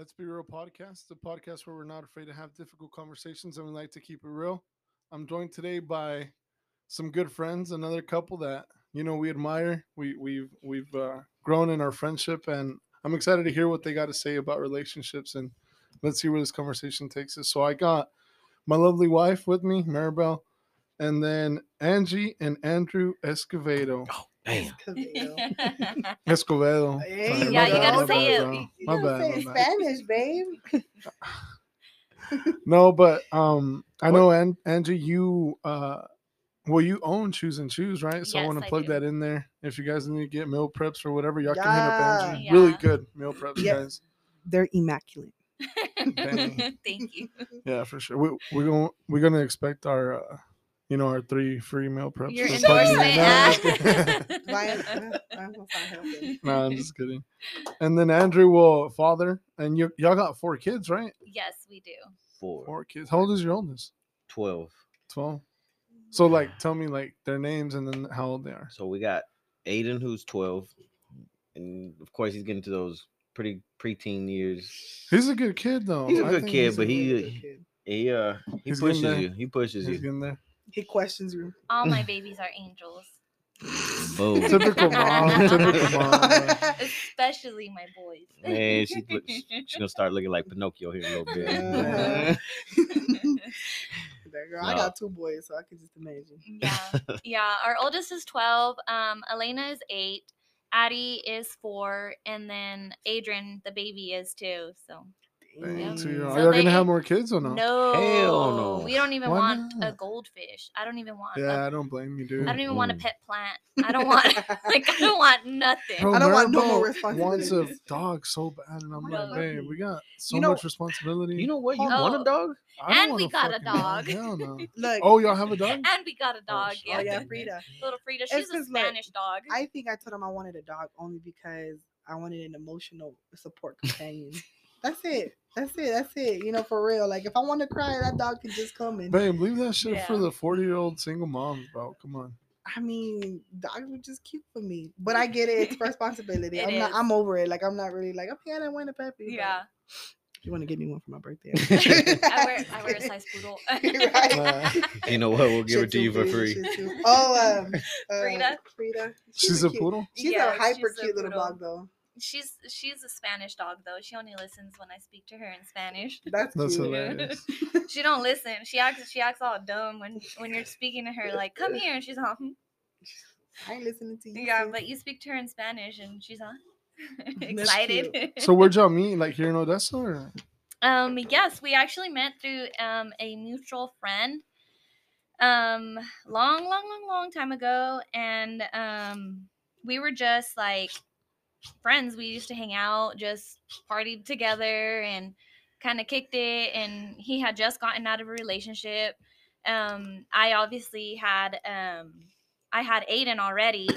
Let's Be Real podcast, the podcast where we're not afraid to have difficult conversations and we like to keep it real. I'm joined today by some good friends, another couple that you know we admire. We we've we've uh, grown in our friendship, and I'm excited to hear what they got to say about relationships. And let's see where this conversation takes us. So I got my lovely wife with me, Maribel, and then Angie and Andrew Escovedo. Oh, damn. Escovedo. Escobedo. Hey, Yeah, my you gotta say it. bro. You My gotta bad, say my it bad. Spanish, babe. No, but um, I know An- Angie, you uh, well, you own Choose and Choose, right? So I want to plug do. that in there. If you guys need to get meal preps or whatever, y'all can hit up Angie. Yeah. Really good meal preps, Yeah. guys. They're immaculate. Thank you. Yeah, for sure. We, we're going we're gonna expect our uh, you know our three free meal preps. Your for plugging endorsement. in. No, I'm just kidding. I'm gonna find helping. no, I'm just kidding. And then Andrew will father, and you y'all got four kids, right? yes, we do. Four. Four kids. How old is your oldest? 12. Twelve. So like, tell me like their names and then how old they are. So we got Aiden, who's 12. And of course, he's getting to those pretty preteen years. He's a good kid though. He's a good kid, but he- really Good good kid. He uh he He's pushes you. He pushes He's you. getting there. He questions you. All my babies are angels, Boom. Typical mom. Typical mom. especially my boys. Man, she's she's gonna start looking like Pinocchio here in a little bit. That girl, I got two boys, so I can just imagine. yeah, yeah. Our oldest is twelve. Um, Elena is eight. Addie is four, and then Adrian, the baby, is two. So Dang, Yeah. two year old. So Are y'all gonna have more kids or no? no, Hell no. We don't even Why want a not? goldfish. I don't even want. a- Yeah, I don't blame you, dude. I don't even want a Mm. pet plant. I don't want like I don't want nothing. Bro, I don't want no more Maribel wants a responsibilities. dog so bad, and I'm No. like, babe, we got so You know- much responsibility. You know what? You Oh. want a dog? I don't and want we got a fucking dog. Hell no. Look, Oh, y'all have a dog? And we got a dog. sh- yeah. oh yeah, Frida. Little Frida. She's a 'cause, like, Spanish dog. I think I told him I wanted a dog only because I wanted an emotional support companion. That's it. That's it. That's it. You know, for real. Like if I want to cry, that dog can just come in. Babe, leave that shit for the 40 year old single moms, bro. Come on. I mean, dogs were just cute for me, but I get it. It's responsibility. It I'm not. I'm over it. Like I'm not really like okay. I didn't want a puppy. yeah. if you want to give me one for my birthday? I wear I wear a size poodle. Right. Uh, You know what? We'll give Shih it to you for free. Oh, um, uh, Frida? Frida. She's a cute- poodle? She's Yeah, a hyper she's a cute little dog though. She's she's a Spanish dog though. She only listens when I speak to her in Spanish. That's, That's cute. hilarious. she don't listen. She acts she acts all dumb when when you're speaking to her like come here and she's all "Hmm." I ain't listening to you. yeah, sis. but you speak to her in Spanish and she's on. That's excited. So, where'd y'all meet? Like here in Odessa? Or? Um, yes, we actually met through um a mutual friend. Um, long, long, long, long time ago, and um, we were just like friends. We used to hang out, just partied together, and kind of kicked it. And he had just gotten out of a relationship. Um, I obviously had um, I had Aiden already,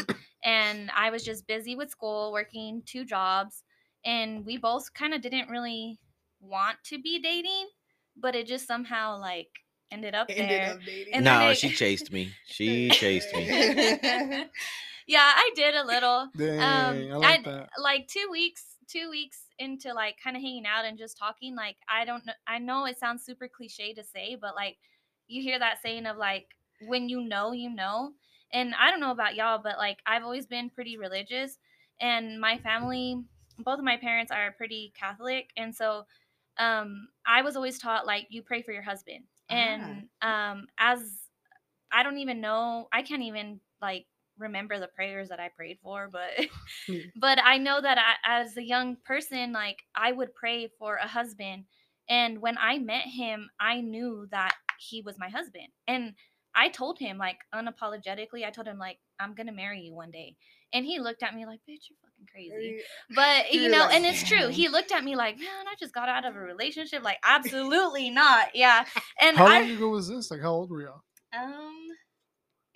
and I was just busy with school, working two jobs, and we both kind of didn't really want to be dating, but it just somehow like ended up Ended there. up. And then no, I- she chased me. She chased me. yeah, I did a little. Dang, Um, I like I- that. Like two weeks, two weeks into like kind of hanging out and just talking. Like I don't know. I know it sounds super cliche to say, but like you hear that saying of like when you know, you know. And I don't know about y'all, but like I've always been pretty religious, and my family, both of my parents are pretty Catholic, and so um, I was always taught like you pray for your husband, and um, as I don't even know, I can't even like remember the prayers that I prayed for, but Hmm. but I know that I, as a young person, like I would pray for a husband, and when I met him, I knew that he was my husband, and I told him like unapologetically, I told him like I'm gonna marry you one day, and he looked at me like, "Bitch, you're fucking crazy." But you know, and it's true. He looked at me like, "Man, I just got out of a relationship." Like, absolutely not. Yeah, and How I long ago was this? Like, how old were y'all? um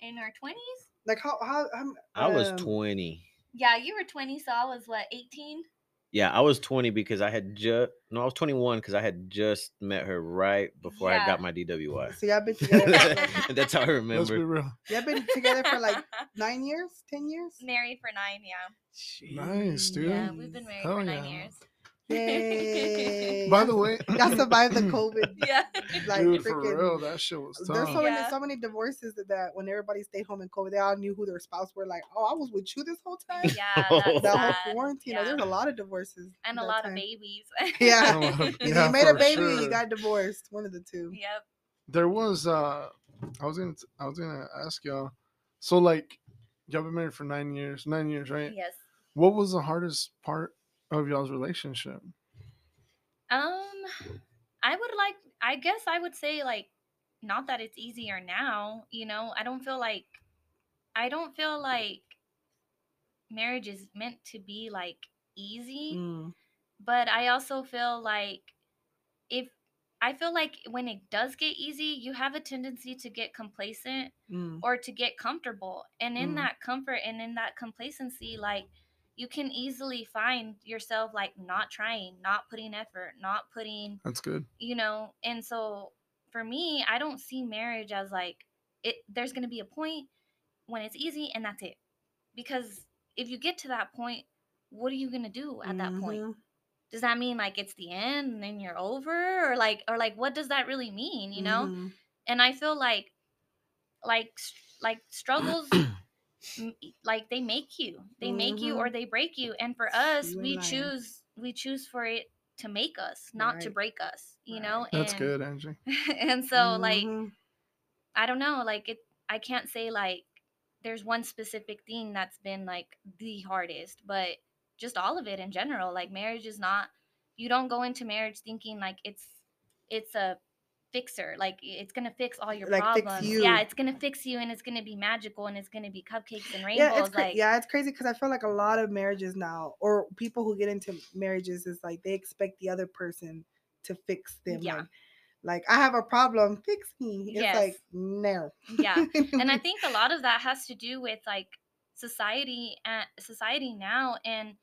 in our twenties. Like how how, how I was um, 20. Yeah, you were twenty, so I was what eighteen. Yeah, I was 20 because I had just no, I was 21 because I had just met her right before I got my DWI. So y'all been together. For, like- That's how I Let's be remember. real. y'all been together for like nine years, ten years. married for nine. Yeah, Nice, dude. yeah, we've been married Hell for nine yeah. years. Yay. By the way, y'all survived the COVID. yeah. Like dude, for real, that shit was tough. There's tough. so many, so many divorces that, that when everybody stayed home in COVID, they all knew who their spouse were. Like, oh, I was with you this whole time. Yeah, that's The whole quarantine. Yeah. There's a lot of divorces and a lot time. of babies. Yeah. A lot yeah, you made a baby or you got divorced. One of the two. yep. There was uh, I was gonna, I was gonna ask y'all. So like, y'all been married for nine years, nine years, right? Yes. What was the hardest part of y'all's relationship? Um, I would like. I guess I would say like, not that it's easier now. You know, I don't feel like, I don't feel like marriage is meant to be like easy. Mm. But I also feel like if I feel like when it does get easy, you have a tendency to get complacent Mm. or to get comfortable. And in Mm. that comfort and in that complacency, like you can easily find yourself like not trying, not putting effort, not putting, That's good. you know. And so for me, I don't see marriage as like it there's going to be a point when it's easy and that's it. Because if you get to that point, what are you going to do at that point? Mhm. Does that mean like it's the end and then you're over or like or like what does that really mean, you know? Mhm. and i feel like like like struggles like they make you they make you or they break you and for us we lying. choose we choose for it to make us not to break us you Right. know That's and, good, Angie. and so like Mhm. i don't know like it i can't say like there's one specific thing that's been like the hardest but just all of it in general like marriage is not you don't go into marriage thinking like it's it's a fixer like it's gonna fix all your Like, problems you. yeah it's gonna fix you and it's gonna be magical and it's gonna be cupcakes and rainbows yeah, it's cra- like yeah, it's crazy because I feel like a lot of marriages now, or people who get into marriages, is like they expect the other person to fix them. Yeah. Like, like I have a problem, fix me. It's Yes. like no. yeah and i think a lot of that has to do with like society and society now and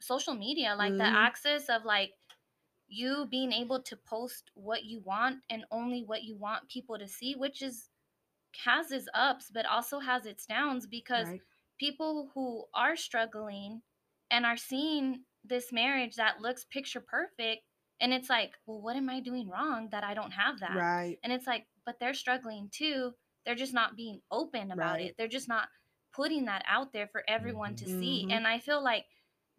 social media like the Mhm. access of like you being able to post what you want and only what you want people to see which is has its ups but also has its downs because right? people who are struggling and are seeing this marriage that looks picture perfect and it's like well what am i doing wrong that i don't have that Right. and it's like, but they're struggling too. They're just not being open about Right. it. They're just not putting that out there for everyone to see. Mhm. And I feel like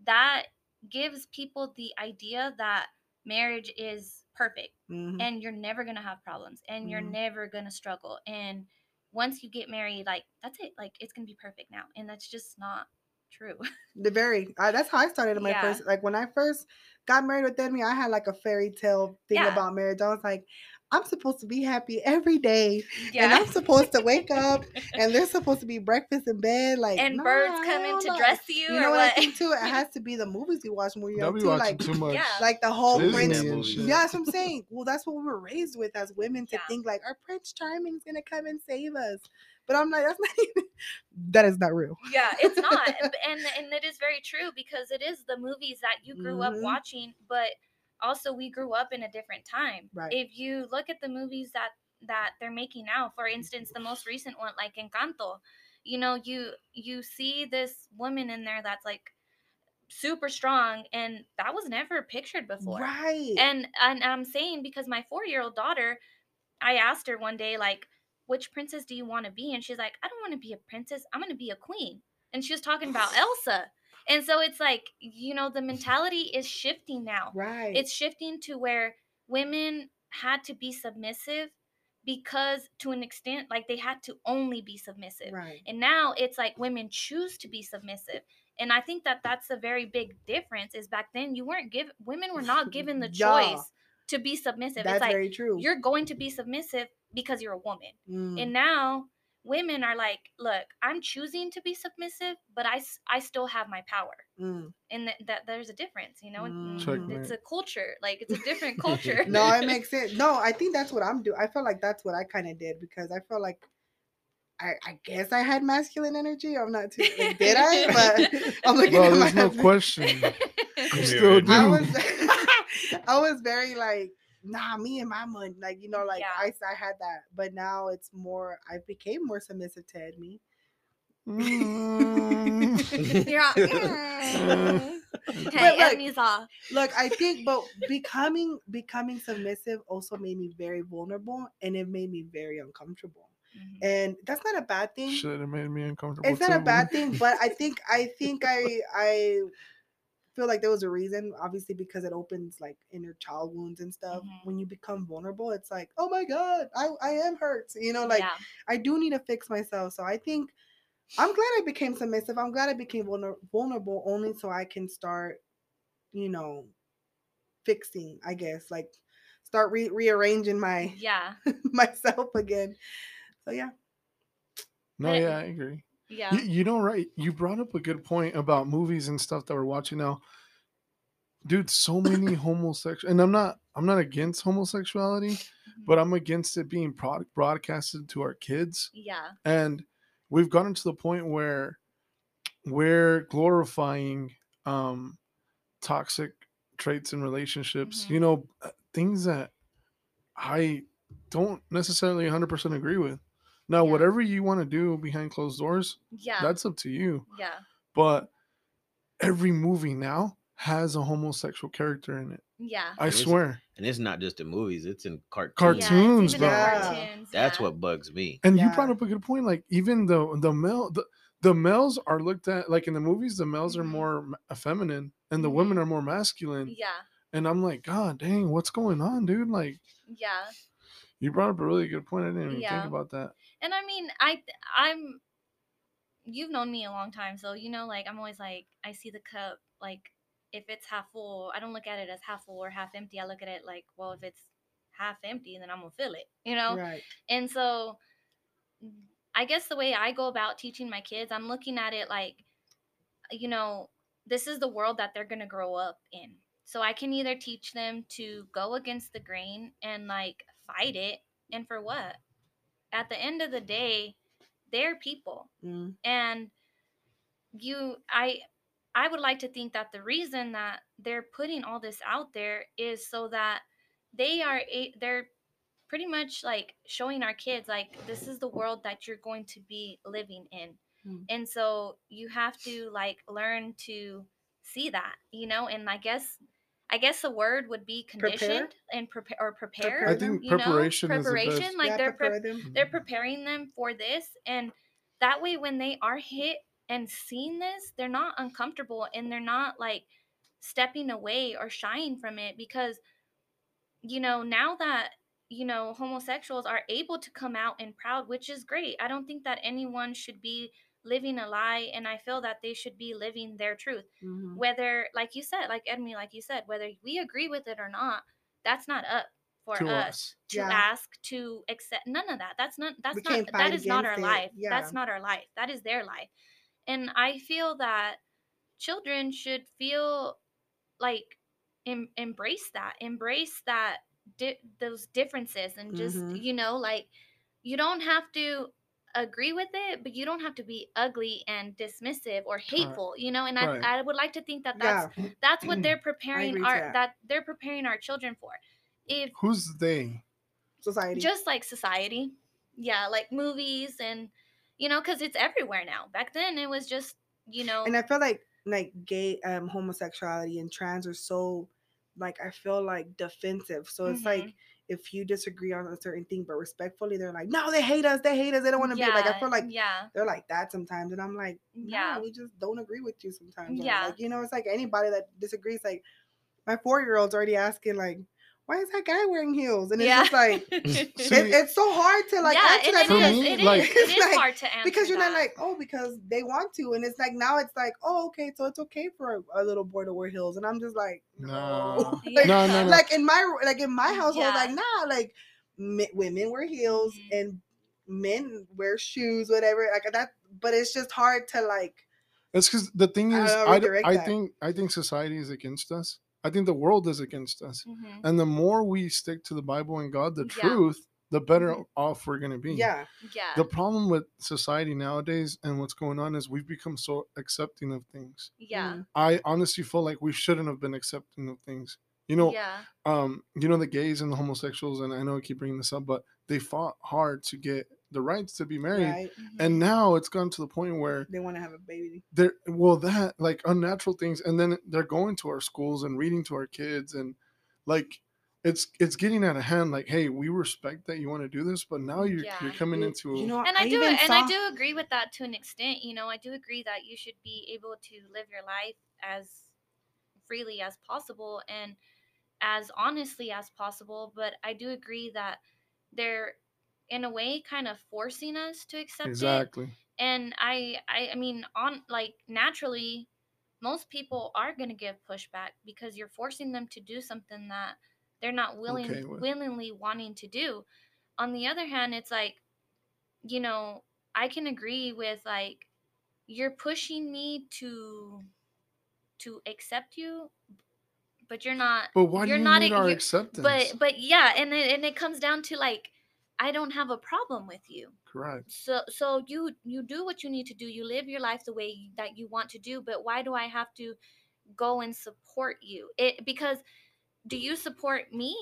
that gives people the idea that marriage is perfect Mhm. and you're never going to have problems and you're Mhm. never going to struggle. And once you get married, like, that's it. Like, it's going to be perfect now. And that's just not true. The very uh, that's how I started in my Yeah. first like when I first got married with Edmi, I had like a fairy tale thing Yeah. about marriage. I was like, I'm supposed to be happy every day. And. I'm supposed to wake up and there's supposed to be breakfast in bed. Like and nah, birds coming to dress you, You or know what what? I think too? It has to be the movies we watch when we were young too. Like too much. Yeah. like the whole Disney prince. and movies. Yeah, that's what I'm saying. Well, that's what we were raised with as women to Yeah. think like our Prince Charming's gonna come and save us. But I'm like, that's not even that is not real. yeah it's not and and it is very true because it is the movies that you grew up Mhm. watching but also we grew up in a different time Right. if you look at the movies that that they're making now for instance the most recent one like encanto you know you you see this woman in there that's like super strong and that was never pictured before Right. and and I'm saying because my four year old daughter, I asked her one day like, which princess do you want to be? And she's like, I don't want to be a princess. I'm going to be a queen. And she was talking about Elsa. And so it's like, you know, the mentality is shifting now. right. It's shifting to where women had to be submissive because to an extent, like they had to only be submissive. right. And now it's like women choose to be submissive. And I think that that's a very big difference. Is back then you weren't given women were not given the Yeah. choice to be submissive. That's it's like very true. you're going to be submissive because you're a woman. Mm. And now women are like, look, I'm choosing to be submissive, but i i still have my power. Mm. And that, that there's a difference, you know. Mm. It's a culture, like it's a different culture. no, it makes sense. No, I think that's what I'm doing. I feel like that's what I kind of did because I feel like I, I guess I had masculine energy. I'm not too. like, did I? But I'm looking Well, at my there's no husband. question. You still do. I was, I was very like, nah, me and my money, like you know, like Yeah. I, I had that, but now it's more. I became more submissive to Edme. Mm. You're all, "Mm." Hey, look- off. Look, I think, but becoming becoming submissive also made me very vulnerable, and it made me very uncomfortable. Mhm. And that's not a bad thing. Should have made me uncomfortable. It's not a bad thing, but I think I think I I feel like there was a reason, obviously, because it opens like inner child wounds and stuff. Mhm. When you become vulnerable, it's like, oh my god, I I am hurt. You know, like yeah. I do need to fix myself. So I think I'm glad I became submissive. I'm glad I became vulner- vulnerable only so I can start, you know, fixing, I guess, like start re- rearranging my Yeah. myself again. So yeah. No, But- yeah, I agree. Yeah. You, you know, right? You brought up a good point about movies and stuff that we're watching now. Dude, so many homosexual, and I'm not, I'm not against homosexuality, Mhm. but I'm against it being prod- broadcasted to our kids. yeah. and we've gotten to the point where we're glorifying um toxic traits in relationships Mhm. you know uh, things that i don't necessarily 100% agree with now Yeah. whatever you want to do behind closed doors Yeah. that's up to you yeah. but every movie now has a homosexual character in it Yeah. i Yes. swear And it's not just in movies; it's in cartoons. Cartoons, yeah, it's even in bro. cartoons, That's yeah. what bugs me. And you Yeah. brought up a good point. Like even the the male the, the males are looked at like in the movies. The males are Mhm. more feminine, and the women Mhm. are more masculine. Yeah. And I'm like, God dang, what's going on, dude? Like Yeah. you brought up a really good point. I didn't even Yeah. think about that. And I mean, I I'm you've known me a long time, so you know like I'm always like I see the cup like if it's half full, I don't look at it as half full or half empty. I look at it like, well, if it's half empty, then I'm to fill it, you know? Right. And so I guess the way I go about teaching my kids, I'm looking at it like, you know, this is the world that they're going to grow up in. So I can either teach them to go against the grain and like fight it. And for what? At the end of the day, they're people. Mm. And you, I, I would like to think that the reason that they're putting all this out there is so that they are, a, they're pretty much like showing our kids like this is the world that you're going to be living in Mm. and so you have to like learn to see that you know and i guess i guess the word would be Prepare? conditioned and prepare or prepare Prepare I think you know? preparation is the preparation like yeah, they're pre- them. they're mm-hmm. preparing them for this and that way when they are hit and seeing this they're not uncomfortable and they're not like stepping away or shying from it because you know now that you know homosexuals are able to come out and proud which is great i don't think that anyone should be living a lie and i feel that they should be living their truth Mhm. whether like you said like edmy like you said whether we agree with it or not that's not up for To us us. to Yeah. ask to accept none of that that's not that's We not that is not our it. life Yeah. that's not our life that is their life and i feel that children should feel like em- embrace that embrace that di- those differences and just Mhm. you know like you don't have to agree with it but you don't have to be ugly and dismissive or hateful you know and Right. I, I would like to think that that's Yeah. that's what they're preparing our that. that they're preparing our children for if Who's they? Society. just like society yeah like movies and you know because it's everywhere now back then it was just you know and I feel like like gay um homosexuality and trans are so like I feel like defensive. So it's like Mhm. If you disagree on a certain thing but respectfully, they're like, No, they hate us, they hate us, they don't want to be like I feel like yeah they're like that sometimes and I'm like, Yeah. yeah, we just don't agree with you sometimes. Yeah. Like, you know, it's like anybody that disagrees, like my four year old's already asking like, why is that guy wearing heels? And it's yeah just like See, it, it's so hard to like yeah answer it, that For because- is me, it is like- it is like- hard to answer because you're not like oh because they want to and it's like now it's like oh okay so it's okay for a, a little boy to wear heels and i'm just like no, No. like, No, no, no. like in my like in my household Yeah. like nah like mi- women wear heels Mhm. and men wear shoes whatever like that but it's just hard to like It's because the thing is, don't I, d- redirect I think I think society is against us. I think the world is against us. Mhm. And the more we stick to the Bible and God, the Yeah. truth, the better Mhm. off we're gonna be. yeah yeah The problem with society nowadays and what's going on is we've become so accepting of things. yeah Mhm. I honestly feel like we shouldn't have been accepting of things. You know, yeah um, you know the gays and the homosexuals, and I know I keep bringing this up, but they fought hard to get the rights to be married. right? Mhm. And now it's gone to the point where They want to have a baby. they're well that like unnatural things and then they're going to our schools and reading to our kids and like it's it's getting out of hand like hey we respect that you want to do this but now you're you're coming You- into You know, and I, do even and I do agree with that to an extent. You know, I do agree that you should be able to live your life as freely as possible and as honestly as possible. But I do agree that they're in a way kind of forcing us to accept it. exactly And I, I I mean on like naturally most people are going to give pushback because you're forcing them to do something that they're not willing Okay willingly wanting to do. On the other hand, it's like you know, I can agree with like you're pushing me to to accept you but you're not but why you're do you not need our acceptance but but yeah and it, and it comes down to like I don't have a problem with you correct so so you you do what you need to do you live your life the way that you want to do but why do i have to go and support you it because do you support me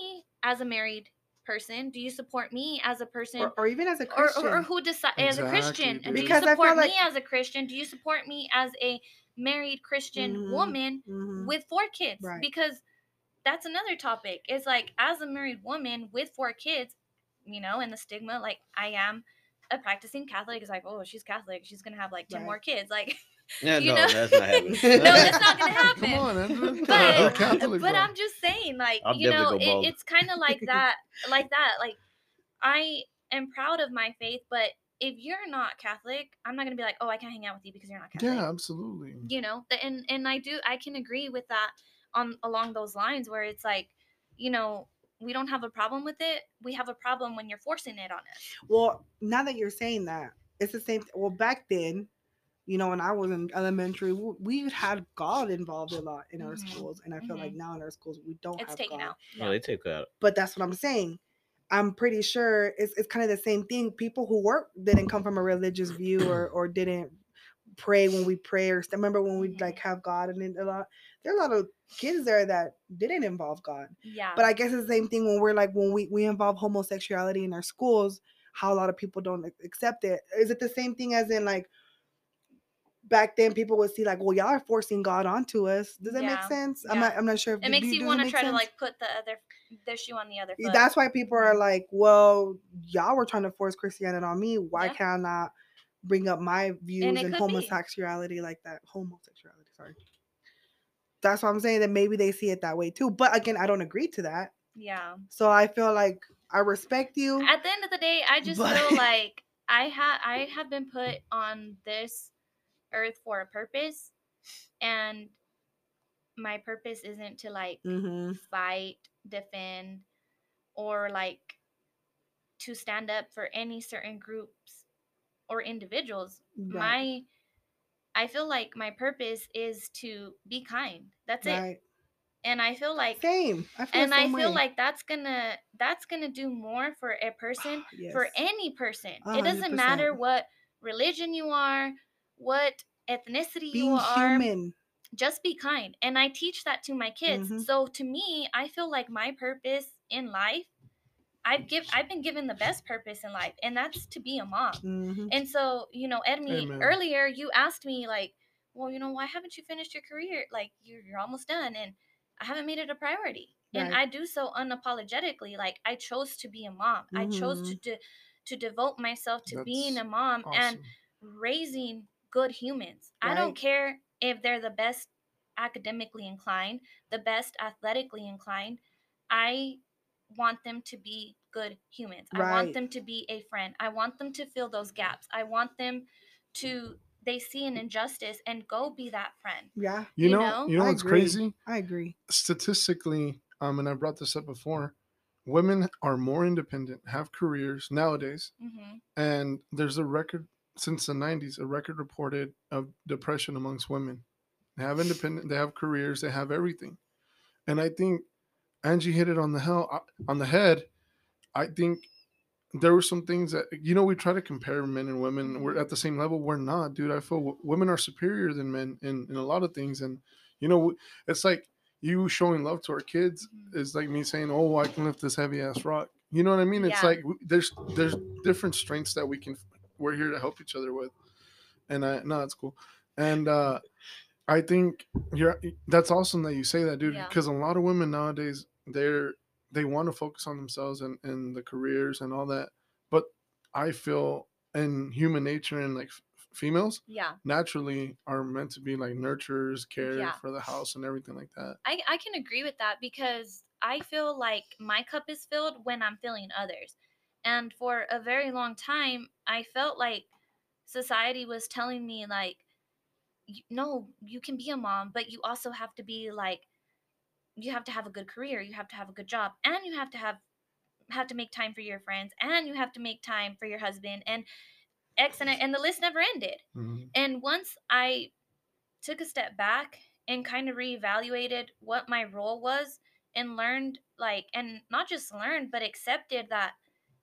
as a married person do you support me as a person or, or even as a Christian. or, or who decide as a christian and do you Because I feel support like- me as a christian do you support me as a married christian Mhm. woman Mhm. with four kids Right. because that's another topic it's like as a married woman with four kids you know and the stigma like i am a practicing catholic is like oh she's catholic she's gonna have like 10 Right. more kids like Yeah, You no, know? that's not happening. No, that's not gonna happen. come on Andrew. But Catholic, but bro. i'm just saying like I'll you know it, it's kind of like that like that like i am proud of my faith but if you're not catholic i'm not gonna be like oh i can't hang out with you because you're not catholic yeah absolutely you know and and i do i can agree with that on along those lines where it's like you know we don't have a problem with it we have a problem when you're forcing it on us Well, now that you're saying that, it's the same. Well, back then, you know, when I was in elementary, w- we had God involved a lot in our Mhm, schools, and I feel like now in our schools we don't it's have taken God. out Oh, they take out. But that's what I'm saying. I'm pretty sure it's it's kind of the same thing. People who work didn't come from a religious view or or didn't pray when we pray or remember when we like mm-hmm. have God and a lot. There are a lot of kids there that didn't involve God. yeah But I guess it's the same thing when we're like when we we involve homosexuality in our schools, how a lot of people don't accept it. Is it the same thing as in like back then people would see like, well, y'all are forcing God onto us. Does that Yeah, make sense? Yeah. I'm not I'm not sure if it makes you want to try to like put the other the shoe on the other foot That's why people are mm-hmm. like, well, y'all were trying to force Christianity on me. Why Yeah. can't I not bring up my views and could be. homosexuality like that? Homosexuality, sorry. That's what I'm saying that maybe they see it that way too. But again, I don't agree to that. yeah So I feel like I respect you. at the end of the day i just But- feel like i have i have been put on this earth for a purpose and my purpose isn't to like Mm-hmm. fight, defend, or like to stand up for any certain groups or individuals. Right. My I feel like my purpose is to be kind. That's it. And I feel like Same. I feel and I same feel like that's gonna that's gonna do more for a person for any person. A It doesn't matter what religion you are, what ethnicity being you are human. just be kind and i teach that to my kids Mhm. so to me i feel like my purpose in life i've give i've been given the best purpose in life and that's to be a mom. Mhm. and so you know edme Amen. earlier you asked me like well you know why haven't you finished your career? Like you're, you're almost done and i haven't made it a priority. And i do so unapologetically like i chose to be a mom. I chose to de- to devote myself to being a That's mom and raising good humans. I don't care if they're the best academically inclined, the best athletically inclined. I want them to be good humans. I want them to be a friend. I want them to fill those gaps. I want them to they see an injustice and go be that friend. Yeah, You you know, know? you know I what's agree. crazy? I agree. Statistically, um, and I brought this up before, women are more independent, have careers nowadays, hmm and there's a record since the 90s, a record reported of depression amongst women. They have independent, they have careers, they have everything, and I think Angie hit it on the hell uh, on the head. I think there were some things that you know we try to compare men and women. We're at the same level. We're not, dude. I feel women are superior than men in in a lot of things, and you know it's like you showing love to our kids Mhm. is like me saying, "Oh, I can lift this heavy ass rock." You know what I mean? It's Yeah. like there's there's different strengths that we can we're here to help each other with. And I no, it's cool. And uh I think you're that's awesome that you say that, dude, Yeah. because a lot of women nowadays they're they want to focus on themselves and, and the careers and all that. But I feel in human nature and like f- females Yeah. naturally are meant to be like nurturers, care Yeah. for the house and everything like that. I, I can agree with that because I feel like my cup is filled when I'm filling others. And for a very long time, I felt like society was telling me, like, no, you can be a mom, but you also have to be like, you have to have a good career, you have to have a good job, and you have to have have to make time for your friends, and you have to make time for your husband, and X and and the list never ended. Mhm. And once I took a step back and kind of reevaluated what my role was and learned, like, and not just learned, but accepted that,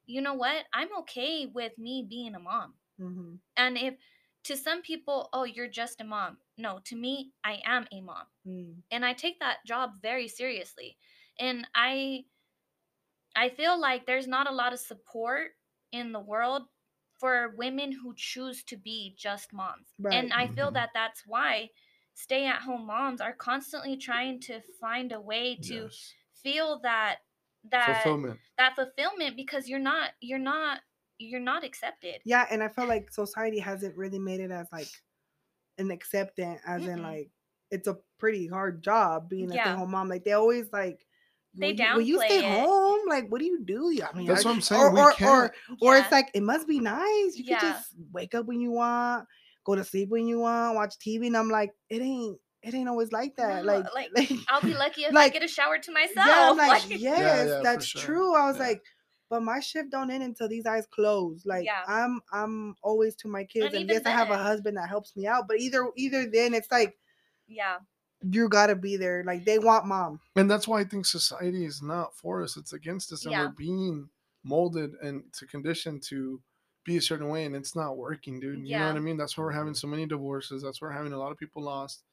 you know what, I'm okay with me being a mom. hmm And if to some people, oh, you're just a mom. No, to me, I am a mom. Mm. And I take that job very seriously. And I I feel like there's not a lot of support in the world for women who choose to be just moms. And I feel Mhm. that that's why stay at home moms are constantly trying to find a way to Yes. feel that that Fulfillment. that fulfillment because you're not you're not you're not accepted. Yeah, and I feel like society hasn't really made it as like an acceptant, as in Mm-mm. like it's a pretty hard job being a Yeah. stay-home mom. Like they always like They will you, will you stay it. home? Like what do you do? I mean, That's are- what I'm saying. Or we or, can't. or or Yeah. it's like it must be nice. You Yeah. can just wake up when you want, go to sleep when you want, watch TV, and I'm like, it ain't it ain't always like that. No, like like, like I'll be lucky if like- I get a shower to myself. yeah, I'm like, like- yes, yeah, for that's sure. true. I was Yeah. like, but my shift don't end until these eyes close. Like Yeah. I'm I'm always to my kids, And and, even yes, I have a husband that helps me out. But either either then it's like yeah. you gotta be there. Like they want mom. And that's why I think society is not for us; it's against us, and Yeah. we're being molded and to condition to be a certain way, and it's not working, dude. You know what I mean? That's why we're having so many divorces. That's why we're having a lot of people lost.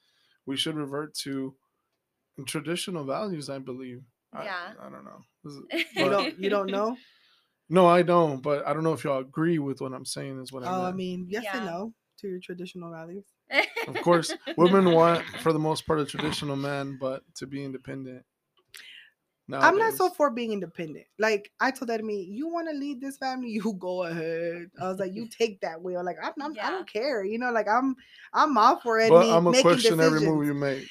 We should revert to traditional values, I believe. I- Yeah. I, don't know. Is- You don't you don't know? no, I don't. But I don't know if y'all agree with what I'm saying. Is what I Oh, I mean, yes and no to your traditional values. Of course, women want, for the most part, a traditional man, but to be independent. I'm not so for being independent. Like I told that to me, you want to lead this family, you go ahead. I was like, you take that wheel. Like I'm, I'm I don't care. You know, like I'm, I'm all for it. But me I'm gonna making question every move you make.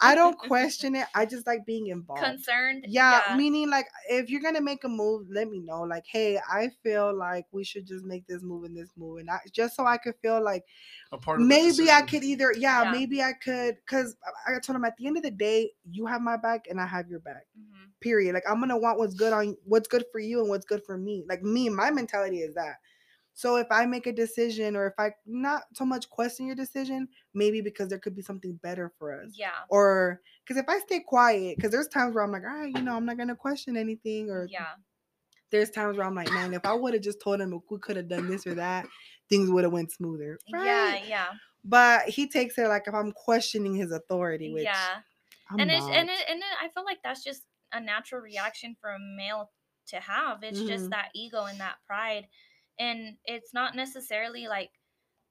I don't question it. I just like being involved. Concerned. Yeah, meaning like if you're gonna make a move, let me know. Like, hey, I feel like we should just make this move and this move, and I just so I could feel like A part of maybe I could either, yeah, Yeah. maybe I could, because I I told him at the end of the day, you have my back and I have your back. Mhm. Period. Like I'm gonna want what's good on what's good for you and what's good for me. Like me, my mentality is that. So if I make a decision or if I not so much question your decision, maybe because there could be something better for us Yeah. or because if I stay quiet, because there's times where I'm like, all right, you know, I'm not gonna question anything, or Yeah. there's times where I'm like, man, if I would have just told him we could have done this or that, things would have went smoother. Yeah. Right? Yeah. But he takes it like if I'm questioning his authority, which Yeah. I'm and it's and it, and it, I feel like that's just a natural reaction for a male to have. It's just Mhm. that ego and that pride, and it's not necessarily like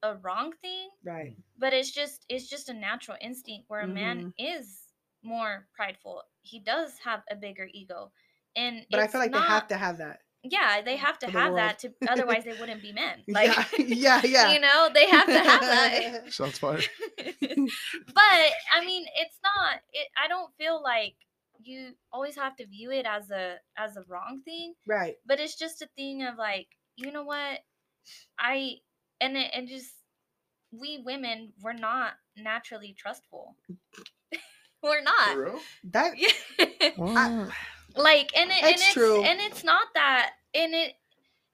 a wrong thing, right. but it's just it's just a natural instinct where a man Mm-hmm. is more prideful. He does have a bigger ego, and But I feel like they have to have that. Yeah, they have to the have world. that to otherwise they wouldn't be men. Like yeah, yeah, yeah. you know, they have to have that. Sounds fire. but I mean, it's not. It. I don't feel like you always have to view it as a as a wrong thing. right. But it's just a thing of like, you know what, I and it and just we women we're not naturally trustful. we're not. real? That What? like and it and It's it's true. and it's not that and it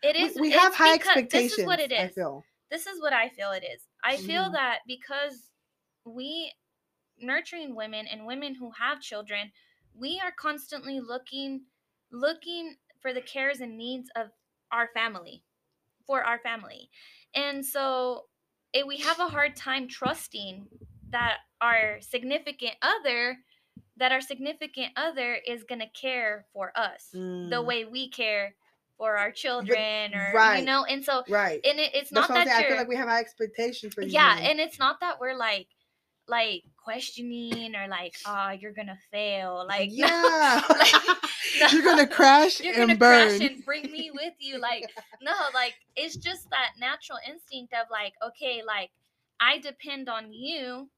it is we, we have high because- expectations. This is what it is I feel. this is what I feel it is. I feel Mhm. that because we nurturing women and women who have children, we are constantly looking looking for the cares and needs of our family, for our family. And so it, we have a hard time trusting that our significant other that our significant other is gonna care for us the Mm, way we care for our children or you know and so right. and it, it's That's not that. I feel like we have high expectations for yeah and it's not that we're like like questioning or like oh you're gonna fail like no, yeah, like, you're gonna no, crash you're and gonna burn. crash and bring me with you like no like it's just that natural instinct of like okay like i depend on you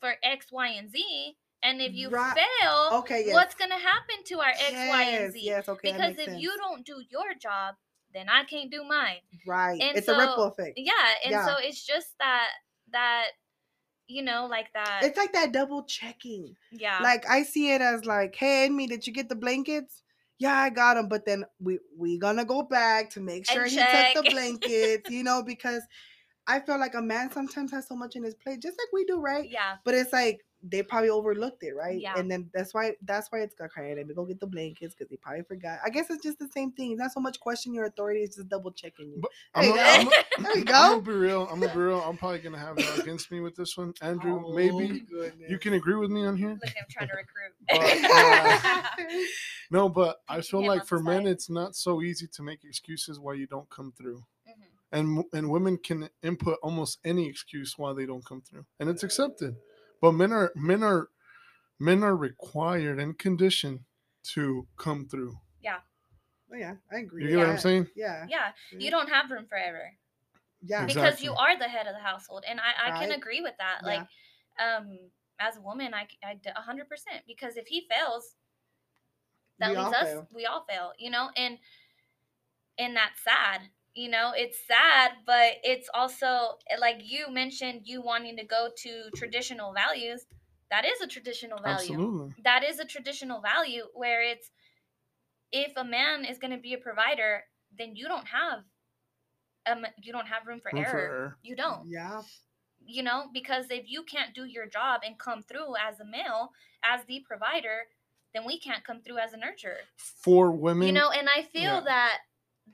for x y and z and if you Right. fail okay, yes. what's gonna happen to our x y and z Yes, okay. because if you don't do your job then i can't do mine right, and it's a ripple effect. yeah and Yeah. so it's just that that you know like that It's like that double checking. yeah Like I see it as like, hey, Amy, did you get the blankets? Yeah, I got them, but then we we gonna go back to make sure he took the blankets, you know, because I feel like a man sometimes has so much in his plate, just like we do, right? yeah But it's like they probably overlooked it, right? Yeah. And then that's why that's why it's got okay, let me go get the blankets because they probably forgot. I guess it's just the same thing. It's not so much question your authority, it's just double checking you. But There I'm, you gonna- go. I'm, gonna- There you go. I'm gonna be real. I'm gonna be real. I'm probably gonna have it against me with this one, Andrew. Oh, maybe goodness. you can agree with me on here. look i'm trying to recruit But, uh, No, but I feel like for men, it's not so easy to make excuses why you don't come through, Mhm. and and women can input almost any excuse why they don't come through, and it's accepted. But men are men are men are required and conditioned to come through. Yeah. Oh, yeah, I agree. You get what. I'm saying? Yeah. yeah you don't have room forever Yeah. Exactly. because you are the head of the household and i, I can agree with that Yeah. like um as a woman i, c- I d- 100% because if he fails that We leaves us fail. we all fail you know and and that's sad you know it's sad but it's also like you mentioned you wanting to go to traditional values that is a traditional value Absolutely. that is a traditional value where it's if a man is going to be a provider then you don't have um you don't have room for Room error for error. you don't Yeah. you know because if you can't do your job and come through as a male as the provider then we can't come through as a nurturer For women, you know and i feel yeah. that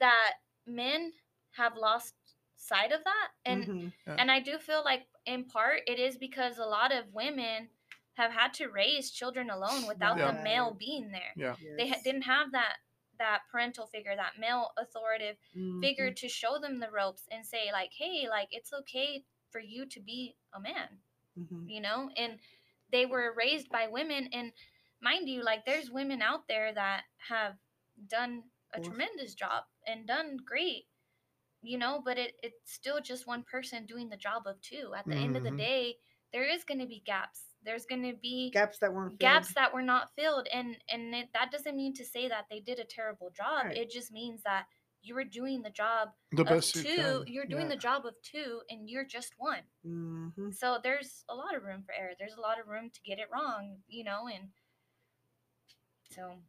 that men have lost sight of that. And Mhm. and i do feel like in part it is because a lot of women have had to raise children alone without the male being there. Yeah, they ha- didn't have that that parental figure that male authoritative figure Mhm. to show them the ropes and say like hey like it's okay for you to be a man Mhm. you know? And they were raised by women. And mind you like there's women out there that have done a tremendous job and done great you know but it, it's still just one person doing the job of two at the end of the Mhm. day there is going to be gaps there's going to be Gaps that weren't filled. gaps that were not filled and and it, that doesn't mean to say that they did a terrible job Right. it just means that you were doing the job the of best two can. you're doing yeah. the job of two and you're just one Mhm. so there's a lot of room for error there's a lot of room to get it wrong you know and so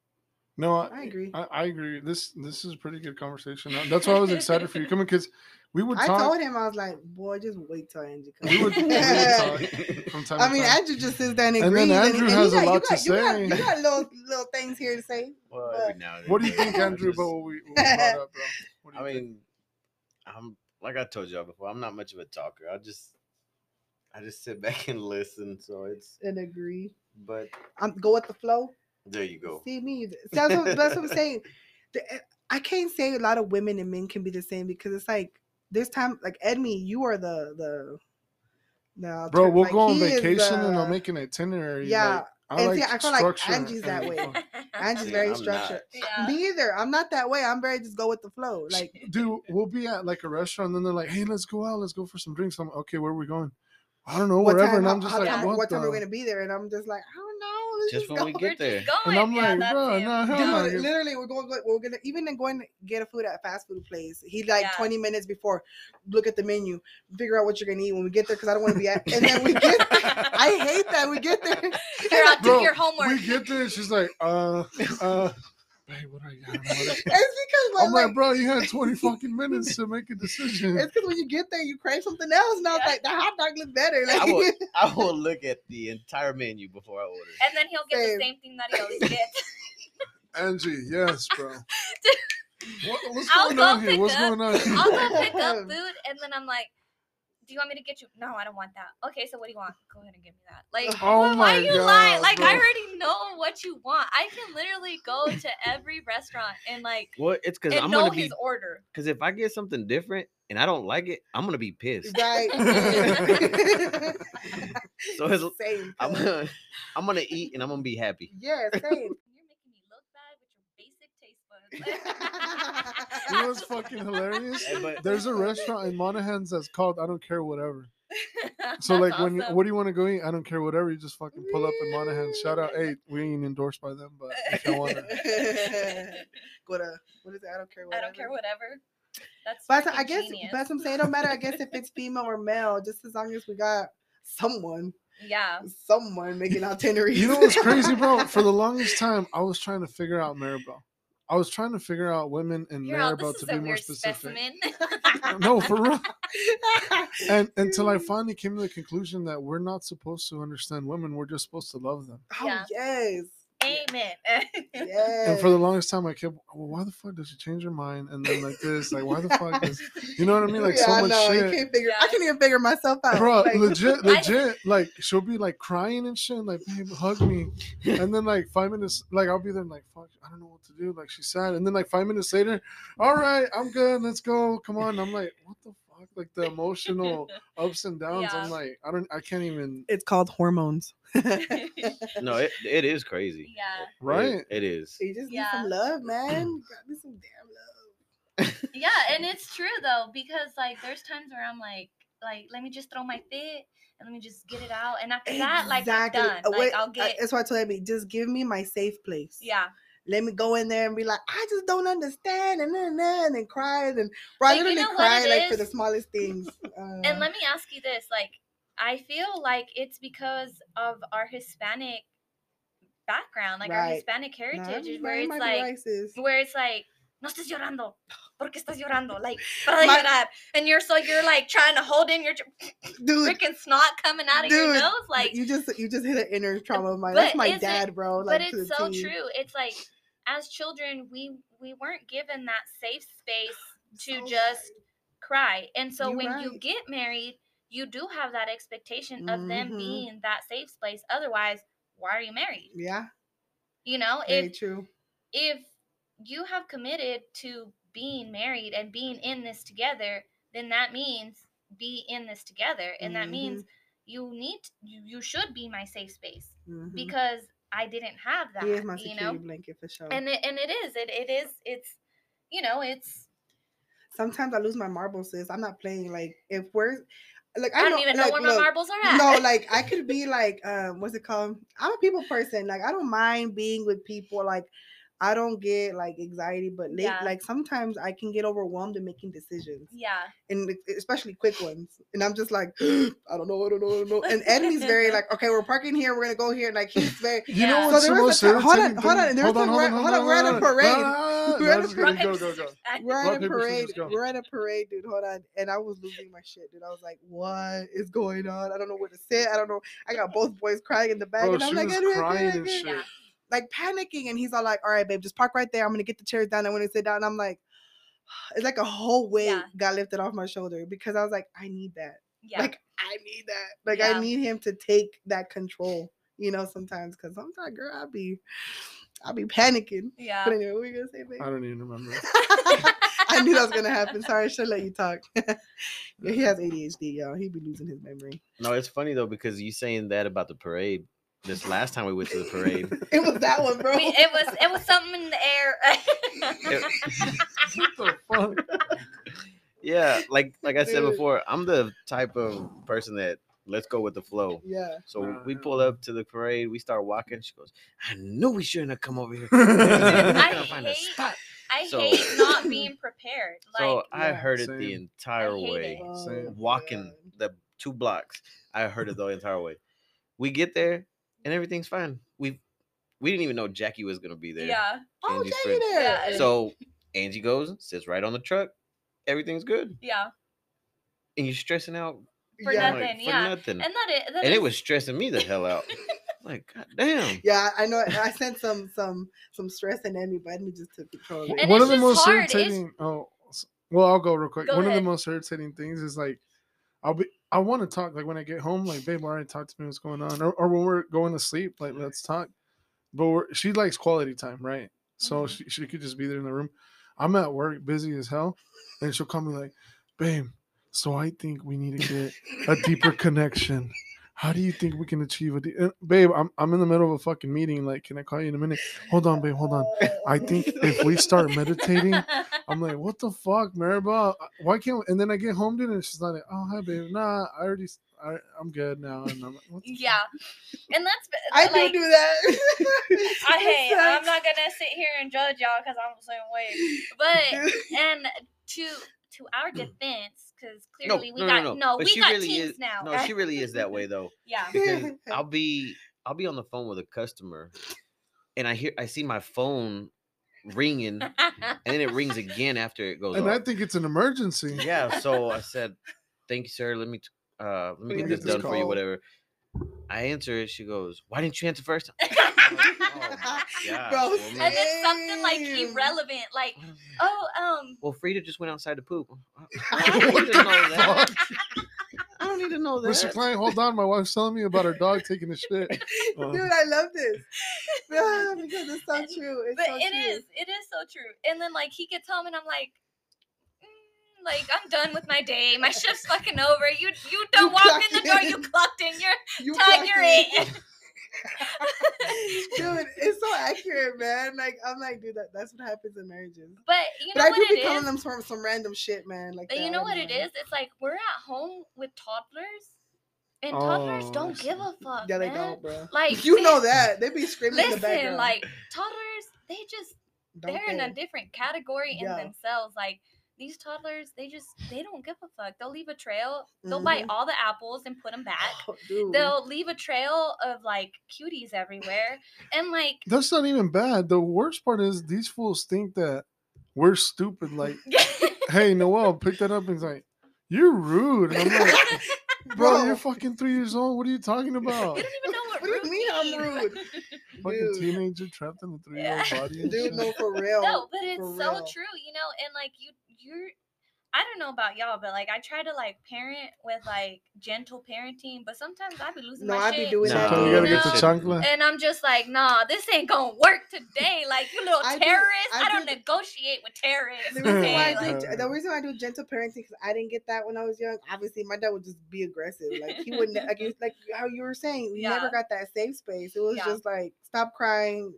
No, I agree. I, I agree. This this is a pretty good conversation. That's why I was excited for you coming because we would I told him I was like, boy, just wait till Andrew comes. We would- we would talk. from time I to mean, time. Andrew just sits there and agrees, And then agrees. Andrew he has a got- you lot to got- you got- You got, little little things here to say. Well, every now and then. What do you think, Andrew, just- about what we, what we brought up, bro? What do I you think? mean, I'm like I told y'all before. I'm not much of a talker. I just, I just sit back and listen. So it's, And agree. but I'm go with the flow. There you go. See me. That's what, that's what I'm saying. Eh, I can't say a lot of women and men can be the same because it's like this time, like Edme, you are the the. the Bro, we'll like, go on he is vacation and I'll the- make an itinerary. Yeah, like, I and like see, I feel like structure Angie's that way. fun. Angie's See, very I'm not. structured. yeah. Me either. I'm not that way. I'm very just go with the flow. Like Dude, we'll be at like a restaurant and then they're like, "Hey, let's go out. Let's go for some drinks." I'm okay. Where are we going? I don't know. what Wherever. time? and I'm just how like, time- what, what time are we the- gonna be there? And I'm just like, I don't know. Let's Just just when go. we get there. just going And I'm yeah, like, that's bro, it. no, hell no. Dude, You're- literally, we're going. We're gonna even then going to get a food at a fast food place. He like Yeah. 20 minutes before, look at the menu, figure out what you're gonna eat when we get there because I don't want to be at. And then we get. I hate that we get there. You're out, do Bro, your homework We get there she's like, uh, uh, babe, what are you? I don't know what It's it- because I'm like, like, bro, you had 20 fucking minutes to make a decision. it's because when you get there, you crave something else, and I was Yeah. like, the hot dog looks better. Like, I will, I will look at the entire menu before I order. and then he'll get Same. the same thing that he always gets Angie, yes, bro. What, what's I'll going on here? What's up- going on? I'll go pick up food, and then I'm like, do you want me to get you? No, I don't want that. Okay, so what do you want? Go ahead and give me that. Like, Oh why my you lying? God, Like, I already know what you want. I can literally go to every restaurant and like Well, it's because I'm know gonna be his order. because if I get something different and I don't like it, I'm gonna be pissed. Right. So it's, same. I'm gonna I'm gonna eat and I'm gonna be happy. Yeah, same. You're making me look bad with your basic taste buds. You know what's fucking hilarious? Hey, but- There's a restaurant in Monaghan's that's called I don't care whatever. So like That's when you, what do you want to go eat? I don't care whatever. You just fucking pull up in Monaghan's. Shout out, hey, we ain't endorsed by them, but if you want to. Go to what is it? I don't care. Whatever. I don't care whatever. That's But I guess, genius. but I'm saying. It don't matter. I guess if it's female or male, just as long as we got someone, yeah. someone making out itineraries. You know what's crazy, bro? For the longest time, I was trying to figure out Maribel. I was trying to figure out women and You're all, Maribel this to be more specific. No, for real. And until I mm. finally came to the conclusion that we're not supposed to understand women, we're just supposed to love them. oh Yeah. yes, Amen. yes. And for the longest time, I kept, well, why the fuck does she change her mind? And then like this, like why the fuck is, you know what I mean? Like yeah, so much know. You shit. can't figure. I can't even figure myself out. Bro, Like, legit, I- legit. Like she'll be like crying and shit, and, like babe, hug me, and then like five minutes, like I'll be there, and, like fuck, I don't know what to do. Like she's sad, and then like five minutes later, all right, I'm good, let's go, come on. I'm like, what the fuck? Like the emotional ups and downs. I'm like, I don't, I can't even. It's called hormones. No, it, it is crazy. yeah. It- Right? it is. You just need Yeah. some love, man. You Got me some damn love. Yeah, and it's true though, because like there's times where I'm like, like, let me just throw my fit and let me just get it out. And after that, like I'm Exactly. done. Uh, Like wait, I'll get That's why I told Abby, just give me my safe place. yeah. Let me go in there and be like, I just don't understand, and then and then cry, and bro, I Like, you literally know cry it like for the smallest things. Uh, And let me ask you this, like, I feel like it's because of our Hispanic background, like our Hispanic heritage, nah, where it it's might be like where it's like, no estés llorando. ¿Por qué estás llorando? Like, para My- llorar. And you're so you're like trying to hold in your dude, freaking snot coming out of your Dude, nose. Like, you just you just hit an inner trauma of mine. but That's my dad, bro. but Like, to it's so T. true. It's like as children, we we weren't given that safe space to So just right. cry. And so You're when you get married, you do have that expectation of them Mhm. being that safe space. Otherwise, why are you married? yeah, You know, very if true. if you have committed to being married and being in this together, then that means be in this together. And that means you need you, you should be my safe space Mhm. because I didn't have that. he is my you know? blanket for sure. and it, and it is it, it is it's you know it's Sometimes I lose my marbles, sis. I'm not playing. Like if we're like I, I, don't know, even know like, where my marbles are at. no, like I could be like, um, what's it called? I'm a people person. Like I don't mind being with people. Like I don't get like anxiety, but late, Yeah. like sometimes I can get overwhelmed in making decisions, yeah, and especially quick ones. And I'm just like, I don't know, I don't know, I don't know. And Edmy's very like, okay, we're parking here, we're gonna go here. And like he's very. You Yeah. know So what's there the was most a ti- hold on, irritating hold on, thing? there was a- we're- hold on, we're at a parade. Ah, We're at a parade. Go, go, go. We're at a parade. We're at a parade, dude. Hold on. And I was losing my shit, dude. I was like, what is going on? I don't know where to sit. I don't know. I got both boys crying in the back. Bro, and I'm she like, was "Edwin, Edwin, crying and Edwin." shit. Yeah. like panicking. And he's all like, all right, babe, just park right there. I'm going to get the chairs down. I want to sit down. And I'm like, it's like a whole weight Yeah. got lifted off my shoulder because I was like, I need that. yeah, Like, I need that. Like, Yeah. I need him to take that control, you know, sometimes. Because sometimes, girl, I'll be, I'll be panicking. yeah. But anyway, what were you going to say, babe? I don't even remember. I knew that was gonna happen. Sorry, I should let you talk. yeah, he has ADHD, y'all. He be losing his memory. No, it's funny though because you saying that about the parade. This last time we went to the parade, it was that one, bro. We, it was it was something in the air. what the fuck? yeah, like like I said Dude. before, I'm the type of person that let's go with the flow. yeah. So Nah, we pull up to the parade, we start walking. She goes, "I knew we shouldn't have come over here. I gonna find a hate- spot." I So- hate not being prepared. Like So I Yeah, heard it the entire way. it. Same. Oh, walking the two blocks. I heard it the entire way. We get there and everything's fine. We we didn't even know Jackie was gonna be there. yeah, Oh, Angie's Jackie friend. there. Yeah. So Angie goes, sits right on the truck. Everything's good, yeah, and you're stressing out for yeah. like, nothing. for yeah, nothing. and that is, that and it is- was stressing me the hell out. like, god damn. Yeah, I know. I sent some some some stress in Emmy, but Emmy just took control. of it. And One of the most hard, it's- irritating. Oh, well, I'll go real quick. Go One of the most irritating things is like, I'll be I want to talk. Like when I get home, like babe, already talk to me. What's going on? Or, or when we're going to sleep, like let's talk. But we're, she likes quality time, right? So Mhm. she she could just be there in the room. I'm at work, busy as hell, and she'll call me like, babe. So I think we need to get a deeper connection. How do you think we can achieve a de- uh, babe? I'm I'm in the middle of a fucking meeting. Like, can I call you in a minute? Hold on, babe. Hold on. I think if we start meditating, I'm like, what the fuck, Maribel? Uh, Why can't? We? And then I get home, dude, and she's like, oh hi, babe. Nah, I already, I, am good now. And I'm like, what the yeah, and that's I like, do do that. I hey, I'm not gonna sit here and judge y'all because I'm the same way. But and to to our defense, because No, clearly we no, got no, no, no. But we she got really teams is. now. No, she really is that way though. yeah. Because I'll be I'll be on the phone with a customer, and I hear I see my phone ringing, and then it rings again after it goes And I think it's an emergency. Yeah, so I said, "Thank you, sir. Let me t- uh let me get this get this done for you, whatever." I answer it. She goes, "Why didn't you answer first?" Oh my gosh, Bro, woman. and then something like irrelevant, like oh um Well, Frida just went outside to poop. I don't need to know that. I don't need to know Mr. that. Klein, hold on. My wife's telling me about her dog taking a shit. Uh, Dude, I love this. Because it's so true. It's but so it true. is it is so true. And then like he gets home and I'm like. "Mm, Like I'm done with my day. My shift's fucking over. You you don't walk in the door. You in. clocked in. You're You Tug, you're fucking- it. dude, it's so accurate, man. Like I'm like, dude, that, that's what happens in marriages. But you But know I what do it be calling is. them some some random shit, man. Like But that. you know what it know. is? It's like we're at home with toddlers, and toddlers Oh, don't give a fuck. Yeah, they man. don't, bro. Like you they- know that they be screaming in the Listen, background. like toddlers, they just Don't they're in a different category in Yeah. themselves. Like these toddlers, they just they don't give a fuck. They'll leave a trail. They'll bite Mhm. all the apples and put them back. Oh. They'll leave a trail of like cuties everywhere, and like That's not even bad. The worst part is these fools think that we're stupid. Like, hey, Noel, pick that up. And it's like, you're rude. And I'm like, bro, Bro. you're fucking three years old. What are you talking about? you don't even know what, What do you rude mean I'm means. rude? fucking Dude. teenager trapped in a three year old Yeah. body. Dude, shit. no, for real. no, but it's so true, you know, and like you you're I don't know about y'all, but like I try to like parent with like gentle parenting, but sometimes I be losing No, my I be doing Nah, that. So too, you gotta get the know? and I'm just like, nah, this ain't gonna work today. Like you little I do- terrorist, I I, don't do- negotiate with terrorists. The reason why okay? I Like, do the reason why I do gentle parenting because I didn't get that when I was young. Obviously, my dad would just be aggressive. Like he wouldn't like like how you were saying. We never got that safe space. It was Yeah. just like stop crying,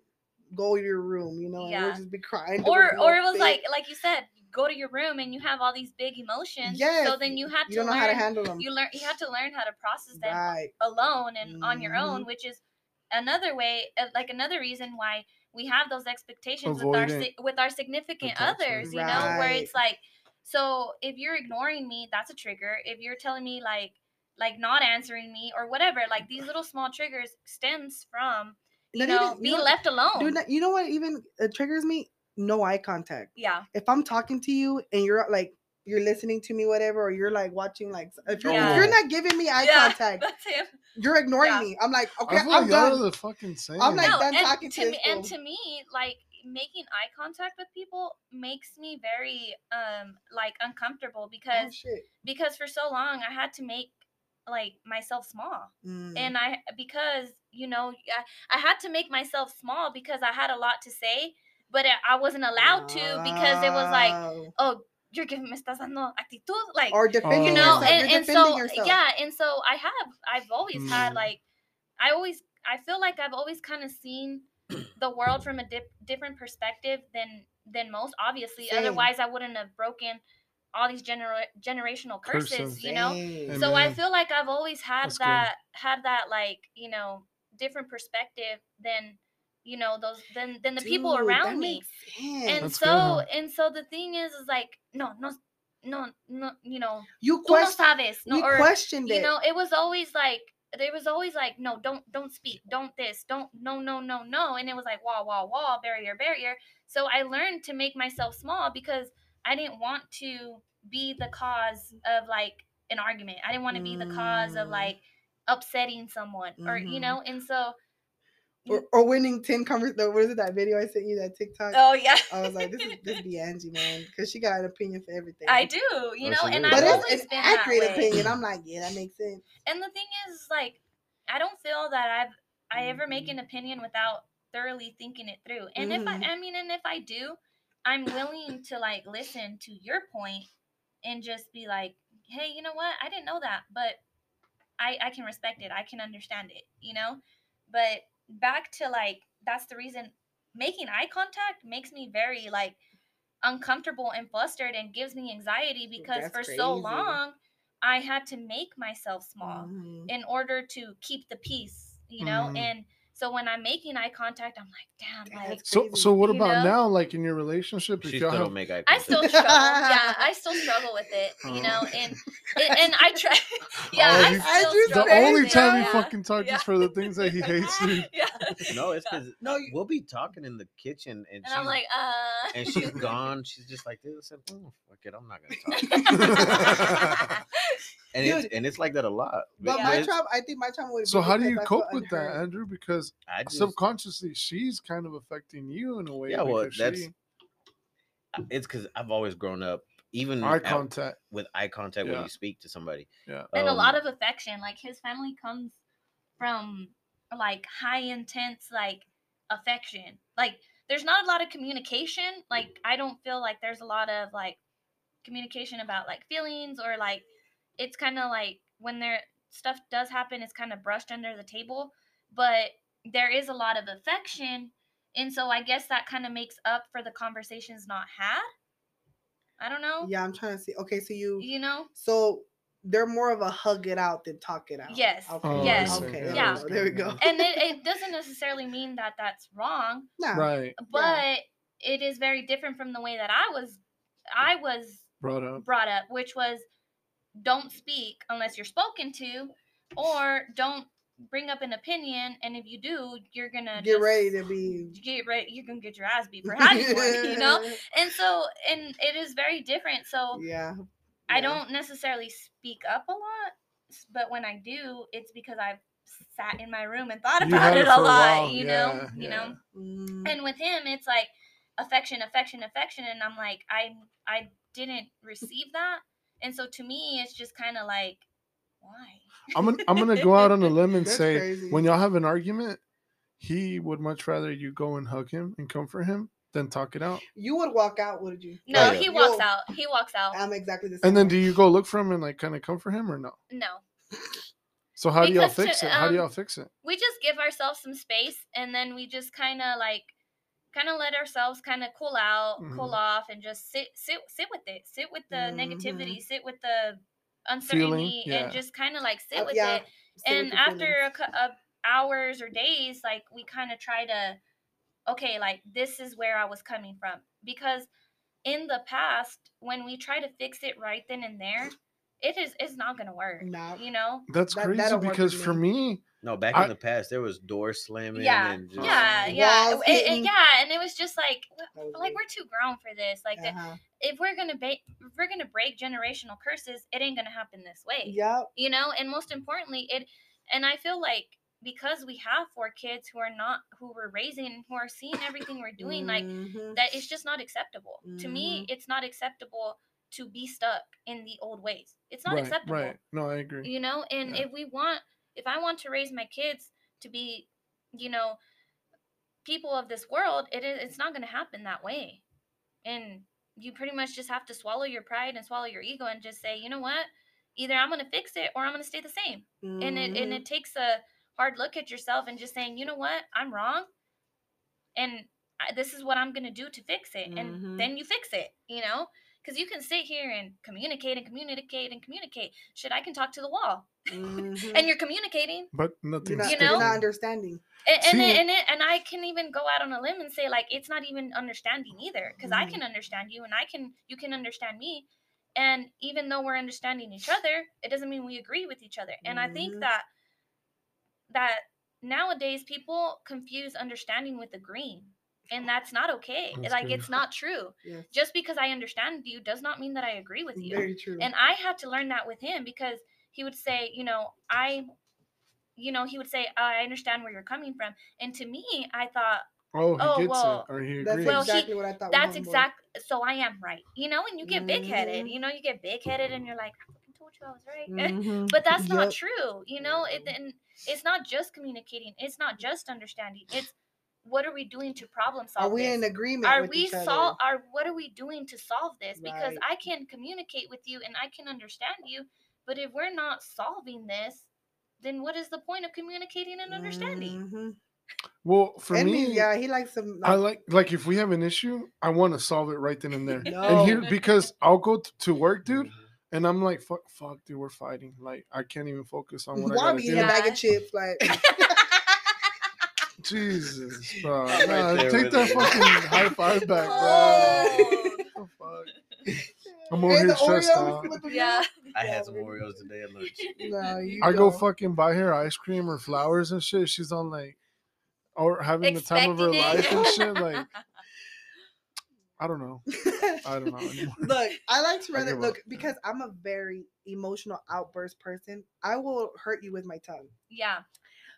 go to your room. You know, and Yeah. we'll just be crying. or or it was fit. like like you said, go to your room and you have all these big emotions. Yeah. So then you have you to don't know how to handle them. you learn you have to learn how to process them Right. alone and on your own, Mhm. which is another way, uh, like another reason why we have those expectations with our si- with our significant attachment. others. You know, where it's like, so if you're ignoring me, that's a trigger. If you're telling me like like not answering me or whatever, like these little small triggers stems from you Not know even- being know- left alone. Dude, you know what even uh, triggers me? No eye contact. yeah, If I'm talking to you and you're like you're listening to me, whatever, or you're like watching, like if you're, Yeah. if you're not giving me eye Yeah. contact, that's him. you're ignoring Yeah. me. I'm like, okay, I feel I'm like y'all are done. the fucking same. I'm like no, done talking to to this me, and to me, like making eye contact with people makes me very um like uncomfortable Oh, because shit. because for so long I had to make like myself small Mm. and I because you know I, I had to make myself small because I had a lot to say but I- I wasn't allowed to because it was like oh you're giving me estás dando actitud like or defending you know yourself. and, and so yourself. yeah and so i have i've always had Mm. like i always i feel like i've always kind of seen the world from a dip, different perspective than than most obviously Same. otherwise i wouldn't have broken all these genera- generational curses Curses. you know Same. so i feel like i've always had That's good. that had that like you know different perspective than you know those than than the people around me and That's so good, huh? and so the thing is is like no no no no you know you tú no question, sabes no we or questioned you it. know it was always like there was always like no don't don't speak don't this don't no no no no and it was like wall wall wall barrier barrier so i learned to make myself small because i didn't want to be the cause of like an argument i didn't want to be the cause of Mm. like upsetting someone or you Mhm. know and so or, or winning ten convers. No, what is it that video I sent you that TikTok? Oh yeah. I was like, this is this be Angie, man, because she got an opinion for everything. I do, you Oh, know, she and do. I've but always it's, it's been that accurate way. opinion. I'm like, yeah, that makes sense. And the thing is, like, I don't feel that I've I ever make Mm-hmm. an opinion without thoroughly thinking it through. And if Mhm. I, I mean, and if I do, I'm willing to like listen to your point and just be like, hey, you know what? I didn't know that, but I I can respect it. I can understand it. You know. But back to like that's the reason making eye contact makes me very like uncomfortable and flustered and gives me anxiety because That's for so long I had to make myself small Mhm. in order to keep the peace, you know? Mhm. And so when I'm making eye contact, I'm like, damn, like So so what about know? now? Like in your relationship, if She y'all still have don't make eye I still struggle. yeah, I still struggle with it, you know, Oh. and and, and I try. Yeah, Oh, I you- still Andrew's the struggle only time he yeah, fucking talks yeah. is for the things that he hates. Dude. Yeah. No, it's because No, you- we'll be talking in the kitchen and, And she's, I'm like, uh. and she's gone. She's just like this. And, oh, fuck it, I'm not gonna talk. And it's and it's like that a lot. But Yeah. my it's- trauma, I think my trauma would. So be how do you cope with that. Andrew? Because I just, subconsciously she's kind of affecting you in a way. Yeah, well, that's- she- it's because I've always grown up, even eye at- contact. with eye contact when you speak to somebody. Yeah. and a lot Um, of affection. Like his family comes from like high intense like affection. Like there's not a lot of communication. Like I don't feel like there's a lot of like communication about like feelings or like it's kind of like when there stuff does happen, it's kind of brushed under the table. But there is a lot of affection, and so I guess that kind of makes up for the conversations not had. I don't know. Yeah, I'm trying to see. Okay, so you, You know. so they're more of a hug it out than talk it out. Yes. Okay. Oh, Yes. Okay. Yeah, There, Yeah. we go. there we go. and it, it doesn't necessarily mean that that's wrong No. Right. but it is very different from the way that i was i was Brought up. brought up which was don't speak unless you're spoken to or don't bring up an opinion and if you do you're gonna Get just ready to be. get ready you're gonna get your ass beat for having one you know and so and it is very different so Yeah. I don't necessarily speak up a lot, but when I do, it's because I've sat in my room and thought about it, it a for a lot, while, you yeah, know, you know. Mm, And with him, it's like affection, affection, affection, and I'm like, I I didn't receive that, and so to me, it's just kind of like, why? I'm gonna I'm gonna go out on a limb and say crazy. when y'all have an argument, he would much rather you go and hug him and comfort him than talk it out. you would walk out, would you? No, yeah. he walks You'll- out. He walks out. I'm exactly the same. And then do you go look for him and like kind of comfort him or no? no, So how do y'all Because to- fix it? How do um, y'all fix it? we just give ourselves some space and then we just kind of like kind of let ourselves kind of cool out cool Mhm. off and just sit sit sit with it sit with the negativity sit with the uncertainty yeah. and just kind of like sit Uh, with yeah, it sit and your after feelings. a, cou- of hours or days like we kind of try to okay like this is where i was coming from because in the past when we try to fix it right then and there it is it's not gonna work Nah. you know That's that- crazy because with for me, No, back I- in the past, there was door slamming yeah and just, yeah yeah Walls it- it- yeah and it was just like like we're too grown for this like Uh-huh. if we're gonna ba- if we're gonna break generational curses it ain't gonna happen this way Yep. you know and most importantly it and i feel like because we have four kids who are not who we're raising who are seeing everything we're doing like Mhm. that it's just not acceptable to me Mhm. it's not acceptable to be stuck in the old ways it's not right, acceptable right. No, I agree. you know and Yeah. if we want if i want to raise my kids to be you know people of this world it is it's not going to happen that way. And you pretty much just have to swallow your pride and swallow your ego and just say you know what? Either i'm going to fix it or i'm going to stay the same. And it and Mhm. it takes a hard look at yourself and just saying you know what? I'm wrong and I, this is what i'm going to do to fix it Mhm. and then you fix it you know because you can sit here and communicate and communicate and communicate shit i can talk to the wall Mhm. and you're communicating But you're nothing. not, you know? not understanding. and and, it, and, it, and i can even go out on a limb and say like it's not even understanding either because i Mhm. can understand you and i can you can understand me and even though we're understanding each other it doesn't mean we agree with each other and i think Mhm. that that nowadays people confuse understanding with agreeing and that's not okay That's like good. it's not true Yes. just because i understand you does not mean that i agree with you Very true. and I had to learn that with him because he would say, you know, I you know, he would say, "I understand where you're coming from," and to me, I thought Oh, he Oh, gets well, it, or he That's agrees. Well, he- exactly what I thought. that's Homeboy. exact. So I am right, you know. And you get big headed, you know, you get big headed, and you're like, "I told you I was right." Mhm. but that's not true you know it, and it's not just communicating it's not just understanding it's what are we doing to problem solve Are we this? in agreement? are with we each solve are what are we doing to solve this because i can communicate with you and i can understand you but if we're not solving this then what is the point of communicating and understanding Mhm. Well, for And me, me, yeah, he likes some. I like like if we have an issue, I want to solve it right then and there. no. And here because I'll go t- to work, dude, Mhm. and I'm like, fuck, fuck, dude, we're fighting. Like I can't even focus on what I Why gotta be do. in a bag of chips? Like, Jesus, bro. Right Nah, there take with that it. fucking high five back, bro. Oh. The fuck? I'm over And here the stressed out. yeah I had some. Oreos today at lunch. No, you I go don't. fucking buy her ice cream or flowers and shit. She's on like, or having the time of her Expecting life it. and shit. Like, I don't know. I don't know anymore. look, I like to I rather look up. because I'm a very emotional outburst person. I will hurt you with my tongue. yeah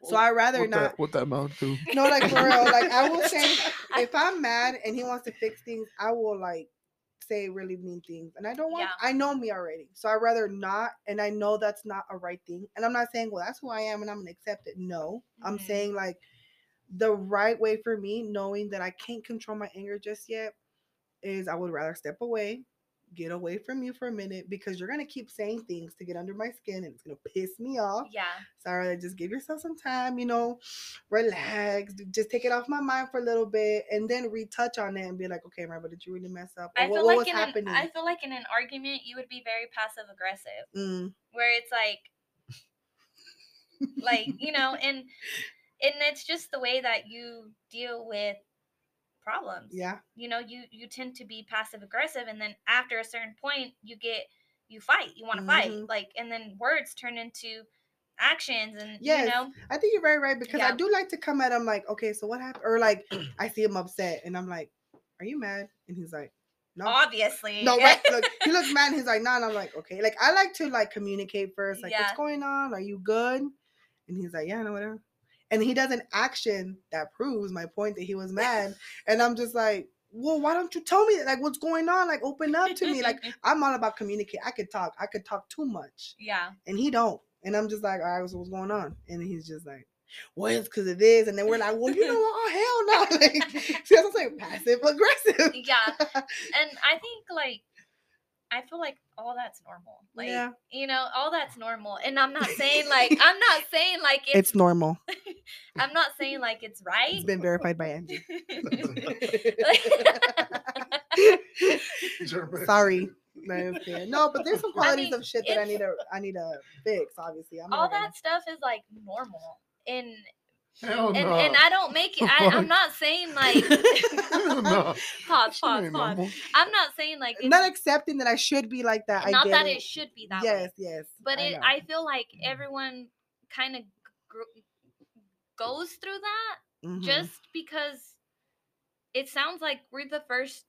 So I rather What not. that, what that mouth do? No, like for real. Like I will say, if I'm mad and he wants to fix things, I will like say really mean things, and I don't want. Yeah. I know me already, so I rather not. And I know that's not a right thing. And I'm not saying, well, that's who I am, and I'm gonna accept it. No, I'm Mhm. saying like the right way for me, knowing that I can't control my anger just yet, is I would rather step away. Get away from you for a minute because you're gonna keep saying things to get under my skin and it's gonna piss me off. yeah Sorry, just give yourself some time, you know, relax, just take it off my mind for a little bit, and then retouch on it and be like, okay, Marba, did you really mess up? Or I what, feel what like was in happening? an, I feel like in an argument you would be very passive aggressive, Mm, where it's like, like you know, and and it's just the way that you deal with problems. yeah, You know, you you tend to be passive aggressive, and then after a certain point, you get you fight. You want to fight, Mhm. like, and then words turn into actions, and Yes. you know, I think you're very right because I do like to come at him like, okay, so what happened? Or like, I see him upset, and I'm like, are you mad? And he's like, no. obviously, No, right? Look, he looks mad. And he's like, no, and I'm like, okay. Like, I like to like communicate first. Like, Yeah. what's going on? Are you good? And he's like, yeah, no, whatever. And he does an action that proves my point that he was mad. and I'm just like, well, why don't you tell me like what's going on? Like, open up to me. Like, I'm all about communicate. I could talk. I could talk too much, yeah, and he don't. And I'm just like, all right, so what's going on? And he's just like. Well, it's because of this, and then we're like, "Well, you know what? Oh, hell no!" Like, see, that's what I'm saying, passive aggressive. yeah, and I think like. I feel like all that's normal. Like Yeah. you know, all that's normal. And I'm not saying like I'm not saying like it's, It's normal. I'm not saying like it's right. It's been verified by Angie. Sorry. No, I'm just kidding. No, but there's some I qualities mean, of shit that I need to I need to fix. Obviously, I'm all gonna- that stuff is like normal. And Hell and, no. and I don't make it I, I'm not saying like Hell no. pause, pause, pause. I'm not saying like I'm not accepting that I should be like that. I not get that it. it should be that yes, way. yes. But I it know. I feel like everyone kind of gr- goes through that Mhm. just because it sounds like we're the first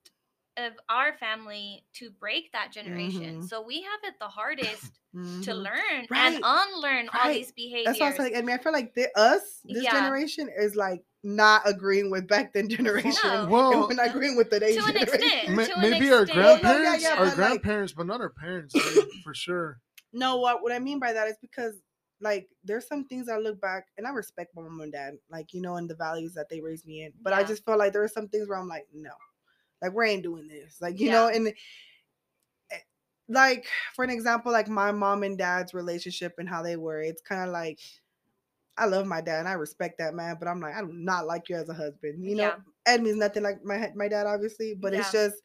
of our family to break that generation. Mhm. So we have it the hardest to Mhm. learn Right, and unlearn all these behaviors. That's why I was like, I mean, I feel like the, us, this Yeah. generation, is like not agreeing with back then generation. No. and Well, we're not agreeing with today's To an generation. extent. ma- to an maybe our extent. Well, no, yeah, grandparents, yeah, our but, like- grandparents, but not our parents, dude, for sure. No, what what I mean by that is because like there's some things I look back and I respect my mom and dad, like you know, and the values that they raised me in. But I just felt like there were some things where I'm like, no, like we ain't doing this, like you know, and eh, like for an example, like my mom and dad's relationship and how they were, it's kind of like. I love my dad and I respect that man, but I'm like, I do not like you as a husband. You know, Yeah. Ed means nothing like my my dad, obviously, but it's just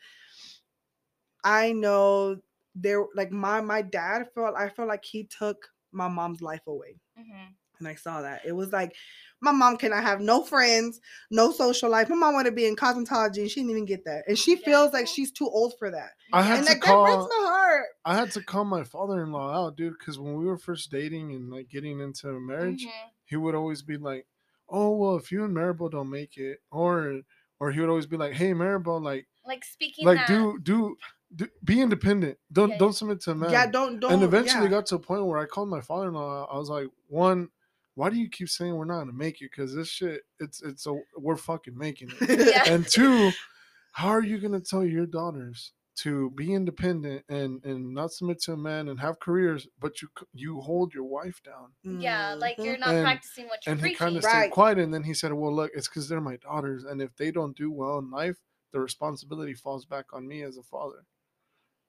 I know there like my my dad felt I felt like he took my mom's life away. Mhm. And I saw that. It was like my mom cannot have no friends, no social life. My mom wanted to be in cosmetology and she didn't even get that. And she Yeah. feels like she's too old for that. I had And to like that breaks call. my heart. I had to call my father-in-law out, dude, because when we were first dating and like getting into marriage, Mhm. he would always be like, "Oh well, if you and Maribel don't make it," or or he would always be like, "Hey Maribel, like Like speaking like that, do do do be independent. Don't Yeah, don't submit to a man." Yeah, don't don't and eventually yeah. got to a point where I called my father-in-law. I was like, one, why do you keep saying we're not gonna make it? Because this shit, it's it's a we're fucking making it. Yeah. and two, how are you gonna tell your daughters to be independent and and not submit to a man and have careers, but you c- you hold your wife down? yeah, like you're not And- practicing what you're And he kind of Right. stayed quiet, and then he said, "Well, look, it's because they're my daughters, and if they don't do well in life, the responsibility falls back on me as a father."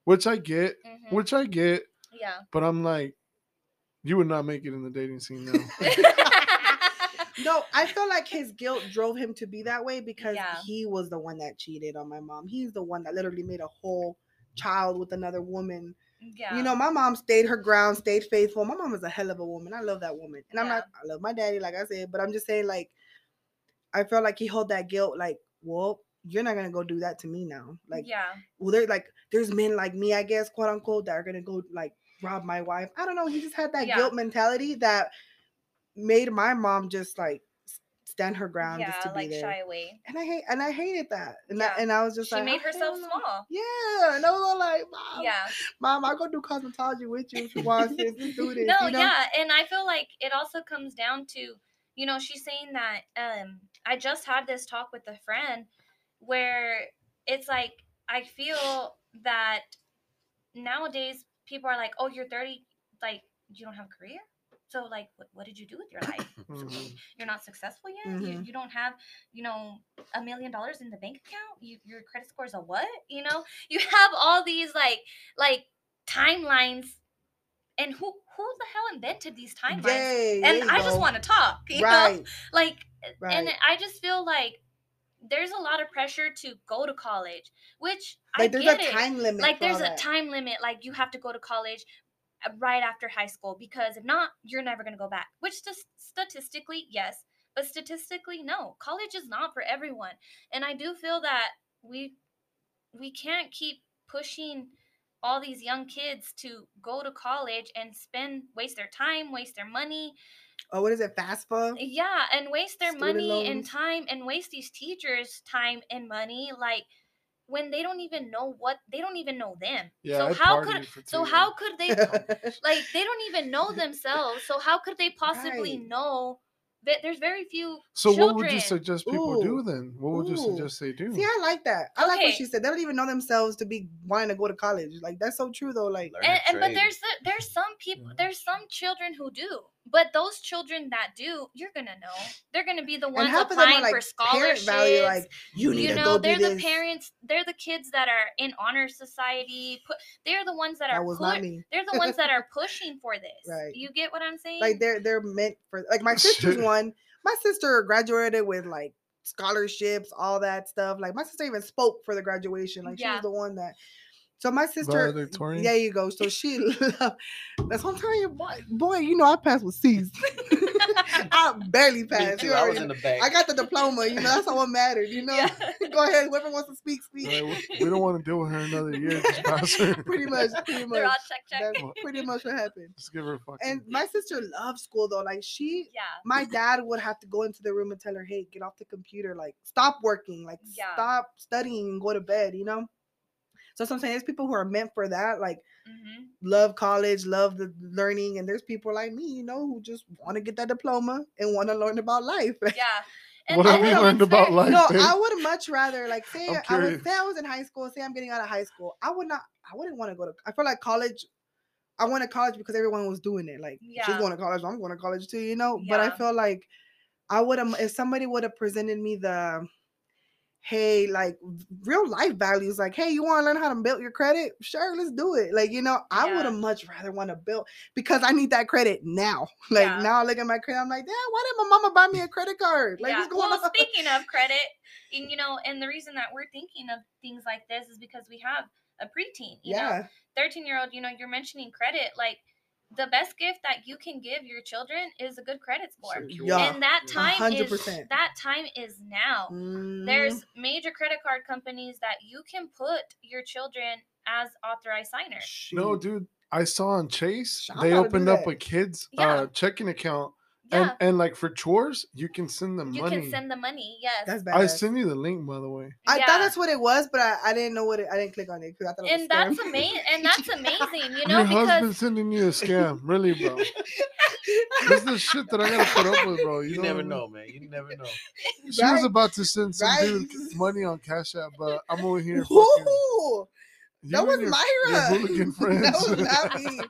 Which I get, Mhm. which I get, Yeah. but I'm like, you would not make it in the dating scene now. No, I feel like his guilt drove him to be that way because Yeah. he was the one that cheated on my mom. He's the one that literally made a whole child with another woman. yeah. You know, my mom stayed her ground, stayed faithful. My mom is a hell of a woman. I love that woman. And I'm Yeah. not I love my daddy, like I said, but I'm just saying, like, I felt like he held that guilt, like, well, you're not gonna go do that to me now. Like, yeah. well, there's like there's men like me, I guess, quote unquote, that are gonna go like rob my wife. I don't know. He just had that Yeah. guilt mentality that made my mom just like stand her ground Yeah, just to like be there. shy away. And I hate and I hated that. And that, Yeah. and I was just She like, She made "Oh, herself small. Yeah, and I was all like, mom, Yeah. mom, I'll go do cosmetology with you if you want. Let's do this. No, you know? yeah, and I feel like it also comes down to, you know, she's saying that um I just had this talk with a friend where it's like I feel that nowadays people are like, "Oh, you're 30, like you don't have a career?" So like what, what did you do with your life? Mhm. You're not successful yet? You, Mhm. you don't have, you know, a million dollars in the bank account? You, your credit score is a what? You know? You have all these like like timelines and who who the hell invented these timelines? Yay, and you I just want to talk, you know? right, Like right. and I just feel like there's a lot of pressure to go to college, which like I there's get a it. time limit. like there's a time limit like you have to go to college uh, right after high school because if not you're never going to go back which just statistically yes but statistically no college is not for everyone and i do feel that we we can't keep pushing all these young kids to go to college and spend waste their time waste their money Oh, what is it? FAFSA? yeah and waste their Student money and time and waste these teachers time and money like when they don't even know what they don't even know them Yeah, so I how could so two how could they like they don't even know themselves so how could they possibly Right. know that there's very few So what would you suggest people do then? What would you suggest they do? See, I like that. I like what she said. They don't even know themselves to be wanting to go to college. Like that's so true though. Like and, and but there's the, there's some people there's some children who do but those children that do you're gonna know they're gonna be the ones half of them are, applying like, for scholarships value, like, you need you to know go they're do the this. parents they're the kids that are in honor society put they're the ones that are That was put, not me. they're the ones that are pushing for this Right. you get what i'm saying Like they're they're meant for like my sister's Shit. one. My sister graduated with like scholarships, all that stuff. Like my sister even spoke for the graduation. Like she was the one that. So my sister, Valedictorian? there you go. So she, that's what I'm telling you, boy. Boy, you know I passed with C's. I barely passed. too. I was already- in the back. I got the diploma. You know that's all what mattered. You know. Yeah. go ahead. Whoever wants to speak, speak. Right, we, we don't want to deal with her another year. Just pass her. pretty much. Pretty much. they're all check check That's pretty much what happened. Just give her a fucking. And my sister loved school though. Like she yeah my dad would have to go into the room and tell her, "Hey, get off the computer. Like, stop working. Like, Yeah. stop studying and go to bed." You know. So I'm saying, there's people who are meant for that. Like, hmm love college, love the learning, and there's people like me, you know, who just want to get that diploma and want to learn about life. yeah What have and we no, learned it's about life? no, babe? I would much rather like say I'm I was say I was in high school, say I'm getting out of high school. I would not. I wouldn't want to go to. I feel like college. I went to college because everyone was doing it. Like she's going to college, I'm going to college too, you know. But I feel like I would have if somebody would have presented me the hey, like real life values, like, hey, you want to learn how to build your credit? Sure, let's do it. Like, you know, I would have much rather want to build because I need that credit now. Like Yeah. now I look at my credit, I'm like, damn, why did my mama buy me a credit card? Like yeah. what's going well, on? speaking of credit, and you know, and the reason that we're thinking of things like this is because we have a preteen. You know, 13 year old, you know, you're mentioning credit. Like the best gift that you can give your children is a good credit score. Yeah. And that time is 100%. that time is now. Mhm. There's major credit card companies that you can put your children as authorized signers. No, dude. I saw on Chase Sh- I'm they about to do opened up a kid's Yeah. uh, checking account, Yeah. And and like for chores, you can send them you money. can send the money. Yes. That's bad. I send you the link by the way. I Yeah. thought that's what it was, but I, I didn't know what it. I didn't click on it because I thought it was and a scam. that's amazing. And that's amazing. You know, Your husband because sending you a scam, really, bro. this is the shit that I gotta put up with, bro. You, You know never what I mean? know, man. You never know. She Right? was about to send some Right? dude money on Cash App, but I'm over here. Fucking, you That was your- Myra. your that was friends. not me.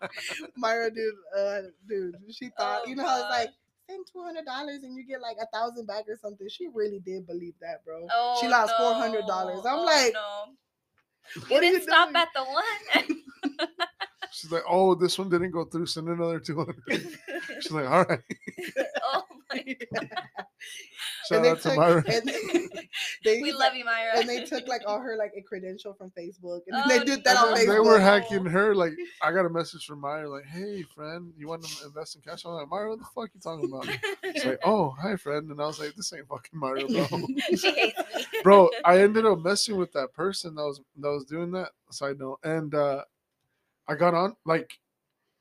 Myra, dude, uh, dude, she thought, Oh, you know how it's God. like send two hundred dollars and you get like a thousand back or something. She really did believe that, bro. oh, she lost no. $400. I'm Oh, like, no. You didn't stop doing? at the one. She's like, oh, this one didn't go through. Send another 200. She's like, all right. oh my Shout they out to took- Myra. and they, We love you, Myra. and they took like all her like a credential from Facebook, and Oh, they did that on. Facebook. They were hacking her. Like, I got a message from Myra, like, hey, friend, you want to invest in cash? I'm like, Myra, what the fuck you talking about? She's like, oh, hi, friend. And I was like, this ain't fucking Myra, bro. she hates me. bro i ended up messing with that person that was that was doing that side note and uh i got on like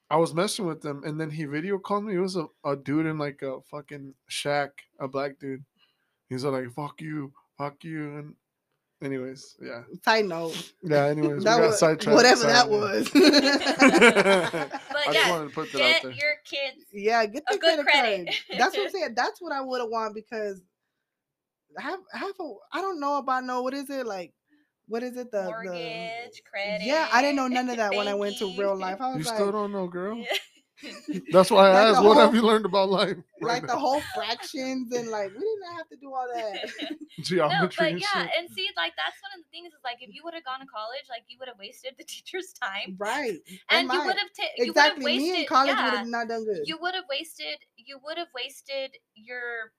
i was messing with them and then he video called me it was a, a dude in like a fucking shack a black dude he's like fuck you fuck you and anyways yeah Side note, yeah anyways that we got was sidetracked whatever that sorry. was. i just yeah, wanted to put that out Get there your kids yeah, get a the good credit, credit. card. That's what I'm saying. That's what I would have want because have have a I don't know about no what is it like what is it the the credit. yeah I didn't know none of that when I went to real life. I was you was still don't know girl that's why i Like asked the what have you learned about life right like the whole fractions and like we didn't have to do all that. no, geometry but yeah, and see, like that's one of the things is like if you would have gone to college, like you would have wasted the teacher's time, Right. and you would have ta- you would have exactly wasted. me in college would have not done good. you would have wasted. You would have wasted your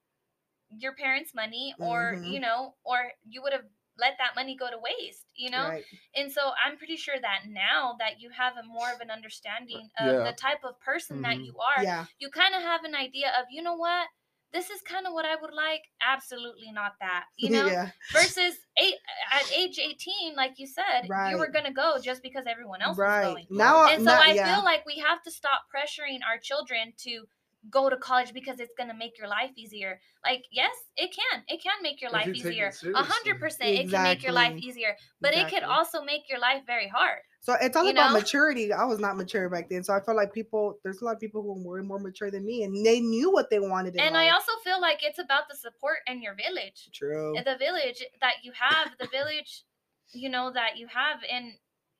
your parents' money, or Mhm. you know, or you would have let that money go to waste. You know, Right. And so I'm pretty sure that now that you have a more of an understanding of Yeah. the type of person that Mhm. you are, Yeah. you kind of have an idea of, you know what? This is kind of what I would like. Absolutely not that. You know? yeah. Versus eight at age 18, like you said, you were gonna go just because everyone else was Right. going. Now And so now- I yeah. feel like we have to stop pressuring our children to go to college because it's gonna make your life easier. Like, yes, it can. It can make your If life you easier. A hundred percent, it can make your life easier. But it could also make your life very hard. So it's all you about know? maturity. I was not mature back then, so I feel like people. There's a lot of people who were more mature than me, and they knew what they wanted. In And I also feel like it's about the support in your village. true. the village that you have the village you know that you have and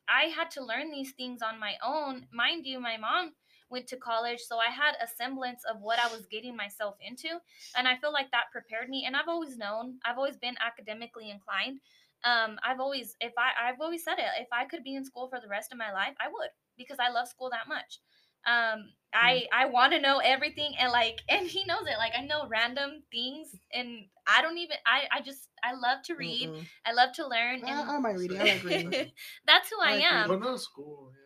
i had to learn these things on my own mind you my mom went to college so i had a semblance of what i was getting myself into and i feel like that prepared me and i've always known i've always been academically inclined um i've always if i i've always said it if i could be in school for the rest of my life i would because i love school that much um i i want to know everything and like and he knows it like i know random things and i don't even i i just i love to read Mm-mm. i love to learn I, and I like reading. I like reading. that's who I i like am but not school yeah school.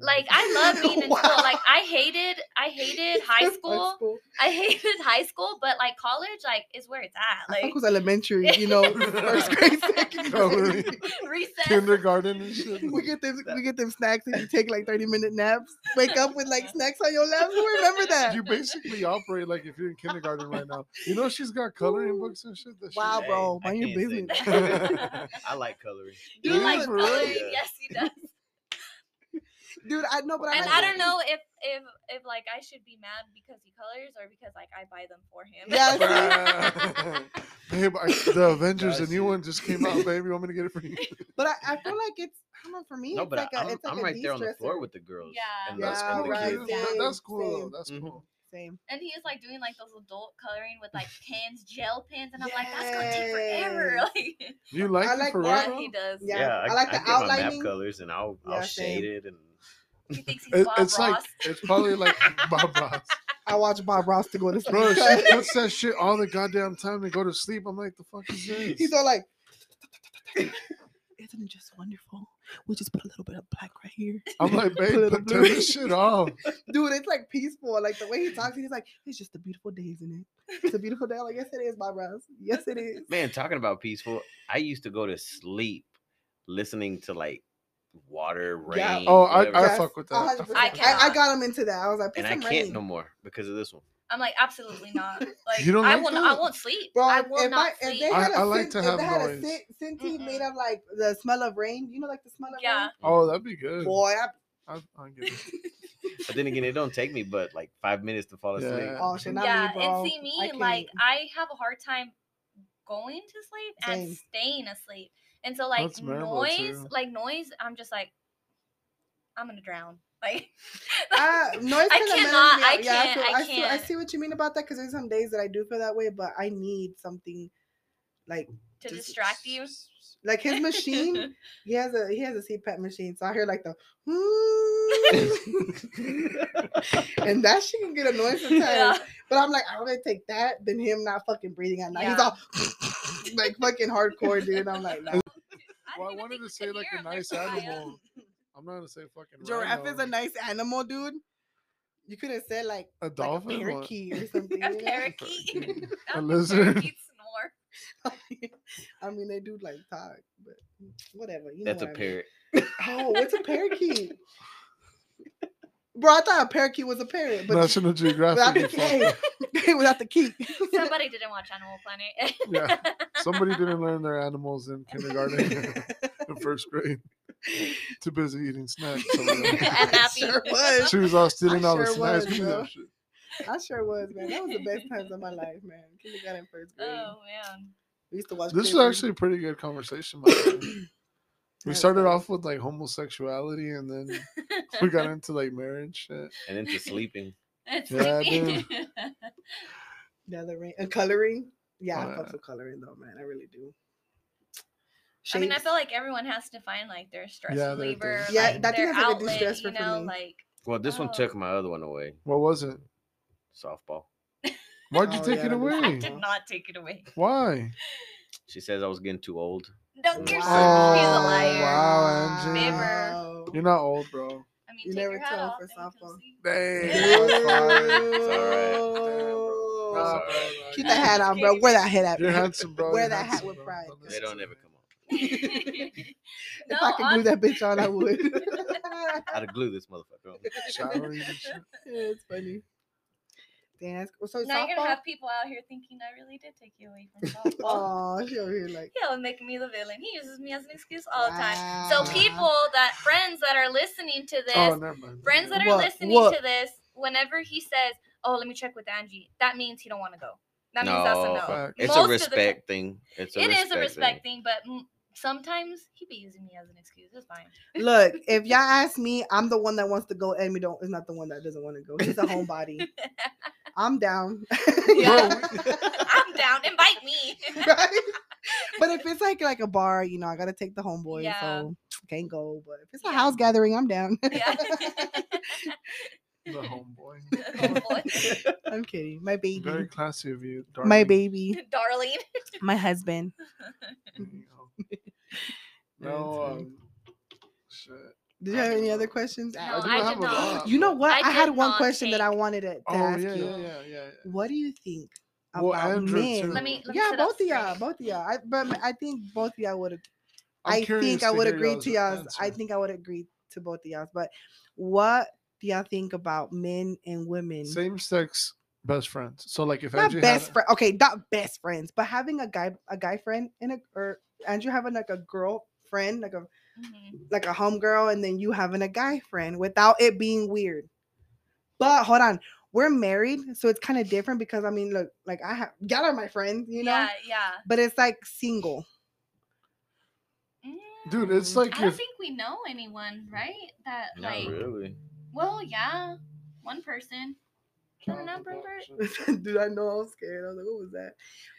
Like i love being in school like i hated i hated high Fuck school i hated high school but like college like is where it's at like it was elementary. You know, first grade, second grade. recess kindergarten and shit we get them. We get them snacks, and you take like thirty minute naps. Wake up with like snacks on your lap. Who remember that? you basically operate like if you're in kindergarten right now. You know she's got coloring books and shit. That Wow, shit- bro, I mind your can't say business. I like coloring. you Really, like for real? coloring Yeah. yes he does Dude, I know, but I and like I don't know if if if like I should be mad because he colors or because like I buy them for him. Yeah, Babe, I, the Avengers, I the new one just came out, baby. You want me to get it for you? But I, I feel like it's. I don't know. For me, No, it's but like I, a, I'm, it's like I'm a right there on the floor with the girls. Yeah. and, Yeah, the, and the right, kids. Same, that's cool. Same. That's Mhm. cool. Same. And he is like doing like those adult coloring with like pens, gel pens, and I'm like, that's gonna take forever. Like, You like I like for yeah, he does. Yeah, Yeah, I like the get outlining. map colors and I'll Yeah, I'll same. shade it and He thinks he's It- Bob it's Ross. like it's probably like Bob Ross. I watch Bob Ross to go to sleep. Bro, she puts that shit all the goddamn time to go to sleep. I'm like, the fuck is this? He's all like, "Isn't it just wonderful? We just put a little bit of black right here." I'm like, Put a babe, put, turn this shit off. Dude, it's like peaceful. Like the way he talks, he's like, "It's just a beautiful day, isn't it? It's a beautiful day." I'm like, yes, it is, Bob Ross. Yes, it is. man, talking about peaceful, I used to go to sleep listening to like water, rain. Yeah. Oh, I, whatever, I Yes, fuck with that. 100%. I with I, I got him into that. I was like, and I can't rain. no more because of this one. I'm like, absolutely not. Like, You don't I like will. I that? won't sleep. Bro, I will if, not I, if sleep. they I- had a I like scent- to if have they had noise. a scent, scenty made of like the smell of rain, you know, like the smell of Yeah. rain. Oh, that'd be good. Boy, I, I, I get it. But then again, it don't take me but like five minutes to fall asleep. Yeah. oh shit, not yeah, me, bro. and see me, I like. I have a hard time going to sleep and staying asleep. And so like That's noise, too. like noise, I'm just like, I'm gonna drown. Like, Uh, noise I cannot- I. Yeah, can't- feel- I see, I can't. see what you mean about that because there's some days that I do feel that way, but I need something like to just- distract you. Like his machine, he has a he has a CPAP machine, so I hear like the and that shit can get annoying sometimes. Yeah. But I'm like, I'd rather take that than him not fucking breathing at night. He's all like fucking hardcore, dude. I'm like, nah. Well, I wanted to say like hear a 'em, they're nice so high up. animal. I'm not gonna say fucking giraffe is a nice animal, dude. You could have said like A like a dolphin. Parakeet or something. A parakeet. Parakeet. I A think lizard. parakeets snore. I mean, they do like talk, but whatever. You know That's a what I mean. parrot. Oh, what's a parakeet? Bro, I thought a parakeet was a parrot, but National without Geographic. the, you fuck. hey, without the key. Somebody didn't watch Animal Planet. Yeah. Somebody didn't learn their animals in kindergarten in first grade. Too busy eating snacks. some. And napping. Sure was. She was all stealing all the sure snacks. was, bro. shit. I sure was, man. That was the best times of my life, man. Kindergarten, first oh, grade. oh man. We used to watch. This is actually a pretty good conversation. by the way. We started off with like homosexuality, and then we got into like marriage. Shit. And into sleeping. It's Yeah, sleepy. Yeah, the rain and coloring. Yeah, Oh, I fuck yeah. with coloring though, man. I really do. I mean, I Shapes. feel like everyone has to find like their stress Yeah, their reliever, thing. Yeah, like, that thing their has, like, a outlet. de-stressor You for know, me. like Well, this one Oh. took my other one away. What was it? Softball. Why'd you Oh, take yeah, it that was I away? did not take it away. Why? She says I was getting too old. Don't you're Wow. so he's a liar. wow, Angie. Fibber. You're not old, bro. I mean, You take never tell off for and we can softball. see. Dang. It's alright. Nah, Sorry. bro, nah, Keep you're- that hat on, bro. Wear that hat at You're handsome, bro. Wear that hat with pride. They don't ever come on. If no, I could glue that bitch on, I would. I'd glue this motherfucker on. Showering and shit. Yeah, it's funny. Damn, that's cool. So now you're gonna have people out here thinking I really did take you away from softball. Oh, she over here like. He'll make me the villain. He uses me as an excuse all the time. So people that friends that are listening to this, Oh, friends that are What? listening What? to this, whenever he says, "Oh, let me check with Angie," that means he don't want to go. That means that's a No, no. It's Most a of the respect thing. It's a It respect is a respect thing. thing, but mm, sometimes he be using me as an excuse. It's fine. Look, if y'all ask me, I'm the one that wants to go. Emmy don't is not the one that doesn't want to go. He's a homebody. I'm down. Yeah. I'm down. Invite me. right? But if it's like like a bar, you know, I gotta take the homeboy, Yeah. so can't go. But if it's a house gathering, I'm down. yeah. The homeboy. oh boy. I'm kidding. My baby, Very classy of you, my baby, Darling. my husband. There you go. No, um, shit. Did you have any other questions? No, I do I have did a not. You know what? I I, had one not question that I wanted to, to Oh ask yeah, you. yeah, yeah, yeah, yeah. What do you think Well, about Andrew, men? too. Let me- let me yeah, both of y'all, both of y'all. I, but I think both of y'all would. I'm I think I would agree to y'all's. I think I would agree to both of y'all's. But what do y'all think about men and women? Same sex best friends. So like if not Angie best had, friend. Okay, not best friends, but having a guy, a guy friend, and a or Andrew having like a girl friend, like a Mhm. like a homegirl and then you having a guy friend without it being weird. But hold on, we're married, so it's kind of different because I mean, look, like I have y'all are my friends, you know, Yeah, yeah. but it's like single. dude, it's Mm, like I don't think we know anyone, right? That Not like, really. well, yeah, one person. Turn it up, Dude, I know I was scared. I was like, what was that?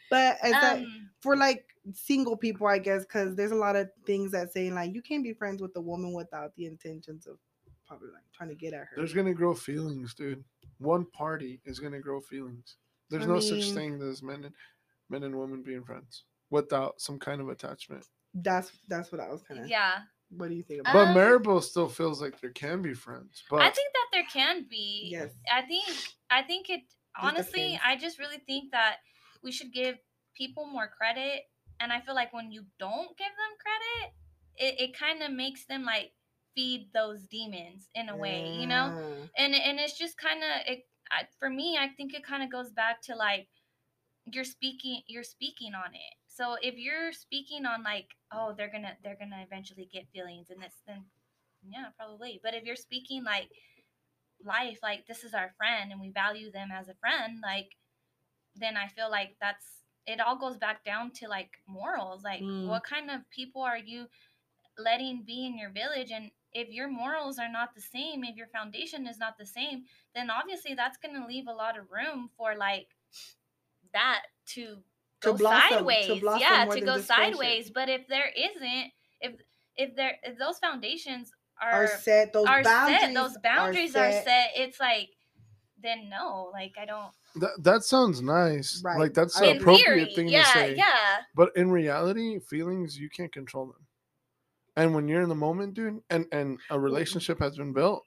But it's like Um, for like single people, I guess, because there's a lot of things that say like you can't be friends with a woman without the intentions of probably like trying to get at her. there's gonna grow feelings, dude. One party is gonna grow feelings. There's I no such thing as men and men and women being friends without some kind of attachment. That's that's what I was kind of. yeah, What do you think about? But Um, Maribel still feels like there can be friends. But I think that there can be. Yes. I think. I think it. Honestly. I just really think that we should give people more credit, and I feel like when you don't give them credit, it, it kind of makes them like feed those demons in a way, you know. And and it's just kind of it I, for me, I think it kind of goes back to like you're speaking you're speaking on it. So if you're speaking on like, oh, they're gonna they're gonna eventually get feelings and this, then yeah, probably. But if you're speaking like life, like this is our friend and we value them as a friend, like then I feel like that's it all goes back down to like morals. Like Mm. what kind of people are you letting be in your village and if your morals are not the same, if your foundation is not the same, then obviously that's going to leave a lot of room for like that to To go blossom- sideways. blossom yeah, to go sideways. But if there isn't, if if there if those foundations Are are set those are boundaries. set, those boundaries are set. It's like then no, like I don't. That, that sounds nice. Right. Like that's I the appropriate theory, thing yeah, to say. yeah, But in reality, feelings you can't control them. And when you're in the moment, dude, and and a relationship has been built,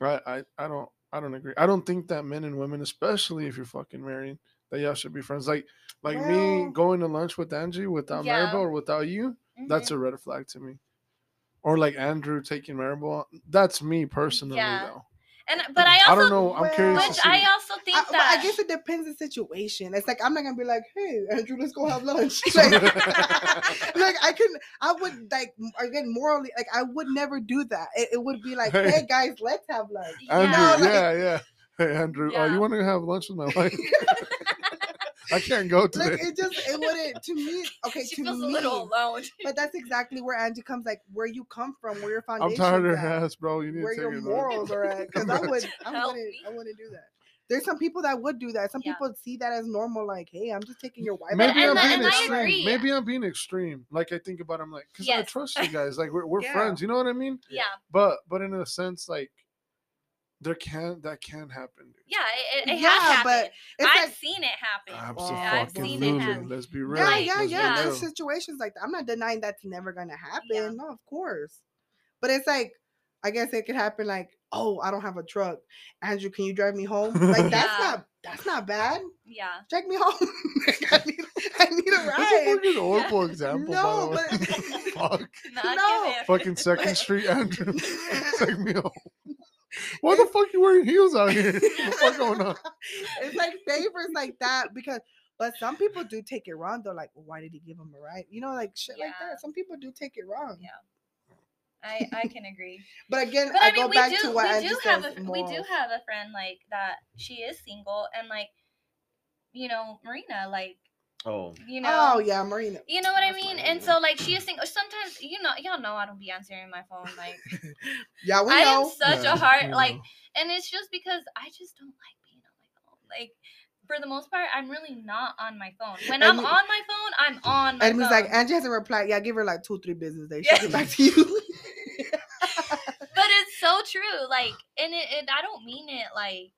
right? I I don't I don't agree. I don't think that men and women, especially if you're fucking married, that y'all should be friends. Like like me going to lunch with Angie without Yeah. Maribel or without you, that's mhm. a red flag to me. Or like Andrew taking Maribel. That's me personally, Yeah. though. and but I I also don't know. I'm curious to which see. I also think I, that I guess it depends the situation. It's like I'm not gonna be like, "Hey, Andrew, let's go have lunch." like, like I can, I would like again morally, like I would never do that. It, it would be like, Hey. "Hey guys, let's have lunch." Andrew, Yeah. like- yeah, yeah. Hey Andrew, oh, Yeah. you want to have lunch with my wife? I can't go to Like it just, it wouldn't to me. Okay, she to feels me, a little alone. but that's exactly where Angie comes. Like where you come from, where your foundation. I'm foundation. tired of her ass, bro. You need where to your take it. morals are at. Because I would, I Help wouldn't, me. I wouldn't do that. There's some people that would do that. Some Yeah. people see that as normal. Like, hey, I'm just taking your wife. Maybe I'm to being and I lunch." extreme. Maybe I'm being extreme. Like I think about, it, I'm like, because I trust you guys. Like we're, we're Yeah. friends. You know what I mean? Yeah, But but in a sense, like there can that can happen. Dude. yeah, it, it, it Yeah, has but happened. It's I've like, seen it happen. I've seen it Absolutely. happen. Let's be real. yeah, yeah, Let's yeah. real. There's situations like that. I'm not denying that's never gonna happen. Yeah. No, of course. But it's like, I guess it could happen. Like, oh, I don't have a truck. Andrew, can you drive me home? Like, that's Yeah. not that's not bad. Yeah, Take me home. I need I need a That's a ride. fucking horrible example. No, by the way. but- Fuck. not No. Fucking Second Street, Andrew. Take me home. Why the fuck you wearing heels out here? What the fuck going on? it's like favors like that because but some people do take it wrong They're like why did he give him a ride you know like shit like that some people do take it wrong Yeah. I I can agree. but again But i, I mean, go back do to what we Angie do have says, a we do have a friend like that. She is single and like, you know, Marina, like Oh, you oh, know. oh yeah marina You know what I mean? Marina. And so like she is single. Sometimes you know y'all know I don't be answering my phone like yeah we I am know such Yeah, a hard we like know. and it's just because I just don't like being on my phone. Like for the most part, I'm really not on my phone. When And I'm you- on my phone, I'm on my and he's phone. like angie hasn't replied yeah give her like two three business days Yeah. she'll get back to you but it's so true. Like, and it, it I don't mean it like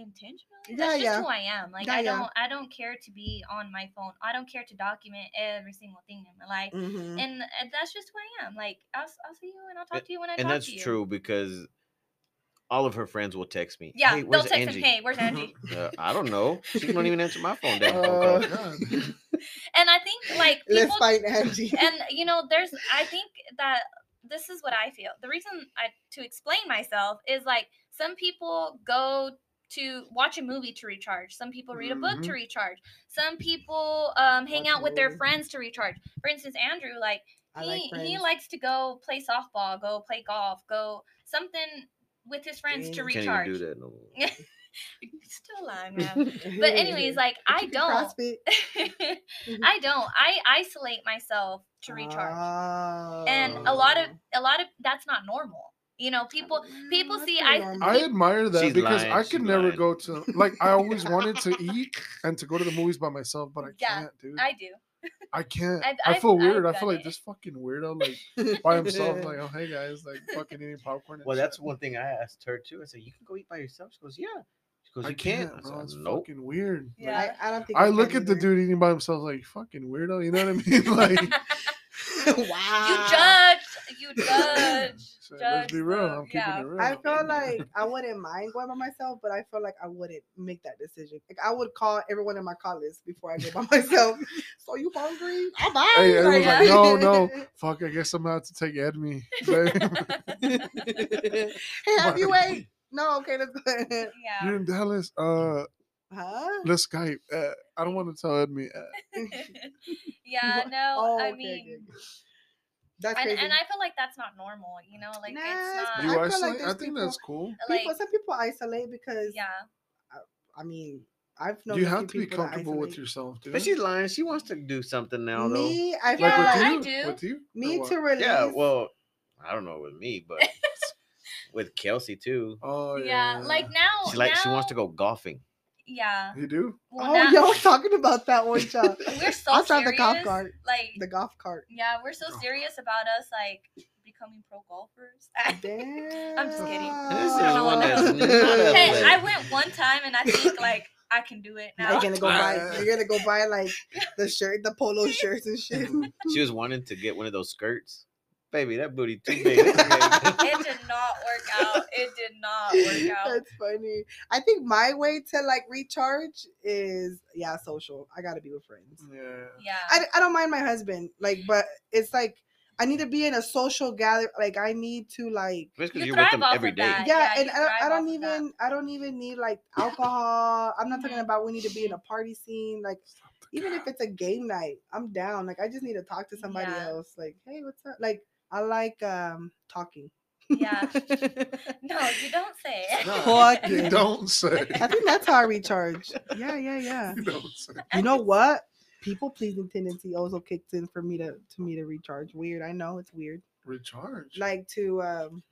intentionally. Yeah, That's just yeah. who I am. Like, Yeah, I don't I don't care to be on my phone. I don't care to document every single thing in my life. Mhm. And, and that's just who I am. Like, I'll, I'll see you and I'll talk to you when I and talk that's to you. And that's true because all of her friends will text me. Yeah, hey, they'll where's text Angie? him, "Hey, where's Angie?" Uh, I don't know. She don't even answer my phone. Damn phone calls. God. And I think like let's people fight angie and you know there's i think that this is what i feel the reason i to explain myself is like some people go to watch a movie to recharge. Some people read a book to Mhm. recharge. Some people um, hang Watch out with their friends to recharge. For instance andrew like I he like he likes to go play softball go play golf go something with his friends to Dang. Can't recharge even do that no more. still lying man. But anyways like i don't. i don't. I isolate myself to recharge. And a Oh. lot of a lot of that's not normal you know people people mm, see I- I admire that She's because lying, I she's could never lying. go to like I always wanted to eat and to go to the movies by myself, but I Yeah, can't, dude. i do I can't. I've- I I've- feel I've weird. I feel like it. this fucking weirdo, like by himself. Like, oh hey guys, like fucking eating popcorn. And Well, shit. that's one thing I asked her too. I said, "You can go eat by yourself." She goes, "Yeah." She goes, I "You can't." can't, I bro. said, It's nope. fucking weird. Like, Yeah. I, I don't think I look at the dude eating by himself like fucking weirdo. You know what I mean? Like, wow. you judge you judge so let's be real. I'm keeping yeah. it real. I feel like I wouldn't mind going by myself, but I feel like I wouldn't make that decision. Like I would call everyone in my call list before I go by myself. so you hungry? I'm buying. Hey, everyone's yeah. like, no, no, fuck. I guess I'm gonna take Edme. babe." hey, have you ate? No, okay, let's go ahead. Yeah. You're in Dallas. Uh, Huh? let's Skype. Uh, I don't want to tell Edme. Uh, yeah, no, Oh, I okay, mean, okay, okay. That's and, crazy. and I feel like that's not normal, you know, like Nah, it's it's- not you I feel like. I think people- that's cool. like people, some people isolate because yeah. I mean, I've known You have to be comfortable with yourself, dude. But she's lying. She wants to do something now, though. Me, I feel like Yeah, with like I you, do. with you. me what? to release. Yeah, well, I don't know with me, but with Kelsey too. Oh yeah, yeah. like now, She like she wants to go golfing. Yeah. You do? Well, oh, now, y'all was talking about that one, child. we're so I'll drive serious. the golf cart. Like, The golf cart. yeah, we're so serious about us like becoming pro golfers. Damn. I'm just kidding. This is one hey. I went one time and I think like I can do it Now now. you're gonna go buy. You're gonna go buy like the shirt, the polo shirts and shit. She was wanting to get one of those skirts. Baby, that booty too big. It did not work out. It did not work out. That's funny. I think my way to like recharge is yeah, social. I gotta be with friends. Yeah. Yeah. I, I don't mind my husband, like, but it's like I need to be in a social gather. Like I need to like Just 'cause You you're with them off every of day. that. yeah, yeah, and I, don't- I don't off of that. even I don't even need like alcohol. I'm not talking Mhm. about we need to be in a party scene. Like even if it's a game night, I'm down. Like I just need to talk to somebody Yeah. else. Like hey, what's up? Like I like um talking. Yeah. No, you don't say it. No. You don't say. I think that's how I recharge. Yeah, yeah, yeah. You don't say. You know what? People pleasing tendency also kicks in for me to to me to recharge. Weird. I know it's weird. Recharge. Like to um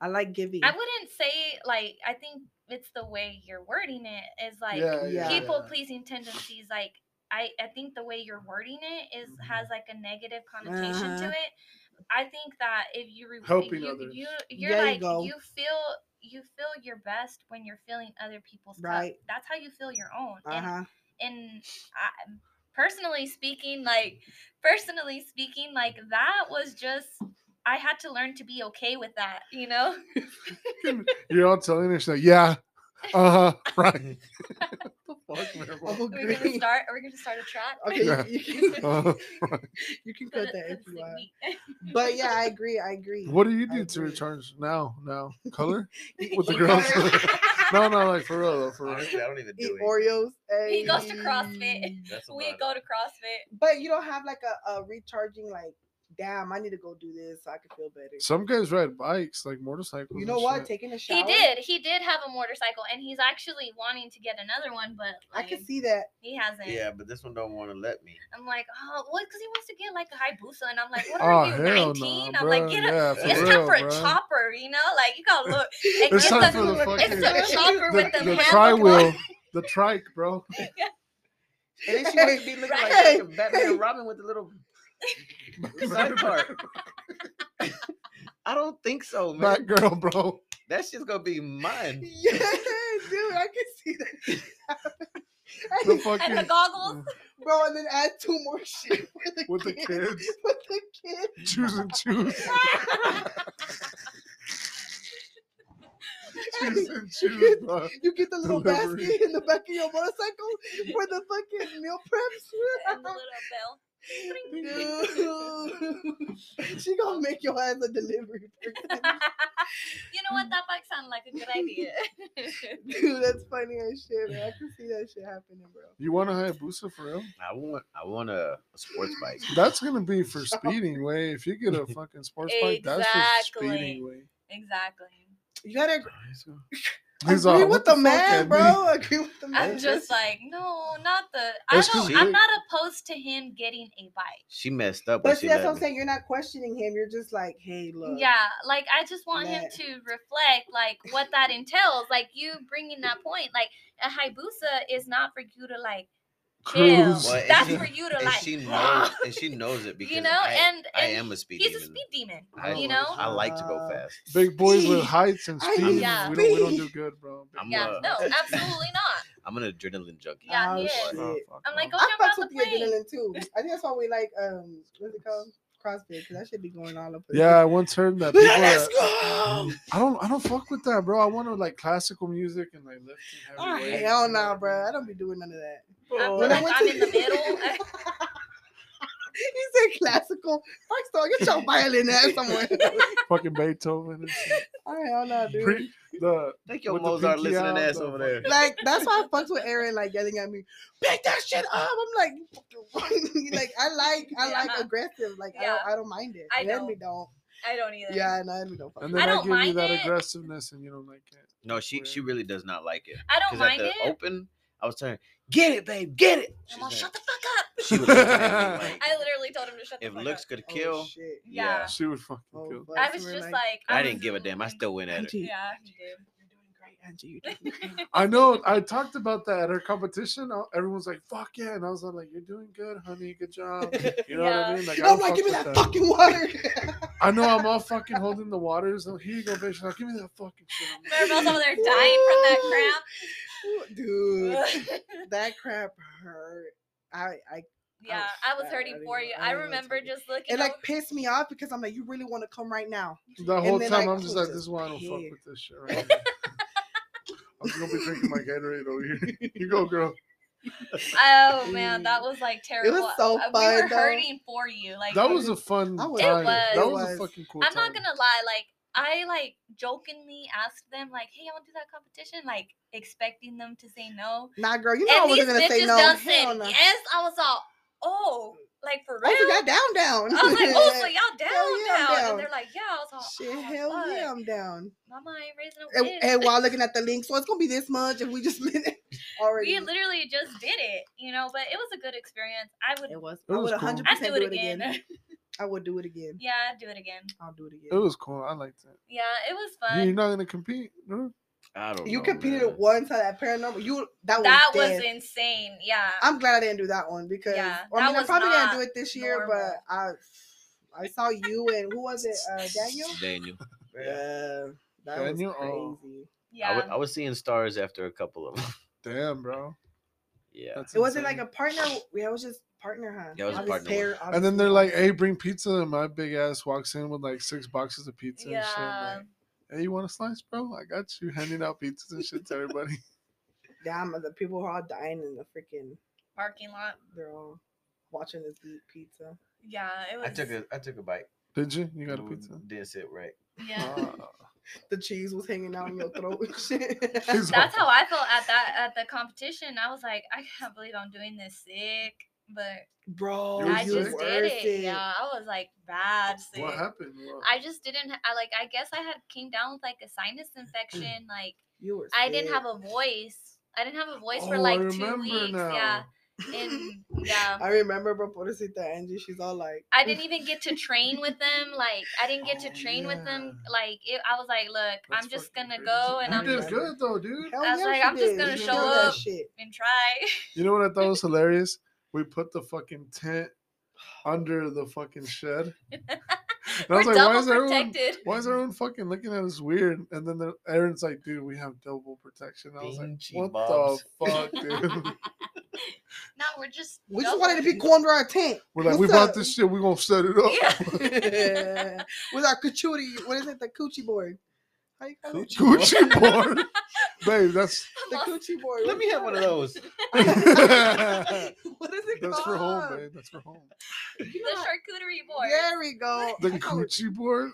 I like giving. I wouldn't say like I think it's the way you're wording it is like yeah, yeah. people pleasing tendencies like I, I think the way you're wording it is has like a negative connotation to Uh-huh. it. I think that if you re- Helping you, others. you you're There you like go. you feel you feel your best when you're feeling other people's cup. Right. That's how you feel your own. Uh And huh. and I, personally speaking, like personally speaking, like that was just I had to learn to be okay with that, you know. You're all telling her, she's like, yeah, uh huh, right. the fuck, man? Oh, We're gonna great. start. We're gonna start a track. Okay, Yeah. you, you can, Uh, right. you can cut that if you want. But yeah, I agree. I agree. What do you I do to agree. recharge now? Now, color with the Eat girls? Oreos. no, no, like for real though, for real. Honestly, I don't even Eat do it. Oreos. He goes to Ayy. CrossFit. That's we about go to CrossFit. But you don't have like a, a recharging like, damn, I need to go do this so I can feel better. Some guys ride bikes, like motorcycles. you know what? shit. Taking a shower. He did. He did have a motorcycle, and he's actually wanting to get another one, but I can see that. he hasn't. Yeah, but this one don't want to let me. I'm like, oh, what? Because he wants to get like a Hayabusa, and I'm like, what Oh are you, hell 19? no, I'm bruh. like, get a. yeah, for it's real, time for a chopper, you know? Like you gotta look. And It's get time the, for the fucking it's the chopper the, with them the handlebars. tri wheel, the trike, bro. And then she wants to be looking Right. like, like a Batman and Robin with the little side part. I don't think so, man. Back girl, bro. That shit's gonna be mine. Yeah, dude, I can see that. The and the goggles. Bro, and then add two more shit for the With the kids. kids. With the kids. choose and choose. choose and choose, bro. You get the little Delivery. basket in the back of your motorcycle for the fucking meal preps. and the little bell. Dude. she gonna make your ass a delivery person. you know what? That bike sounded like a good idea. Dude, that's funny as shit, man. I can see that shit happening, bro. You want to buy a Hayabusa for real? I want, I want a, a sports bike. That's gonna be for speeding way. If you get a fucking sports bike, that's for speeding way. exactly. You gotta He's agree all, with "What the, man, Edme?" bro. Agree with the man. I'm just like, no, not the. I That's 'cause don't. he I'm not opposed to him getting a bike. She messed up. But see, she that's what I'm me. saying. You're not questioning him. You're just like, hey, look. Yeah, like I just want him to reflect like what that entails. Like you bringing that point, like a Hayabusa is not for you to like chill. Cruise. Well, That's she- for you to and like. she knows, and she knows it because you know, I, and, I and am a speed demon. he's a speed demon. I, you know, I like to go fast. Big boys with heights and I speed. Yeah. We don't we don't do good, bro. I'm yeah, a- no, absolutely not. I'm an adrenaline junkie. Yeah, Oh, he is. Oh, I'm like, go I jump fucks out with the the plane. adrenaline too. I think that's why we like um what's it called? CrossFit, because that should be going all up. yeah, I once heard that people. Let's That, go. I don't, I don't fuck with that, bro. I want to like classical music and like lifting heavy Oh, weights. hell know no, what I bro. I don't be doing none of that. I'm Bro, When I went I'm to- in the middle. Eh. he said classical. First of all, get your violin ass somewhere. Fucking Beethoven. And shit. oh hell no, dude. Pre- the Take your Mozart pinky listening ass over there. like that's why I fucks with Aaron, like yelling at me, pick that shit up. I'm like, like I like I like Yeah. aggressive. Like I don't I don't mind it. I The enemy don't. don't. I don't either. Yeah, no, enemy don't. and then I I, don't give you mind that it. aggressiveness, and you don't like it. No, she she really does not like it. I don't Because at mind the it. open, I was telling her, get it, babe, get it. I'm all, She's shut the fuck up. She was looking at like, I literally told him to shut the if fuck looks up. could Oh, kill, shit. Yeah. She would fucking Oh, kill. I was just like, like, I was didn't give a damn. I still went at it. Yeah, you did. You're doing great, Angie. You're. I know. I talked about that at our competition. uh, Everyone's like, "Fuck yeah!" And I was like, "You're doing good, honey. Good job." You know what I mean? Like, I I'm like, give me with that fucking water. I know. I'm all fucking holding the waters. So here you go, bitch. Now give me that fucking shit. I'm like, Maribel's over there dying from that crap, Dude, that crap hurt. I, I, yeah, I was I- I hurting for you. I I remember just looking. it like pissed me off because I'm like, you really want to come right now? The whole time like, I'm just like, "This is why I don't fuck with this shit." Right here. I'm gonna be drinking my Gatorade over here. You go, girl. Oh man, that was like terrible. so Uh, We fun, were though. hurting for you. Like That was a fun I was- It time. was. That It was a was. fucking cool I'm time. not gonna lie, like I like jokingly asked them, like, "Hey, I want to do that competition," like expecting them to say no. Nah, girl, you know I and these wasn't gonna say no. Hell said no. yes. I was all, "Oh, like for real?" Oh, so y'all down, down. I was like, "Oh, so y'all down, Hell yeah, down. down. And they're like, "Yeah." I was all, Shit, "Oh, hell fuck. yeah, I'm down. Mama ain't raising no And, kids." and while looking at the link, so it's gonna be this much, and we just already. we literally just did it, you know. But it was a good experience. I would, it was. It I was would cool. 100 I'd do do it it again. again. I would do it again. yeah, I'd do it again. I'll do it again. It was cool. I liked it. Yeah, it was fun. You're not gonna compete, no? I don't You know, competed man. once at that paranormal. You that was That was insane. Yeah. I'm glad I didn't do that one because Yeah, or, I that mean, I was probably didn't not do it this year, normal. but I I saw you and who was it? Uh, Daniel. Daniel. Yeah, that Daniel? was Oh. crazy. yeah. I, was seeing stars after a couple of them. Damn, bro. yeah. That's It wasn't like a partner. Yeah, it was just partner, huh? Yeah, it was a Obvious partner pair. And then they're like, "Hey, bring pizza," and my big ass walks in with like six boxes of pizza and shit. Yeah. like, hey, you want a slice, bro? I got you. Handing out pizzas and shit to everybody. damn, the people are all dying in the freaking. Parking lot. They're all watching us eat pizza. Yeah, it was. I took a I took a bite. Did you? You got a pizza? Didn't sit right. Yeah. Ah. The cheese was hanging out in your throat and shit. That's how I felt at that at the competition. I was like, I can't believe I'm doing this sick, but Bro, I just did worth it. Yeah, I was like bad sick. What happened? What? I just didn't. I like. I guess I had came down with like a sinus infection. Like You were. I didn't have a voice. I didn't have a voice for Oh, I like two remember weeks. now. Yeah, and yeah. I remember, but Pobrecita Angie, she's all like, I didn't even get to train with them. Like I didn't get to Oh, train with them. Like it, I was like, look, That's I'm just gonna crazy. go and you I'm did just good though, dude. Hell I was yeah, like, I'm just gonna You show killed that up. Shit. and try. You know what I thought was hilarious? We put the fucking tent under the fucking shed. And I We're was like, why double is everyone protected. why is everyone fucking looking at us weird? And then the, Aaron's like, dude, we have double protection. I was like, Beanchy what bobs. the fuck, dude? No, we're just. We just wanted to be cool under our tent. We're like, What's we bought this shit. We gonna set it up. Yeah. With our coochie, what is it? The coochie board. How you call it? Coochie Gucci board, babe. That's The coochie board. Let me have one of those. what is it that's called? for home, babe. That's for home. the charcuterie board. There we go. The I call it- Gucci board.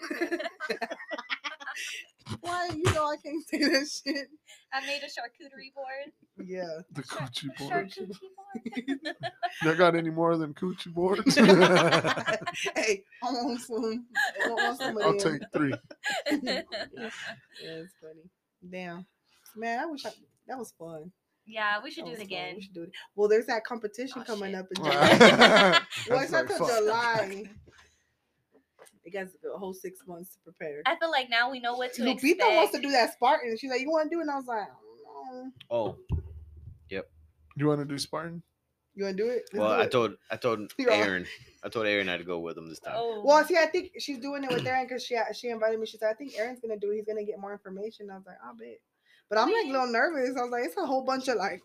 Why you know I can't say that shit? I made a charcuterie board. Yeah. The Char- Gucci board. charcuterie board. Y'all got any more than Gucci boards? hey, I want some. I want some I'll them. take three. Yeah, it's funny. Damn, man, I wish I, that was fun. yeah, we should That do it was fun. again. We should do it. Well, there's that competition Oh, coming shit. up in July. well, it's not like, till. July. You guys have a whole six months to prepare. I feel like now we know what to Lupita expect. wants to do that Spartan. She's like, "You want to do it?" And I was like, "I don't know. Oh, You want to do Spartan? You want to do it?" Let's well, do I it. told I told You're Aaron. I told Aaron I'd go with him this time. Oh. Well, see, I think she's doing it with Aaron because she she invited me. She said, "I think Aaron's gonna do it. He's gonna get more information." I was like, "I'll bet," but I'm like a little nervous. I was like, "It's a whole bunch of like."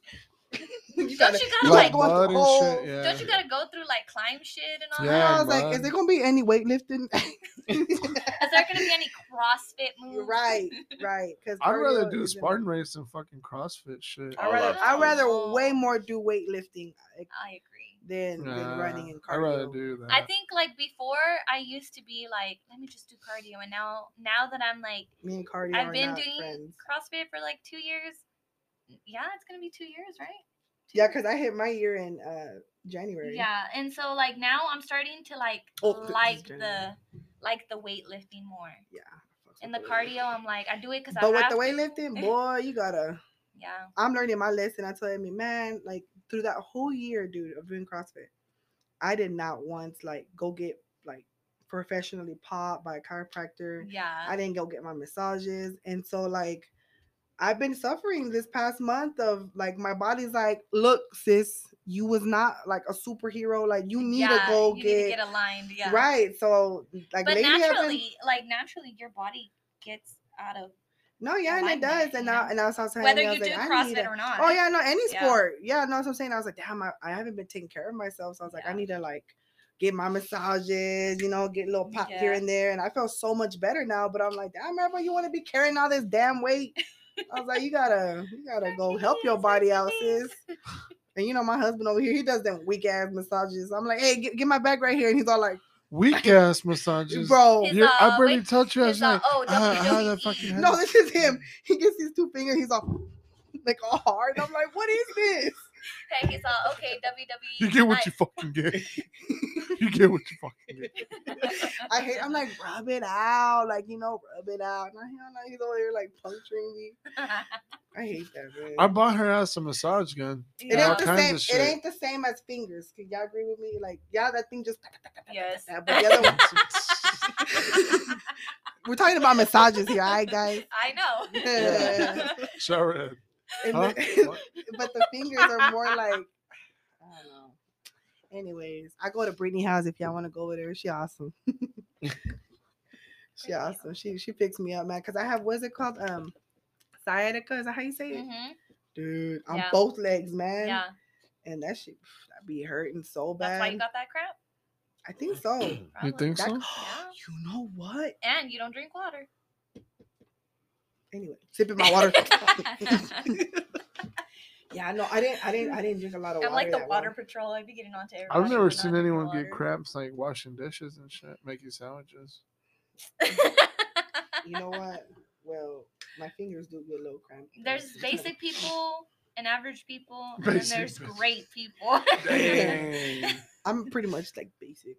you Don't you gotta, Like like, go through mud whole- shit. Yeah. don't you gotta go through like climb shit and all Yeah, I was like, "Is there gonna be any weightlifting?" is there gonna be any CrossFit moves? You're right, right. Because I'd rather do Spartan race than fucking CrossFit shit. I All rather that I stuff. rather way more do weightlifting. Like, I agree. than, than running and cardio. I'd rather cardio. do that. I think like before I used to be like, let me just do cardio, and now now that I'm like Me and cardio I've are been not doing friends. CrossFit for like two years. Yeah, it's gonna be two years, right? Two Yeah, because I hit my year in uh January. Yeah, and so like now I'm starting to like Oh, like the like the weightlifting more. Yeah. And the cardio, I'm like I do it because I But with the to. weightlifting, boy, you gotta. Yeah, I'm learning my lesson. I told me, man, like through that whole year, dude, of doing CrossFit, I did not once like go get like professionally popped by a chiropractor. yeah. I didn't go get my massages. And so like I've been suffering this past month of like my body's like, look, sis, you was not like a superhero. Like you need yeah, to go get, to get aligned. Yeah, right. So like But I've been- naturally, like naturally, your body gets out of no, yeah, and it does. And now and I was saying whether I you was do like, CrossFit or not. Oh yeah, no, any Yeah. sport. Yeah, no, that's what I'm saying. I was like, damn, I, I haven't been taking care of myself. So I was like, I need to like get my massages, you know, get a little pop here and there. And I feel so much better now. But I'm like, damn, remember you want to be carrying all this damn weight? I was like, you gotta, you gotta go help your body out, sis. And you know, my husband over here, he does them weak ass massages. I'm like, hey, get, get my back right here. And he's all like, Weak ass massages. bro, His, You're, I uh, barely wait, touched you. I was uh, like, oh, "Ah, how the WWE. fucking no, this is him. He gets these two fingers. He's all like all hard. I'm like, what is this? Okay, he's all okay. WWE. You get what nice. you fucking get. you get what you fucking get. I hate. I'm like, rub it out, like you know, rub it out. And I hear like he's over here like puncturing me. I hate that man. I bought her ass a massage gun. it ain't the same. It shit. ain't the same as fingers. Can y'all agree with me? Like, yeah, that thing just. yes. But the other one, we're talking about massages here, all right, guys. I know. Yeah. Shower head. And Huh? the- but the fingers are more like. I don't know. Anyways, I go to Brittany house if y'all want to go with her. She awesome. she awesome. She she picks me up, man. Cause I have what's it called? Um, sciatica. Is that how you say it? Mhm, Dude, on Yeah. both legs, man. Yeah, And that shit, that be hurting so that's bad. why you got that crap. I think so. You think That- so? Yeah. you know what? And you don't drink water. Anyway, sipping my water. yeah, no, I didn't. I didn't. I didn't drink a lot of water I'm water. like the water long. patrol. I'd be getting onto everybody. I've never seen anyone water. get cramps like washing dishes and shit, making sandwiches. You know what? Well, my fingers do get a little crampy. there's basic people and average people, and Basic then there's bitch. great people. Dang. I'm pretty much like basic.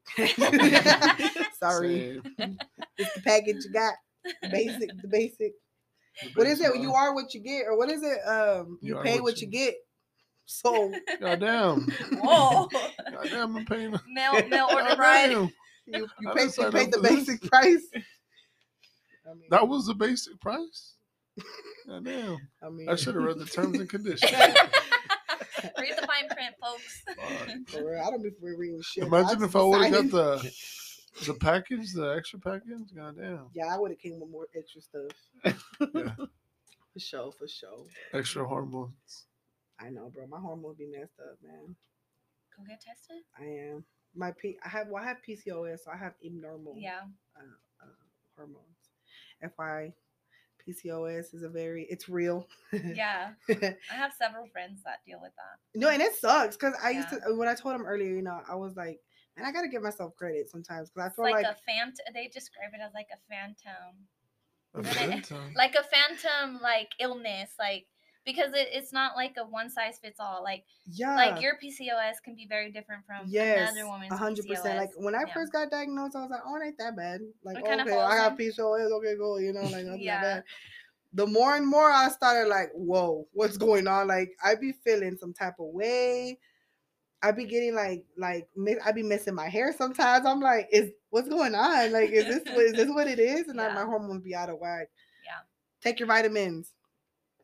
Sorry, Same. it's the package you got. Basic, the basic. The What is it? basic You are what you get, or what is it? Um, you, You pay what what you- you get. So Goddamn. Whoa. Goddamn, I'm paying. Mail, mail order bride. Goddamn. you, you I pay you sign pay the for this. basic price. I mean, That was the basic price. Goddamn. I mean, I should have read the terms and conditions. Read the fine print, folks. Fuck. For real, I don't be for reading shit. Imagine just if I would have decided- got the the package, the extra package. Goddamn. Yeah, I would have came with more extra stuff. Yeah. For sure, for sure. Extra hormones. I know, bro. My hormones be messed up, man. Go get tested. I am. My P. I have. Well, I have PCOS, so I have abnormal Yeah. uh, uh, hormones. FYI, PCOS is a very. It's real. Yeah. I have several friends that deal with that. no, and it sucks because I used to. When I told him earlier, you know, I was like, man, I gotta give myself credit sometimes because I feel like, like, a phantom. They describe it as like a phantom, A phantom. like a phantom, like illness, like because it, it's not like a one size fits all. Like yeah, like your PCOS can be very different from Yes, another woman's a hundred percent. Like when I Yeah. first got diagnosed, I was like, "Oh, it ain't that bad." Like, It kinda okay, I got. PCOS. Okay, cool. You know, like nothing Yeah. that bad. The more and more I started like, "Whoa, what's going on?" Like, I'd be feeling some type of way. I be getting like, like, mi- I be missing my hair sometimes. I'm like, "Is what's going on? Like, is this what- is this what it is?" And like, my Yeah. hormones be out of whack. Yeah. Take your vitamins.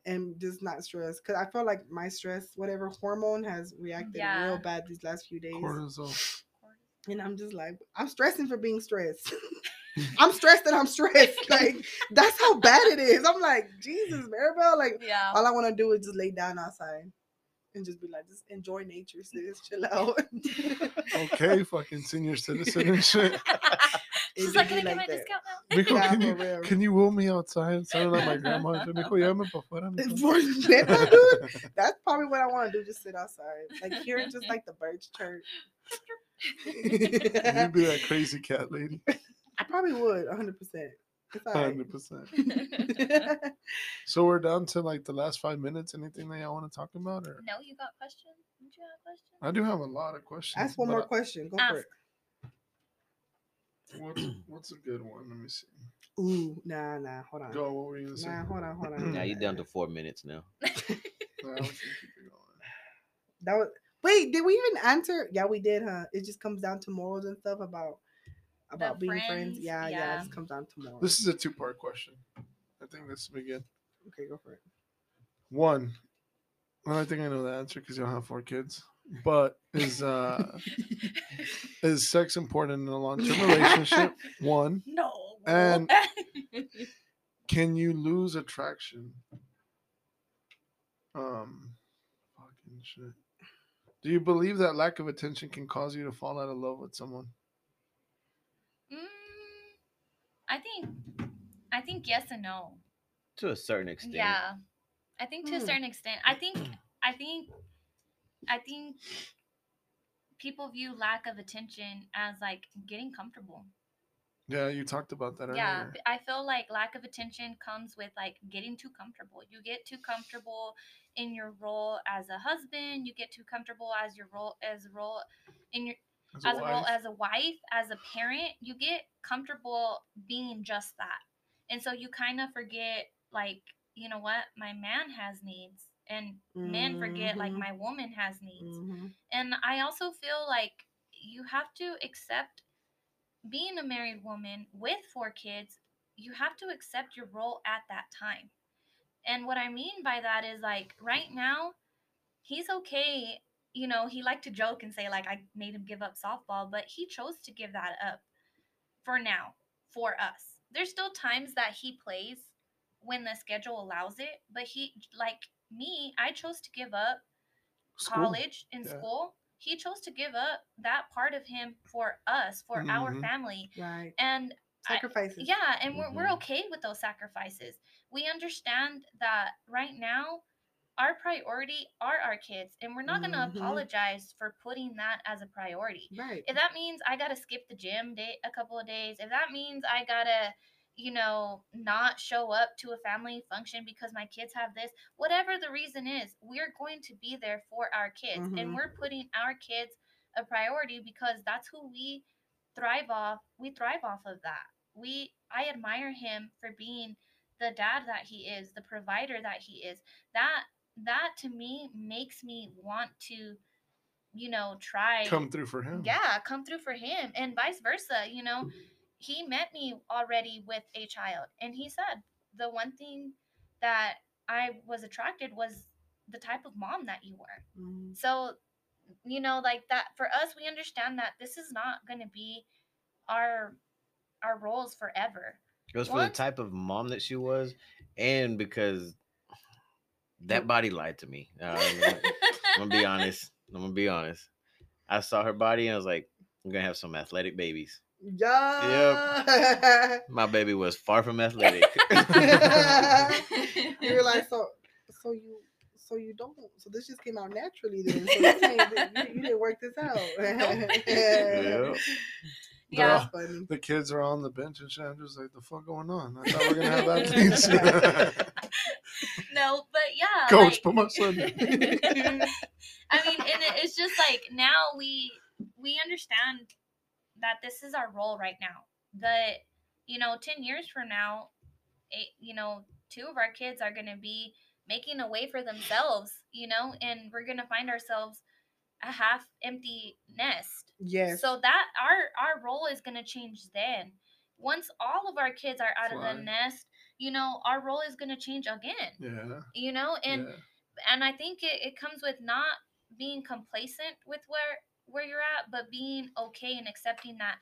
And just not stress, because I feel like my stress, whatever hormone, has reacted Yeah. real bad these last few days. Cortisol. And I'm just like, I'm stressing for being stressed. I'm stressed that I'm stressed. Like, that's how bad it is. I'm like, Jesus, Maribel. Like, Yeah. all I want to do is just lay down outside and just be like, just enjoy nature, sis. Chill out. Okay, fucking senior citizen and shit. It She's do like, be can I get my that. discount now? Mijo, Yeah, can you, real. can you wheel me outside? Sounded like my grandma. Mijo, llévame pa' afuera. mijo." For neta, dude, that's probably what I want to do. Just sit outside, like hearing just like the birds chirp. You'd be that crazy cat lady. I probably would, hundred percent. It's all right. 100%. So we're down to like the last five minutes. Anything that y'all want to talk about? Or no, you got questions? Did you have questions? I do have a lot of questions. Ask one but more question. Go for Ask. it. What's, what's a good one? Let me see. Ooh, nah, nah. Hold on. Go. What were you gonna say? Nah, hold on, hold on. Now you're down to four minutes now. Nah, we can keep it going. That was wait. Did we even answer? Yeah, we did, huh? It just comes down to morals and stuff about about being friends. friends, Yeah, yeah, yeah. It just comes down to morals. This is a two-part question. I think this will be good. okay, go for it. One. Well, I think I know the answer because you'll have four kids. But is uh is sex important in a long-term relationship? One. no. And- Can you lose attraction? Um, fucking shit. Do you believe that lack of attention can cause you to fall out of love with someone? Mm, I think, I think yes and no. To a certain extent. Yeah, I think to a Hmm. certain extent. I think, I think, I think people view lack of attention as like getting comfortable. Yeah, you talked about that Yeah, I feel like lack of attention comes with like getting too comfortable. You get too comfortable in your role as a husband. You get too comfortable as your role as a role in your As a as a role wife. as a wife, as a parent. You get comfortable being just that, and so you kind of forget like you know what my man has needs, and men forget like Mhm. my woman has needs. Mhm. And I also feel like you have to accept being a married woman with four kids, you have to accept your role at that time. And what I mean by that is like right now, he's okay. You know, he liked to joke and say, like, I made him give up softball, but he chose to give that up for now, for us. There's still times that he plays when the schedule allows it, but he, like me, I chose to give up School. college in yeah. school he chose to give up that part of him for us for our Mhm. family Right. and I- Sacrifices. yeah and we're, we're Mhm. okay with those sacrifices we understand that right now our priority are our kids and we're not going to Mhm. apologize for putting that as a priority Right. if that means I gotta skip the gym day a couple of days, if that means I gotta, you know, not show up to a family function because my kids have this, whatever the reason is, we're going to be there for our kids, Mhm. and we're putting our kids a priority because that's who we thrive off. We thrive off of that. We, I admire him for being the dad that he is, the provider that he is. That that to me makes me want to, you know, try Come through for him. yeah come through for him and vice versa you know he met me already with a child and he said the one thing that i was attracted was the type of mom that you were Mhm. so you know like that for us we understand that this is not going to be our our roles forever It was for the type of mom that she was, and because that body lied to me. Uh, I'm, gonna, I'm gonna be honest. I'm gonna be honest. I saw her body and I was like, I'm gonna have some athletic babies. Yeah. Yep. My baby was far from athletic. you were like, so, so you, so you don't. So this just came out naturally then. So this ain't, you, you didn't work this out. Yeah. yeah That's. The kids are on the bench and shit. I'm just like, the fuck going on? I thought we are gonna have athletes. no but yeah Coach, like- put my son. I mean, and it, it's just like now we we understand that this is our role right now. That you know, ten years from now, eight, you know, two of our kids are going to be making a way for themselves. You know, and we're going to find ourselves a half empty nest. Yes. So that our our role is going to change then. Once all of our kids are out of the nest, you know, our role is going to change again. Yeah. You know, and yeah. and I think it, it comes with not being complacent with where where you're at, but being okay and accepting that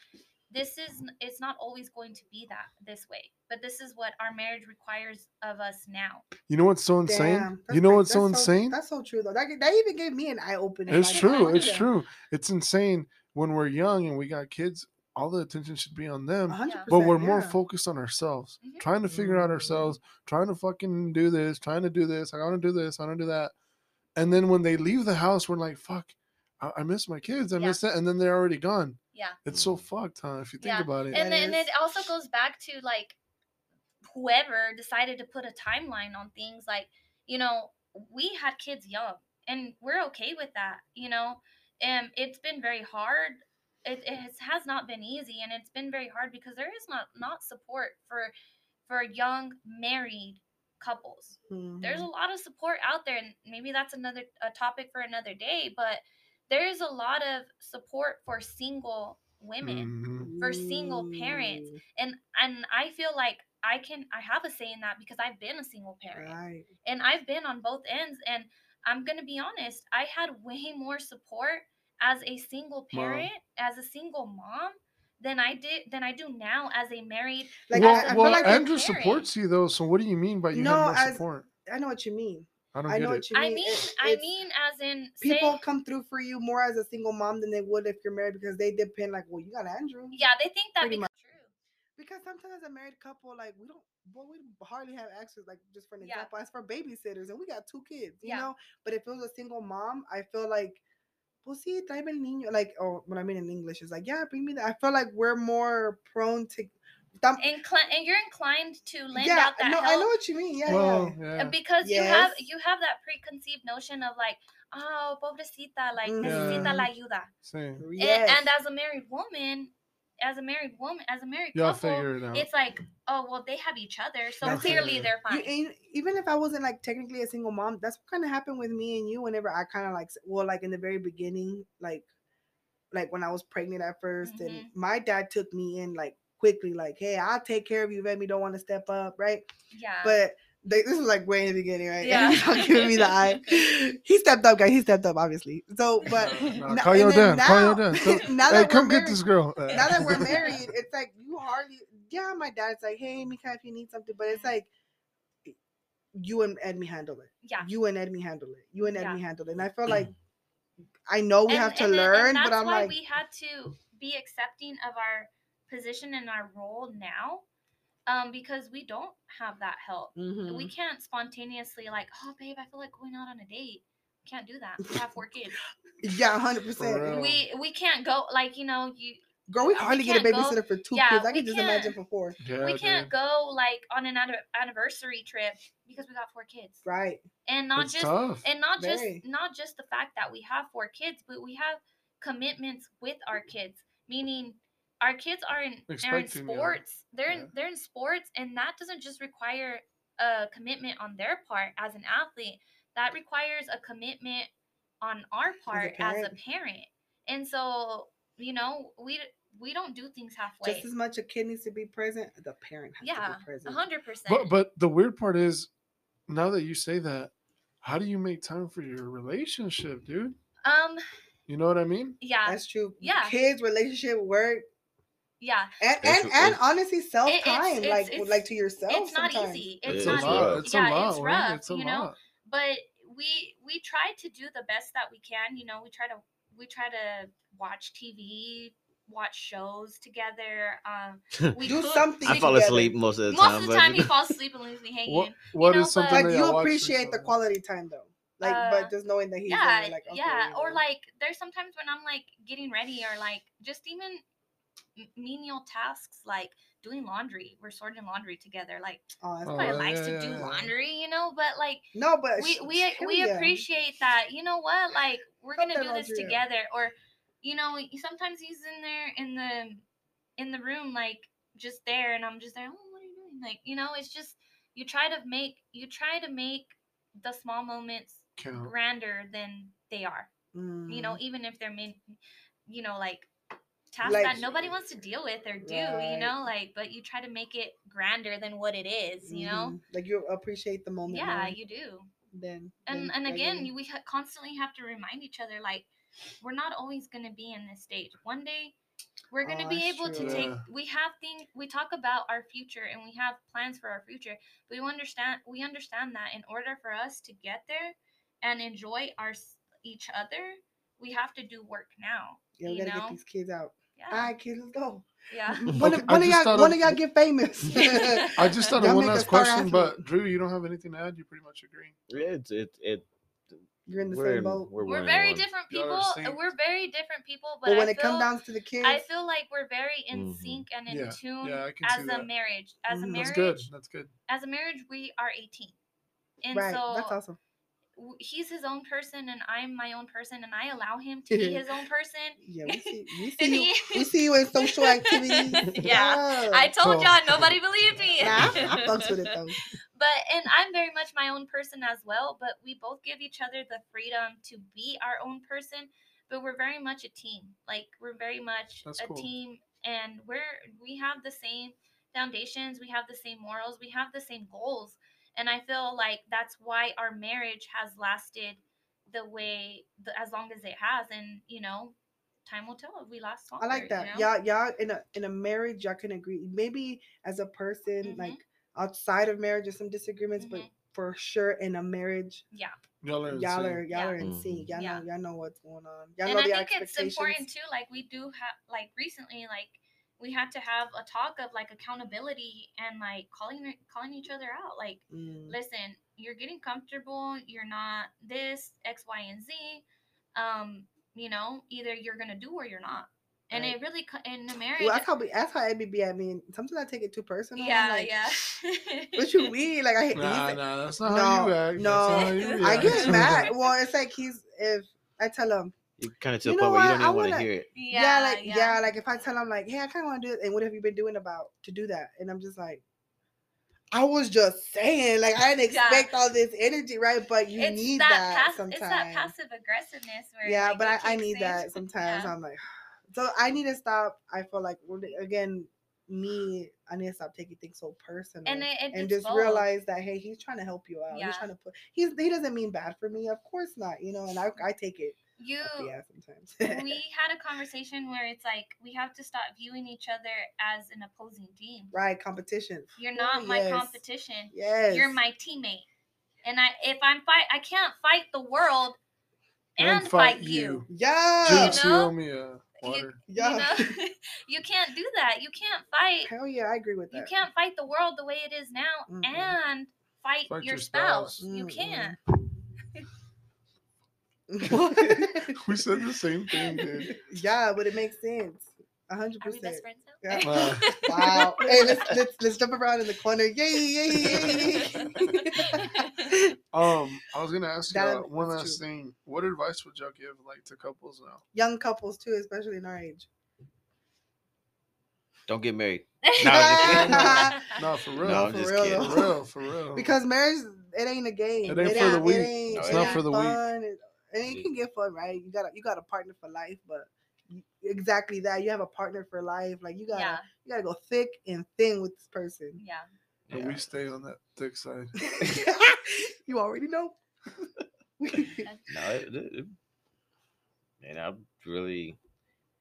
this is it's not always going to be that this way, but this is what our marriage requires of us now. You know what's so insane? Damn, you know cra- what's so that's insane? That's so true though. That, that even gave me an eye opener. It's like, true. It's true. It's insane when we're young and we got kids. All the attention should be on them. Hundred Yeah. But we're percent, more yeah. focused on ourselves, Mhm. trying to figure out ourselves, trying to fucking do this, trying to do this. I want to do this. I want to do that. And then when they leave the house, we're like, fuck, I, I miss my kids. I Yeah. miss that. And then they're already gone. Yeah. It's so Mhm. fucked, huh? If you think Yeah. about it. and then is- it also goes back to like whoever decided to put a timeline on things like you know we had kids young and we're okay with that you know and it's been very hard it, it has, has not been easy and it's been very hard because there is not not support for for young married couples there's a Mhm. lot of support out there and maybe that's another a topic for another day but there's a lot of support for single women Mhm. for single parents. And and I feel like I can I have a say in that because I've been a single parent Right. and I've been on both ends and I'm gonna be honest I had way more support as a single Mom. parent as a single mom than I did than I do now as a married Like well, I, I feel well like Andrew supports you though. So what do you mean by you No, have more as- support? I know what you mean. I don't I get know it. what you mean. I mean It- I mean as in people say, come through for you more as a single mom than they would if you're married because they depend like, well, you got Andrew. yeah they think that Pretty becomes much. true Because sometimes as a married couple, like we don't, well, we hardly have access. Like just for an Yeah. example, as for babysitters, and we got two kids, you Yeah. know. But if it was a single mom, I feel like, pues sí, tráeme el niño. Like, or what I mean in English is like, yeah, bring me that. I feel like we're more prone to. Tam- Incli- and you're inclined to lend yeah, out that no, help I know what you mean. Yeah, well, yeah. yeah. Because you have you have that preconceived notion of like oh pobrecita like Mhm. necesita la ayuda Same. and, Yes. and as a married woman as a married woman as a married Y'all couple figure it out. it's like oh well they have each other so That's it. clearly they're You- fine and even if I wasn't like technically a single mom, that's what kind of happened with me and you. Whenever I kind of like, well, like in the very beginning, like, like when I was pregnant at 1st and Mhm. my dad took me in like quickly, like, hey, I'll take care of you. Let me don't want to step up, right? yeah But they, this was like way in the beginning, right? Yeah. He's not giving me the eye. He stepped up, guys. He stepped up, obviously. So, but Nah, no- call and your dad. Call your dad. Tell- hey, that we're come get this girl. now that we're married, it's like you hardly. Yeah, my dad's like, "Hey, Mika, if you need something," but it's like you and Edme handle it. yeah You and Edme handle it. You and Edme Yeah. handle it. And I feel like I know we And- have to and then- and learn, that's but I'm why like, we had to be accepting of our position and our role now um because we don't have that help mhm. we can't spontaneously like oh babe i feel like going out on a date we can't do that we have four kids yeah, hundred percent. we we can't go like you know you Girl, we we hardly get a can't go- babysitter for two yeah, kids. I can just imagine for four. Yeah, we can't dude. go like on an anni- anniversary trip because we got four kids Right. and not It's just tough. and not just Very. not just the fact that we have four kids but we have commitments with our kids meaning our kids are in are in Expecting, yeah. sports they're in Yeah. they're in sports and that doesn't just require a commitment on their part as an athlete that requires a commitment on our part as a parent. parent and so you know we we don't do things halfway Just as much a kid needs to be present, the parent has yeah to be present. 100% But but the weird part is, now that you say that, how do you make time for your relationship, dude? um You know what I mean? yeah That's true. Yeah. Kids, relationship, work, yeah and It's- and, and it's- honestly, self time it's- like it's- like to yourself. it's not easy it's It's not easy rough. It's a yeah, lot. it's man. rough, It's a you know? lot. but we we try to do the best that we can you know we try to we try to watch tv watch shows together um we Do cook- something I fall together. asleep most of the most time. of the time he falls asleep and leaves me hanging What what is know, but- something Like you appreciate the quality time though, like Uh, but just knowing that he's yeah there, like okay, yeah you or like there's sometimes when i'm like getting ready or like just even m- menial tasks like doing laundry we're sorting laundry together like oh, that's Oh, nobody likes yeah, to yeah, do yeah. laundry you know but like no, but we we we yeah. appreciate that. You know what? Like we're Help gonna do this together. Or, you know, sometimes he's in there in the in the room, like just there, and I'm just there. Oh, what are you doing? Like, you know, it's just you try to make you try to make the small moments Count. grander than they are. You know, Mhm. even if they're made, you know, like tasks Like- that nobody wants to deal with or do. You know, like, but you try to make it grander than what it is. You know. Mhm. like you appreciate the moment. Yeah, more you do Then and then and again you- we ha- constantly have to remind each other like we're not always going to be in this stage one day we're going to Oh, be able to take we have things we talk about our future and we have plans for our future but we understand we understand that in order for us to get there and enjoy our each other we have to do work now yeah, we you gotta know? get these kids out. Yeah. All right, kids, let's go. yeah. One, Okay, of, one of y'all, thought one of- of y'all get famous. I just thought of one last question, athlete. but Drew, you don't have anything to add. You pretty much agree. It's it it. You're in the we're same in- boat. We're, We're very one. different people. are synced. We're very different people, but, But when I it comes down to the kids, I feel like we're very in Mhm. sync and in Yeah, tune yeah, as a that. marriage. As a Mhm. marriage, That's good. That's good. as a marriage, we are 18, and right? so That's awesome. W- he's his own person, and I'm my own person, and I allow him to be his own person. Yeah, we see, we see you. he- We see you in social activities. Yeah, I told So- y'all nobody believed me. Nah, I fucks with it though. but and I'm very much my own person as well. But we both give each other the freedom to be our own person. But we're very much a team. Like we're very much That's a cool. team, and we're we have the same foundations. We have the same morals. We have the same goals. And I feel like that's why our marriage has lasted the way the, as long as it has. And you know, time will tell if we last longer. I like that. You know? Y'all, y'all in a in a marriage, y'all can agree. Maybe as a person, Mhm. like outside of marriage, there's some disagreements, but Mhm. for sure in a marriage, Yeah. Y'all are y'all are y'all Yeah. are in sync. Y'all Yeah. know y'all know what's going on. Y'all and know I the think it's important too. Like we do have, like recently, like we had to have a talk of like accountability and like calling calling each other out. Like, Mm, listen, you're getting comfortable. You're not this X, Y, and Z. Um, you know, either you're gonna do or you're not. And Right. it really co- in the marriage. Well, that's how we, that's how Abby be at me. Sometimes I take it too personal. Yeah, like, yeah. What you mean? Like I hate Nah, he's- nah, that's not no, how you act. no. That's not how you I act. get mad. Well, it's like he's if I tell him, You kind of to You the know point where you what? don't I even want to hear it. yeah, like yeah. like if I tell them like, hey, I kind of want to do it, and what have you been doing about to do that? And I'm just like, I was just saying, like I didn't Yeah. expect all this energy, right? But you it's need that, that, pass- sometimes. It's that passive aggressiveness where yeah, like, but I, I need in. that sometimes. Yeah. I'm like, so I need to stop. I feel like again, me, I need to stop taking things so personal. and it, it and just both. realize that hey, he's trying to help you out. Yeah. He's trying to put. He's he doesn't mean bad for me, of course not. You know, and I I take it you ass sometimes. we had a conversation where it's like we have to stop viewing each other as an opposing team. right, competition. You're Ooh, not my yes. competition. Yes, You're my teammate. And I if I'm fight I can't fight the world and, fight, you. Yeah, Jinx, you know? owe me a water. yeah. You know? Uh, you can't do that. You can't fight Hell yeah, I agree with that. you that. can't fight the world the way it is now Mm-mm. and fight, Fight your, your spouse. spouse. You Mm-mm. can't. we said the same thing, dude. yeah, but it makes sense. A hundred Are we best percent. friends now? Yeah. Uh, Wow. hey, let's let's let's jump around in the corner. Yay, yay, yay. Um, I was gonna ask you That- uh, one last true. thing. What advice would y'all give like to couples now? Young couples too, especially in our age. Don't get married. No, I'm just kidding. No, for real. No, I'm for just real kidding. For real, for real. Because marriage, it ain't a game. It ain't for the weak. ain't- No, it it's not ain't for the weak. fun. It, and you can get fun, right? You got a you got a partner for life, but exactly that. You have a partner for life. Like you gotta yeah, you gotta go thick and thin with this person. yeah. And Yeah. we stay on that thick side. you already know. No, it, it, it- and I'm really,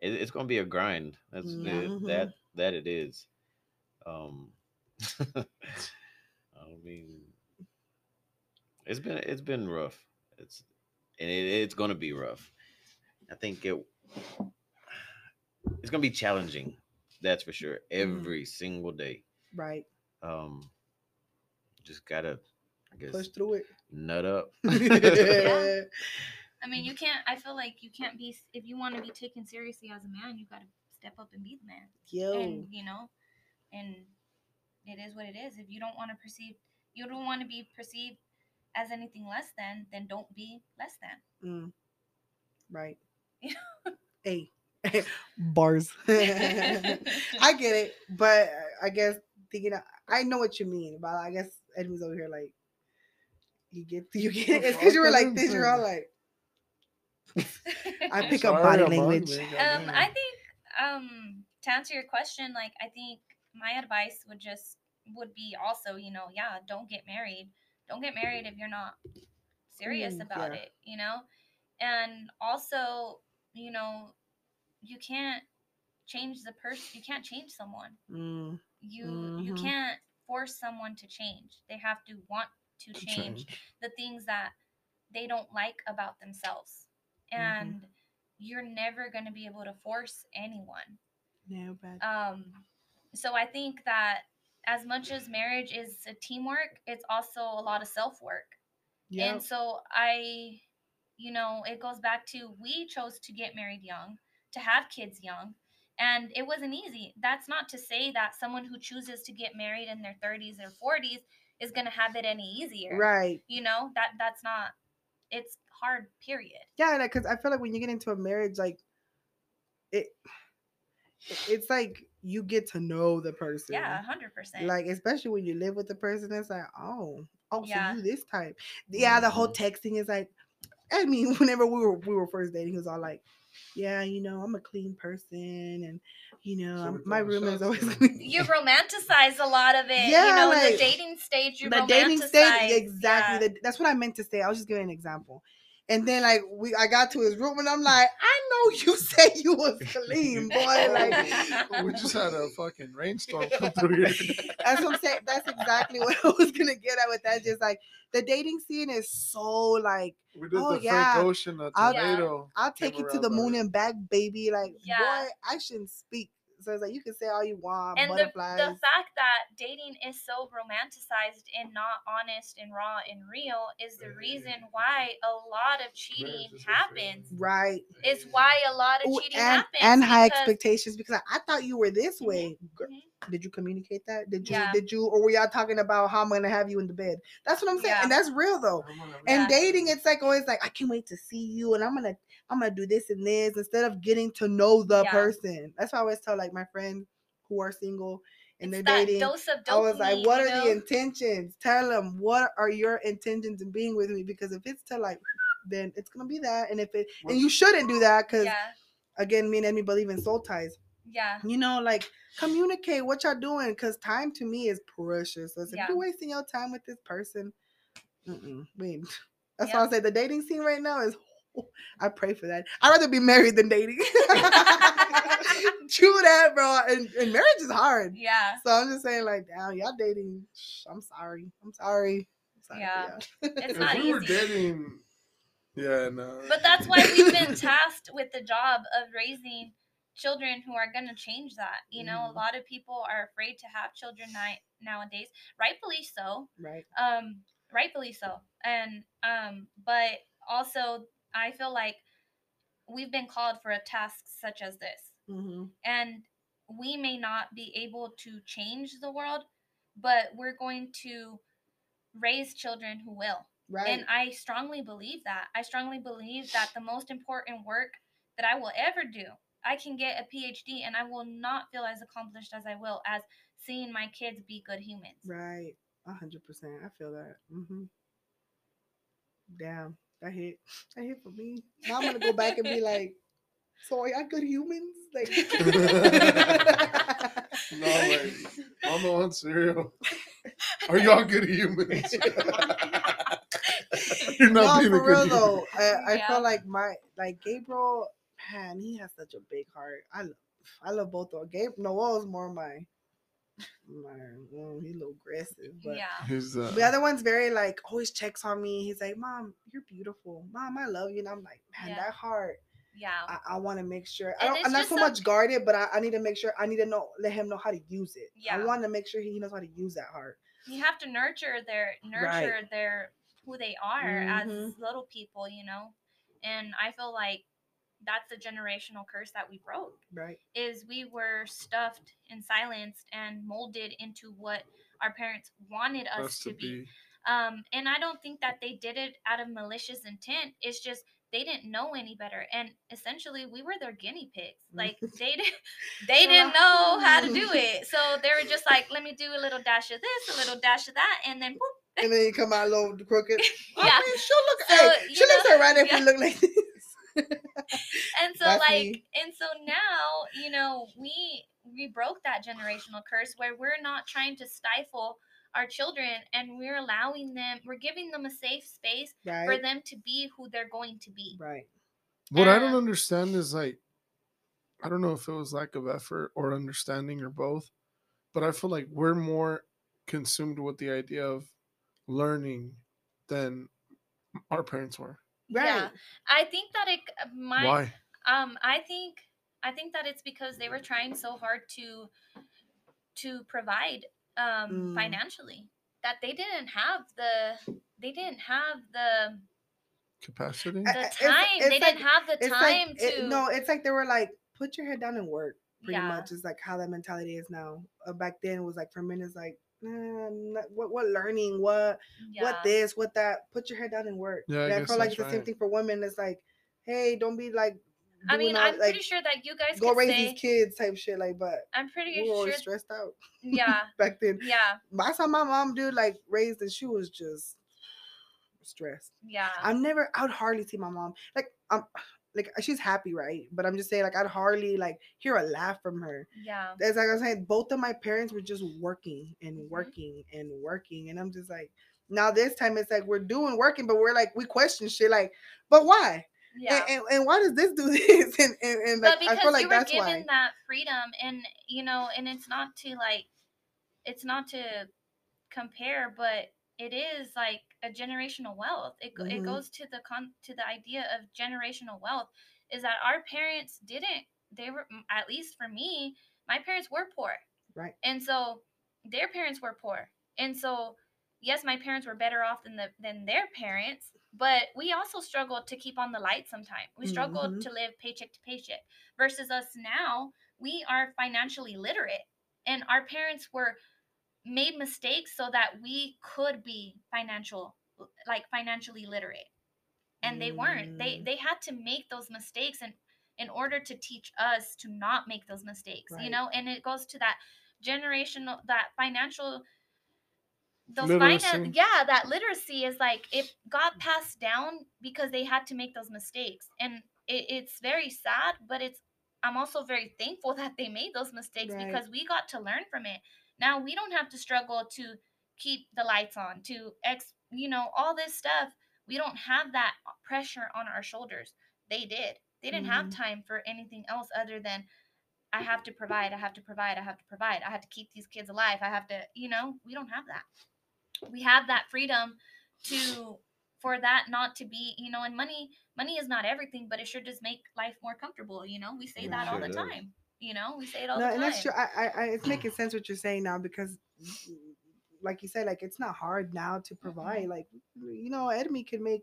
it, it's gonna be a grind. That's it- Mhm. that that it is. Um, I mean, it's been it's been rough. It's and it, it's gonna be rough. I think it it's gonna be challenging. That's for sure. Every single day. right. Um, just gotta, I guess, Push through it. nut up. yeah. I mean, you can't. I feel like you can't be if you want to be taken seriously as a man. You got to step up and be the man. Yo. and you know and it is what it is if you don't want to perceive you don't want to be perceived as anything less than then don't be less than Mm. Right. hey. Bars. I get it, but I guess thinking I know what you mean, but I guess Edwin's over here like you get you get it. It's because you were like this. You're all like I pick up body language. um i think um to answer your question like i think my advice would just would be also you know yeah don't get married don't get married if you're not serious Mm, about yeah. it you know? And also you know you can't change the person you can't change someone. Mm, you you Mhm. can't force someone to change. They have to want to To change, the things that they don't like about themselves. Mhm. and you're never going to be able to force anyone. No, but Um, so I think that as much as marriage is a teamwork, it's also a lot of self work. yeah, And so I, you know, it goes back to we chose to get married young, to have kids young, and it wasn't easy. That's not to say that someone who chooses to get married in their 30s or 40s is going to have it any easier. right. You know, that that's not it's hard, period. Yeah, like because I feel like when you get into a marriage, like it- it's like you get to know the person. Yeah, 100%. Like especially when you live with the person, it's like, oh, oh, Yeah. so you this type. Yeah, the whole Mhm. texting is like. I mean, whenever we were we were first dating, he was all like, "Yeah, you know, I'm a clean person, and you know, So my throwing room is always you romanticize a lot of it. Yeah, you know, in the dating stage, you the romanticize. dating stage exactly Yeah. the, that's what i meant to say i was just giving an example and then like we i got to his room and i'm like i know you said you was clean boy like we just had a fucking rainstorm come through here. that's what i'm saying that's exactly what i was gonna get at with that just like the dating scene is so like We did Oh, the yeah. Frank Ocean, a I'll- tornado. i'll came take you to the moon it. and back baby like Yeah. boy i shouldn't speak so it's like you can say all you want and the, butterflies the fact that dating is so romanticized and not honest and raw and real is the reason why a lot of cheating is so happens right is why a lot of Ooh, cheating and, happens and high expectations because I, I thought you were this Mhm, way Gr- mhm. did you communicate that? Did you Yeah. did you or were y'all talking about how I'm gonna have you in the bed? That's what I'm saying. Yeah. And that's real though. And Yeah. dating, it's like always like, I can't wait to see you and I'm gonna I'm gonna do this and this instead of getting to know the Yeah. person. That's why I always tell like my friends who are single and It's they're dating. I was like, what are know? the intentions? Tell them what are your intentions in being with me? Because if it's to like then it's gonna be that. And if it and you shouldn't do that because yeah again, me and Emmy believe in soul ties yeah you know, like communicate what y'all doing because time to me is precious. So if Yeah. you're wasting your time with this person, mm-mm, wait. That's Yeah. why I say the dating scene right now is. I pray for that. I'd rather be married than dating. True that, bro. And, and marriage is hard. yeah So I'm just saying, like, damn, y'all dating. I'm sorry. I'm sorry. I'm sorry Yeah. for y'all. It's If not we were dating, yeah, no. But that's why we've been tasked with the job of raising children who are going to change that. You know, Mhm. a lot of people are afraid to have children ni- nowadays, rightfully so. right. Um, rightfully so. And um, but also I feel like we've been called for a task such as this. hmm And we may not be able to change the world, but we're going to raise children who will. Right. And I strongly believe that. I strongly believe that the most important work that I will ever do, I can get a PhD and I will not feel as accomplished as I will as seeing my kids be good humans. Right. A hundred percent. I feel that. Mm-hmm. Damn. That hit. That hit for me. Now I'm gonna go back and be like, so are y'all good humans? Like No, like, Mama on cereal. Are y'all good humans? You're no, not being a for good real human. though. I, I Yeah. feel like my like Gabriel, man, he has such a big heart. I love I love both of them. Gabe Noel's more my my mm, he's a little aggressive, but yeah. He's, uh, The other one's very like always checks on me. He's like, "Mom, you're beautiful. Mom, I love you." And I'm like, "Man, Yeah. that heart. Yeah. I, I want to make sure. I don't. I'm not so some- much guarded, but I, I need to make sure. I need to know. Let him know how to use it. Yeah. I want to make sure he knows how to use that heart. You have to nurture their Right. nurture their who they are as Mhm. little people, you know. And I feel like that's the generational curse that we broke. Right. is we were stuffed and silenced and molded into what our parents wanted us us to be. Um, and I don't think that they did it out of malicious intent. It's just they didn't know any better, and essentially we were their guinea pigs. Like they did, they They're didn't know how to do it, so they were just like, "Let me do a little dash of this, a little dash of that," and then whoop, And then you come out a little crooked. I Yeah. mean, she'll look. So, hey, you she looks know, alright if yeah. we look like this. and so That's like me. and so now you know we we broke that generational curse where we're not trying to stifle our children and we're allowing them we're giving them a safe space for them to be who they're going to be Right. What I don't Uh, understand is like, I don't know if it was lack of effort or understanding or both, but I feel like we're more consumed with the idea of learning than our parents were. Right. Yeah. i think that it my Why? um i think I think that it's because they were trying so hard to to provide um Mm. financially that they didn't have the they didn't have the Capacity. The time. it's they like- didn't have the It's time like to it, no, it's like they were like, put your head down and work. Pretty Yeah. much is like how that mentality is now. Uh, back then it was like for men it's like, Mm, nah, what what learning, what yeah. what this, what that. Put your head down and work. Yeah, I I feel like that's it's the same thing for women. It's like, hey, don't be like. I mean, all- I'm like, pretty sure that you guys go could raise say. these kids type shit. Like, but I'm pretty we were sure. stressed out Yeah, back then. yeah, I saw my mom do like raised, and she was just stressed. yeah. I'm never. I would hardly see my mom. Like I'm. Like she's happy, right? But I'm just saying, like I'd hardly like hear a laugh from her. yeah. As like I was saying, both of my parents were just working and Mhm. working and working, and I'm just like, now this time it's like we're doing working, but we're like we question shit, like, but why? Yeah. And, and, and why does this do this? And and, and like, I because feel like you were that's given why. that freedom and you know and it's not to like it's not to compare but it is like a generational wealth. It, go it goes to the con to the idea of generational wealth is that our parents didn't they were at least for me my parents were poor. Right. and so their parents were poor. And so yes my parents were better off than the than their parents but we also struggled to keep on the light sometimes we struggled Mhm. to live paycheck to paycheck versus us now we are financially literate and our parents were made mistakes so that we could be financial like financially literate and they weren't they Mm. they had to make those mistakes and in order to teach us to not make those mistakes you know and it goes to that generational that financial those Literacy. finance yeah that literacy is like it got passed down because they had to make those mistakes and it, it's very sad but it's i'm also very thankful that they made those mistakes Right. because we got to learn from it now we don't have to struggle to keep the lights on to ex you know all this stuff. We don't have that pressure on our shoulders. They did. They didn't have Mhm. time for anything else other than i have to provide i have to provide i have to provide. I have to keep these kids alive. I have to you know? We don't have that. We have that freedom to for that not to be you know and money money is not everything but it sure does make life more comfortable you know? We say Yeah, that all the does. time you know we say it all No, the and that's true. I, I, it's making sense what you're saying now because, like you said, like it's not hard now to provide. Mm-hmm. Like, you know, Edmy can make.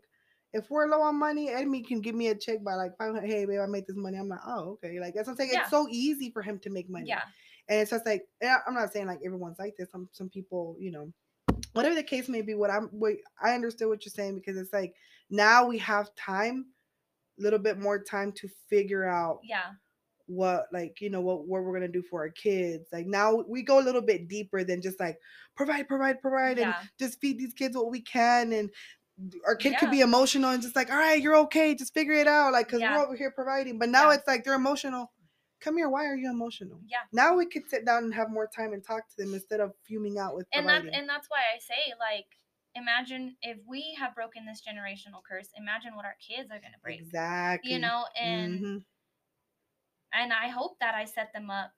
If we're low on money, Edmy can give me a check by like 500. Hey, babe, I made this money. I'm like, oh, okay. Like that's what I'm saying. Yeah. It's so easy for him to make money. yeah And it's just like I'm not saying like everyone's like this. Some some people, you know, whatever the case may be. What I'm, what I understood what you're saying because it's like now we have time, a little bit more time to figure out yeah what like you know what what we're gonna do for our kids. Like now we go a little bit deeper than just like provide, provide, provide, and just feed these kids what we can and. Our kid could be emotional and just like, all right, you're okay, just figure it out, like, cause Yeah. we're over here providing. But now Yeah. it's like they're emotional. Come here, why are you emotional? yeah Now we could sit down and have more time and talk to them instead of fuming out with and that's and that's why I say like imagine if we have broken this generational curse imagine what our kids are gonna break exactly. you know and Mhm. And I hope that I set them up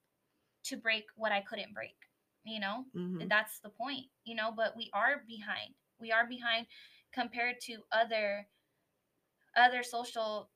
to break what I couldn't break you know? Mhm. that's the point you know? But we are behind. We are behind compared to other other social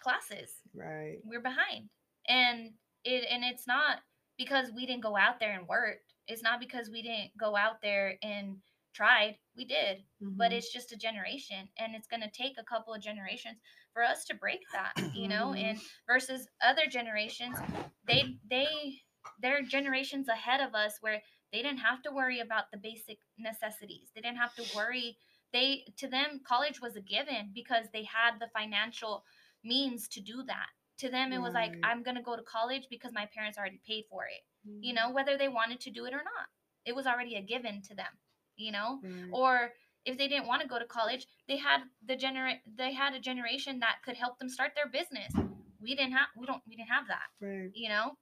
classes. Right. we're behind. And it and it's not because we didn't go out there and work. It's not because we didn't go out there and tried we did but Mhm. it's just a generation and it's going to take a couple of generations for us to break that you know Mhm. and versus other generations they they they're generations ahead of us where they didn't have to worry about the basic necessities they didn't have to worry they to them college was a given because they had the financial means to do that to them it was like i'm going to go to college because my parents already paid for it you Mhm. know whether they wanted to do it or not it was already a given to them you know Right. or if they didn't want to go to college they had the gener they had a generation that could help them start their business we didn't have we don't we didn't have that Right. you know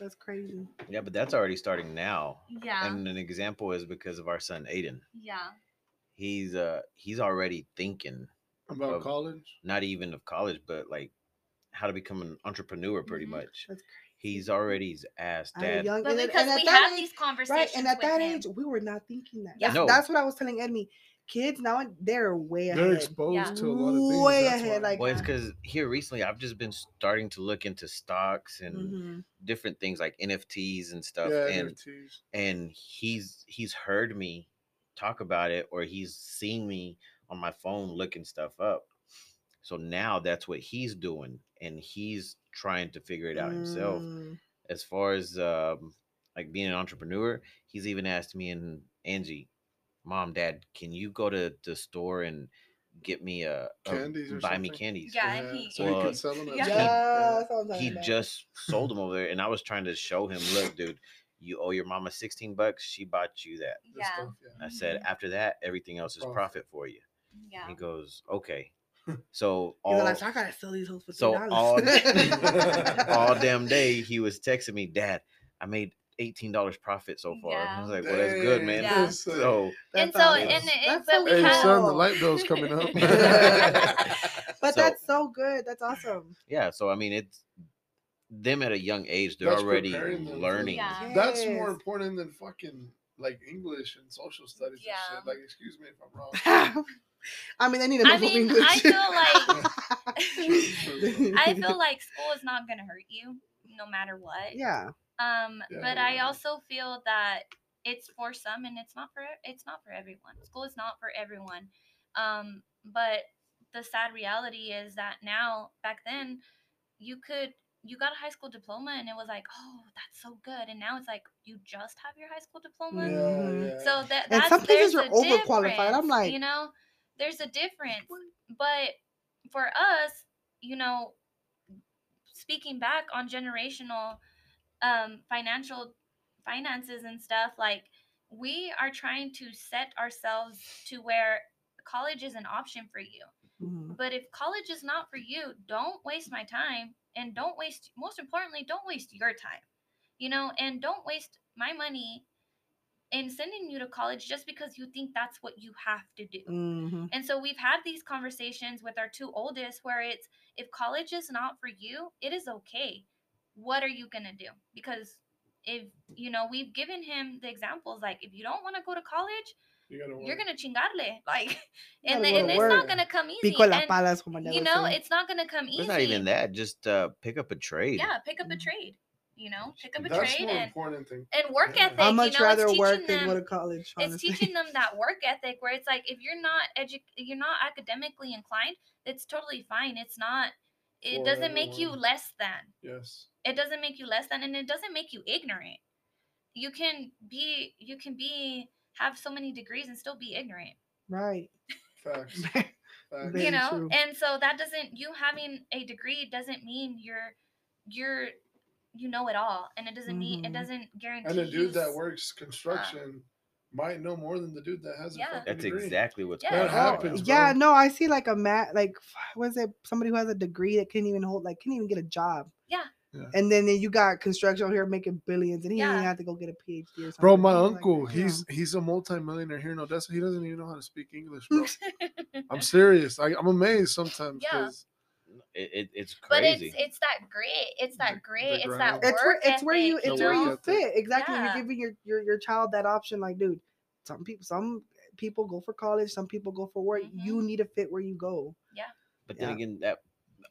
That's crazy. Yeah, but that's already starting now. yeah And an example is because of our son Aiden. yeah He's uh he's already thinking About Of- college. not even of college, but like how to become an entrepreneur pretty Mhm. much. That's He's already asked At a dad. young, but and, at- because and we that have age, these conversations right, and at with that him. age, we were not thinking that. Yeah. That's, No. that's what I was telling Edmy. kids now they're way ahead. They're exposed Yeah. to a lot of things. Way that's ahead, why. like- Well, it's because here recently I've just been starting to look into stocks and Mhm. different things like NFTs and stuff. yeah, and NFTs. and he's he's heard me talk about it or he's seen me on my phone looking stuff up. So now that's what he's doing and he's trying to figure it out himself. Mm. As far as um like being an entrepreneur, he's even asked me and Angie, Mom, Dad, can you go to the store and get me a, a- Candies or buy me candies? Yeah, and he- so you Well, can sell them. Yeah. the Yeah, store. that's what I'm he about. just sold them over there and i was trying to show him look dude you owe your mama 16 bucks she bought you that Yeah. stuff, yeah. i said after that everything else is Profit. profit for you Yeah. he goes okay so all like, "So I gotta sell these hoes for so $3." all all damn day he was texting me dad i made $18 profit so far i was like well that's good man Yeah. that's, so And so, awesome. and That's but so we Hey have- son, the cool. light bill's coming up. But So- that's so good. That's awesome. yeah so i mean it's them at a young age they're That's already preparing them for- learning Yeah. That's more important than fucking like English and social studies Yeah. and shit. Like, excuse me if I'm wrong. I mean, they need to know I some mean, English. I feel like I feel like school is not gonna hurt you no matter what. yeah. Um, Yeah, but I also feel that it's for some and it's not for it's not for everyone. School is not for everyone. Um, but the sad reality is that now back then you could you got a high school diploma and it was like, oh, that's so good. And now it's like you just have your high school diploma. Yeah, Mhm. yeah. So that And some places are overqualified. I'm like- you know, there's a difference. But for us, you know, speaking back on generational um financial finances and stuff, like we are trying to set ourselves to where college is an option for you. Mhm. But if college is not for you, don't waste my time and don't waste most importantly, don't waste your time. You know, and don't waste my money in sending you to college just because you think that's what you have to do. Mhm. And so we've had these conversations with our two oldest where it's if college is not for you, it is okay. What are you going to do? Because if you know, we've given him the examples like if you don't want to go to college, you you're going to chingarle. Like and, gotta the- and it's not going to come easy. Pico las And, palas, como my dad you know, say. it's not going to come easy. it's not even that just uh pick up a trade Yeah, pick up a Mhm. trade. You know, pick up a That's trade and important thing. and work Yeah. ethic. I you much know, rather work teaching than go to college. it's teaching them that work ethic where it's like if you're not edu- you're not academically inclined it's totally fine it's not it For doesn't make you less than Yes. it doesn't make you less than and it doesn't make you ignorant you can be you can be have so many degrees and still be ignorant right. Facts. Facts. You know true. and so that doesn't you having a degree doesn't mean you're you're you know it all and it doesn't mean it mm-hmm. doesn't guarantee And the you dude that works um, construction might know more than the dude that has a Yeah. fucking that's degree. exactly what's Yeah. going That on happens, bro. Yeah, no, I see like a mat like was it somebody who has a degree that can't even hold like can't even get a job. Yeah. Yeah. And then, then you got construction here making billions and he didn't Yeah. even have to go get a PhD or something. Bro, my I'm like, uncle, he's he's a multimillionaire here in Odessa. He doesn't even know how to speak English, bro. I'm serious. I, I'm amazed sometimes Yeah. because it, it, it's but it's it's that grit it's that The- grit the it's grind. that it's where work it's where you it's The where you fit. Exactly. Yeah. You're giving your, your your child that option, like, dude, some people some people go for college, some people go for work. Mhm. You need to fit where you go. Yeah. But then yeah. again that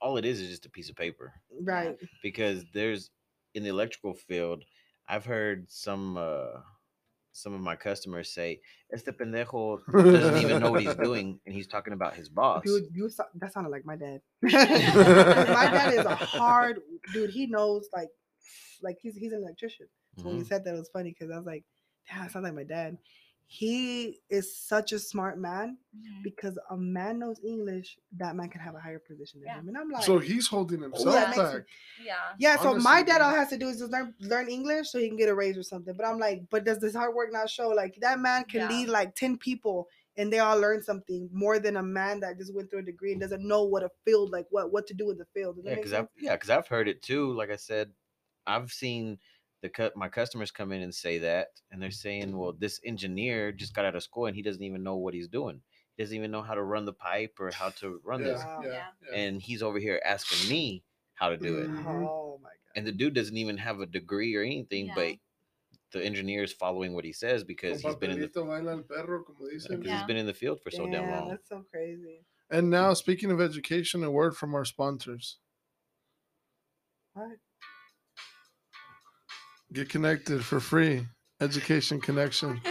all it is is just a piece of paper Right. because there's in the electrical field i've heard some uh some of my customers say este pendejo doesn't even know what he's doing and he's talking about his boss Dude, you so- that sounded like my dad. my dad is a hard dude. He knows like like he's he's an electrician. So when you mm-hmm. said that, it was funny because I was like, "Damn, that sounds like my dad." He is such a smart man Mhm. because a man knows English. That man can have a higher position than Yeah. him, and I'm like, so he's holding himself that makes me- back. yeah yeah. So my dad all has to do is just learn learn English so he can get a raise or something. But I'm like, but does this hard work not show? Like that man can Yeah. lead like ten people and they all learn something more than a man that just went through a degree and doesn't know what a field like what what to do with the field. Does yeah because i've yeah because i've heard it too like i said i've seen the cut my customers come in and say that and they're saying well this engineer just got out of school and he doesn't even know what he's doing he doesn't even know how to run the pipe or how to run Yeah, this yeah, Yeah. yeah. and he's over here asking me how to do it Mhm. Oh my god. and the dude doesn't even have a degree or anything Yeah. but the engineer is following what he says because he's been in the papelito baila el perro, como dicen. Yeah. he's been in the field for so damn long. That's so crazy. And now, speaking of education, a word from our sponsors. What? Get connected for free. Education Connection.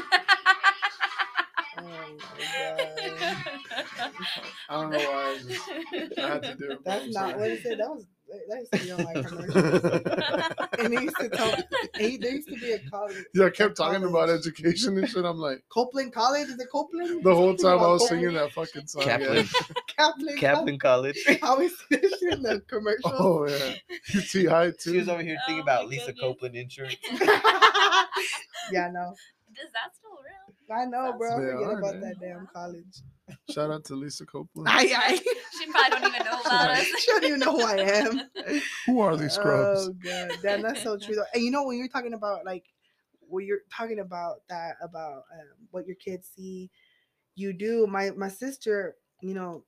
I don't know why. I, just, I had to do it. That's not sorry. what he said. That was that used to be on my commercials. and he used to tell he, there used to be a college. Yeah, I kept talking about education and shit. I'm like, Copeland College. Is it Copeland? the whole time I was Copeland. singing that fucking song. Kaplan, Yeah. Kaplan. Kaplan College. I always see this shit in the commercials. Oh yeah, UTI She was over here thinking Oh about Lisa goodness. Copeland insurance. yeah, I know. Is that still real? I know, bro. They Forget are, about man. that damn college. Shout out to Lisa Copeland. I, I, She probably don't even know about us. she don't even know who I am. Who are these scrubs? Oh god, damn, that's so true though. And you know when you're talking about like when you're talking about that about um, what your kids see you do. My my sister, you know,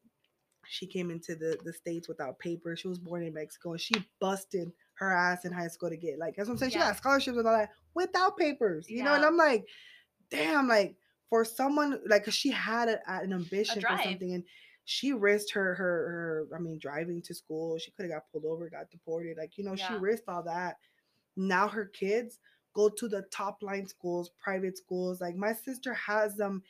she came into the the states without papers. She was born in Mexico and she busted her ass in high school to get like that's what I'm saying. She got scholarships and all that without papers. You know, and I'm like, damn, like for someone like 'cause she had a, an ambition for something and she risked her her her I mean driving to school. She could have got pulled over, got deported. Like, you know, she risked all that. Now her kids go to the top line schools, private schools. Like my sister has them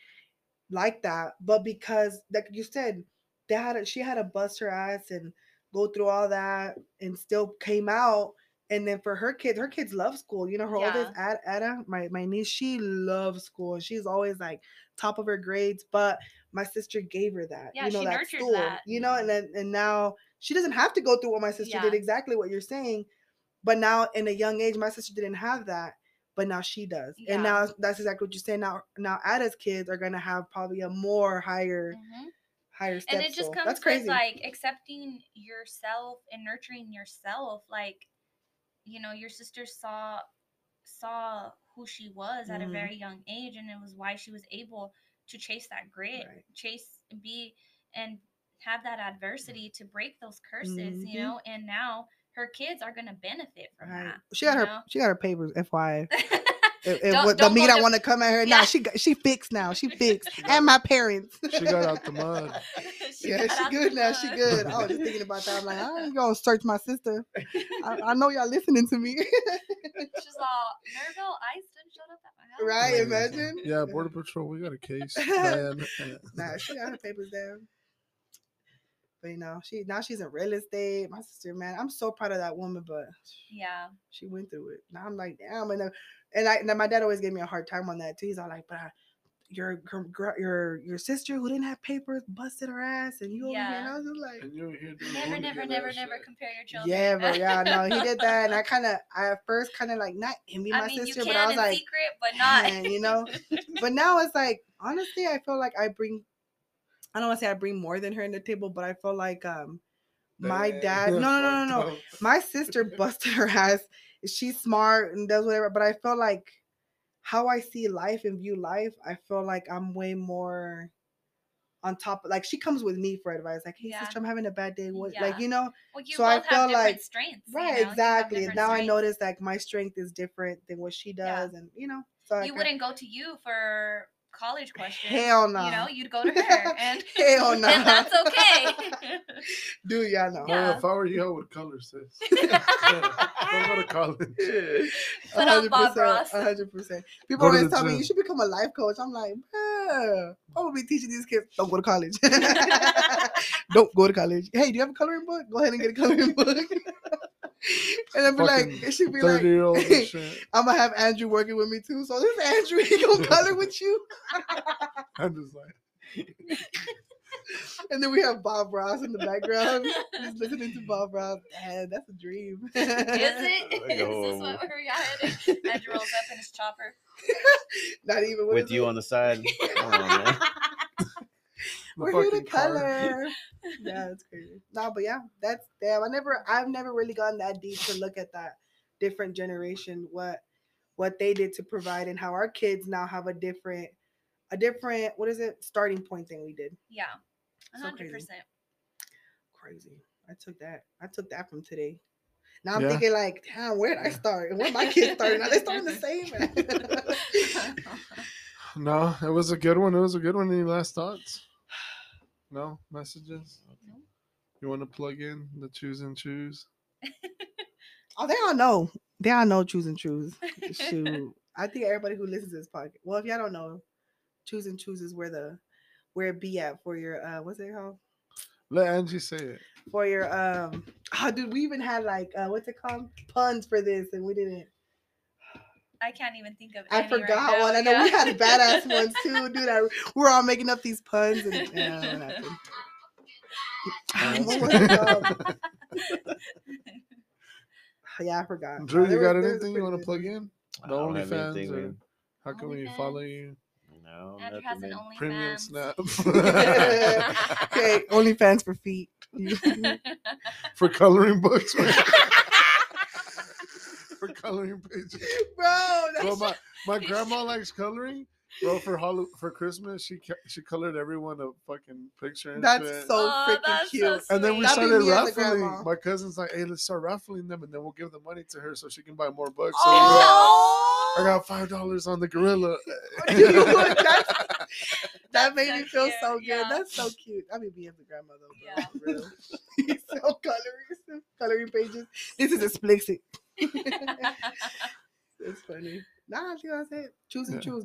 like that, but because like you said, they had a, she had to bust her ass and go through all that and still came out. And then for her kids, her kids love school. You know, her oldest Ad, Ada, my my niece, she loves school. She's always like top of her grades. But my sister gave her that. Yeah, you know, she that nurtured stool. that. You know, and then and now she doesn't have to go through what my sister Yeah. did. Exactly what you're saying. But now in a young age, my sister didn't have that. But now she does. Yeah. And now that's exactly what you're saying. Now now Ada's kids are gonna have probably a more higher Mhm. higher step. and it just comes That's crazy. with like accepting yourself and nurturing yourself like you know your sister saw saw who she was at Mhm. a very young age and it was why she was able to chase that grit Right. chase and be and have that adversity to break those curses Mhm. you know and now her kids are going to benefit from Right. that She got her know? she got her papers, FYI. If, if Don't- what- don't the me go that to- want to come at her, nah, Yeah. she got, she fixed now. She fixed, and my parents. She got out the mud. yeah, she good the now. She good. I was just thinking about that. I'm like, I ain't gonna search my sister. I, I know y'all listening to me, She's all Nerville Ice didn't shut up at my house. right? Yeah. Imagine. Yeah, Border Patrol, we got a case. Diane. Nah, she got her papers down. But you know, she now she's in real estate. My sister, man, I'm so proud of that woman. But Yeah. she went through it. Now I'm like, damn. And, uh, and I, and my dad always gave me a hard time on that too. He's all like, but I, your gr- gr- your your sister who didn't have papers busted her ass, and you over here. And I was just like, And you're here Never, never, never, never compare your children. yeah, but yeah, no, he did that, and I kind of, I at first kind of like not envy my I mean, sister, you but I was in like, secret, but not. man, you know. but now it's like, honestly, I feel like I bring, I don't want to say I bring more than her in the table, but I feel like um, my dad, no, no, no, no, no, my sister busted her ass. She's smart and does whatever, but I feel like how I see life and view life, I feel like I'm way more on top. Like she comes with me for advice, like, "Hey, Yeah. sister, I'm having a bad day." What, Yeah. like you know, well, you so I feel like- strengths. right? you have exactly. Now I notice like my strength is different than what she Yeah. does, and you know, so You wouldn't go to you for college questions. Hell no. You know, you'd go to her, and Hell no. and that's okay. do y'all know? Well, if I were you, I would color sis. Don't go to college. Put on Bob Ross. A hundred percent. People always the tell me you should become a life coach. I'm like, I'm gonna be teaching these kids. Don't go to college. don't go to college. Hey, do you have a coloring book? Go ahead and get a coloring book. And I'd be like, Fucking it should be like, year old and shit. I'm gonna have Andrew working with me too. So this Andrew, he gonna color with you. I'm just like, And then we have Bob Ross in the background, just listening to Bob Ross. Man, that's a dream. Is it? Like Is this what where y'all headed? Andrew rolls up in his chopper. Not even what With you it? on the side. Come on, man. the We're here to fucking color. yeah, it's crazy. No, but yeah, that's damn. I never, I've never really gone that deep to look at that different generation, what what they did to provide, and how our kids now have a different, a different, what is it, starting point than we did. Yeah, a So hundred crazy. percent. Crazy. I took that. I took that from today. Now I'm Yeah. thinking like, damn, where did I start? And where my kids started? Now they starting the same. No, it was a good one. It was a good one. Any last thoughts? No messages. No. You want to plug in the choose and choose? oh, they all know. They all know choose and choose. Shoot. I think everybody who listens to this podcast. Well, if y'all don't know, choose and choose is where the where it be at for your uh what's it called? Let Angie say it. For your um oh dude, we even had like uh what's it called? Puns for this and we didn't I can't even think of. It. I any right forgot now, one. I know we yeah. had badass ones too, dude. I, we're all making up these puns and yeah, what happened? what was yeah, I forgot. Drew, there you got was- there was a anything you want to plug in? I The OnlyFans or- How can we OnlyFans? follow you? No, Andrew has an man. OnlyFans. Premium snap okay, OnlyFans for feet. for coloring books. for coloring pages. Bro, that's Bro, my, my grandma likes coloring. Bro, for Hall- for Christmas, she ca- she colored everyone a fucking picture. And That's shit. so Oh, freaking that's so cute. And then we That'd started me as a raffling. My cousin's like, "Hey, let's start raffling them, and then we'll give the money to her so she can buy more books." So Oh, I got five dollars on the gorilla. Dude, that made so me feel cute, so good. yeah. That's so cute. I mean, being as a grandmother. Bro, Yeah. for real. You coloring, coloring pages. This is explicit. it's funny. Nah, I think that's it. Choose and Yeah. choose.